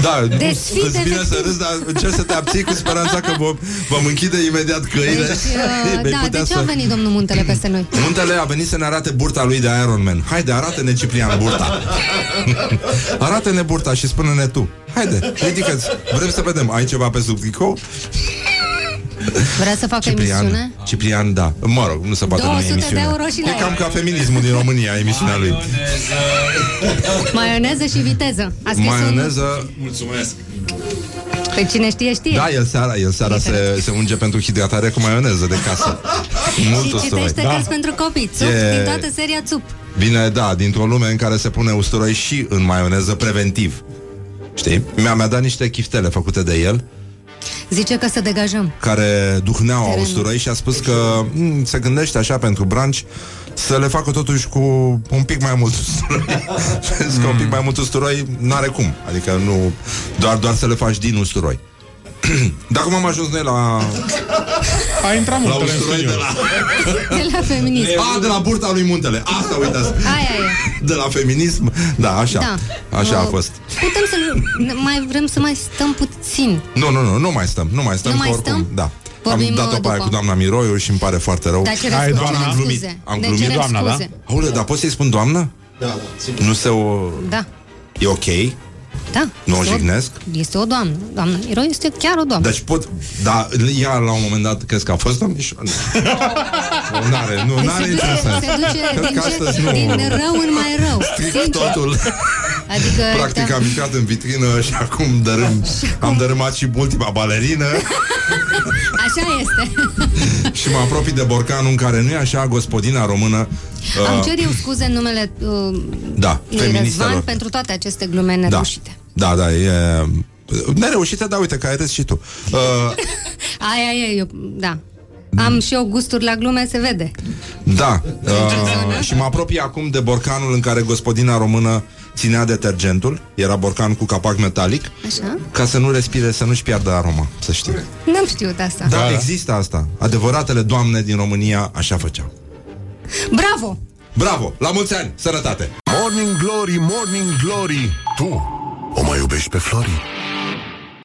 Da, Desfit, îți vine efectiv. să râzi, dar încerci să te abții cu speranța că vom, vom închide imediat căile. Deci, uh, [LAUGHS] Vei da, putea de ce să- a venit domnul Muntele peste noi? Muntele a venit să ne arate burta lui de Iron Man. Haide, arată-ne Ciprian burta. [LAUGHS] arată-ne burta și spune-ne tu. Haide, ridică-ți. Vrem să vedem. Ai ceva pe sub tricou? Vrea să facă Ciprian, emisiune? Ciprian, da. Mă rog, nu se poate numi 200 de emisiune. euro și la e cam el. ca feminismul din România, emisiunea lui. Maioneză și viteză. A scris Maioneză. Mulțumesc. Un... Pe cine știe, știe. Da, el seara, el seara se, se unge pentru hidratare cu maioneză de casă. Mult și usturoi. citește cărți pentru copii. Țup, E- din toată seria Țup. Vine, da, dintr-o lume în care se pune usturoi și în maioneză preventiv. Știi? Mi-a, mi-a dat niște chiftele făcute de el Zice că să degajăm. care duhneau Terenul. usturoi și a spus că m, se gândește așa pentru branci să le facă totuși cu un pic mai mult usturoi. Și a zis că un pic mai mult usturoi n-are cum. Adică nu... Doar, doar să le faci din usturoi. [CLEARS THROAT] Dar cum am ajuns noi la... [LAUGHS] A intrat la multele în usturoi studio. de la... De la feminism. A, de la burta lui Muntele. Asta, uitați. Aia e. De la feminism. Da, așa. Da. Așa a Uh, fost. Putem să mai vrem să mai stăm puțin. Nu, nu, nu, nu mai stăm. Nu mai stăm, Nu că mai oricum, stăm? da. Vorbim, am dat-o uh, pe aia după. cu doamna Miroiu și îmi pare foarte rău. Dar cerem Hai, scuze, doamna, cerem am glumit. scuze. Am Deci glumit, cerem doamna, da? scuze. Aule, dar poți să-i spun doamnă? Da, da, sigur. Nu se o... Da, E ok? Da. Nu o Este jignesc? Este o doamnă. Doamna Iro este chiar o doamnă. Deci pot... Da, ea la un moment dat crezi că a fost domnișoară? Nu, n-are, nu, Deci n-are se niciun duce, sens. se duce Cred din, că ce, astăzi nu... din rău în mai rău. Stric Sincer. totul. Adică, Practic da. am intrat în vitrină și acum dărâm, [LAUGHS] am dărâmat și ultima balerină [LAUGHS] Așa este. [LAUGHS] și mă apropii de borcanul în care nu e așa gospodina română. Am uh, cer eu scuze în numele uh, Da, lui Răzvan feministelor. pentru toate aceste glume nereușite. Da, da, e... Nereușite, dar uite că ai râs și tu. Uh, Aia e, eu, da. Am și eu gusturi la glume, se vede. da, uh, și mă apropii acum de borcanul în care gospodina română ținea detergentul. Era borcan cu capac metalic, Așa? ca să nu respire, să nu-și piardă aroma, să știi. N-am știut asta. Da, există asta. Adevăratele doamne din România așa făceau. Bravo! Bravo! La mulți ani! Sănătate! Morning Glory, Morning Glory Tu o mai iubești pe Flori?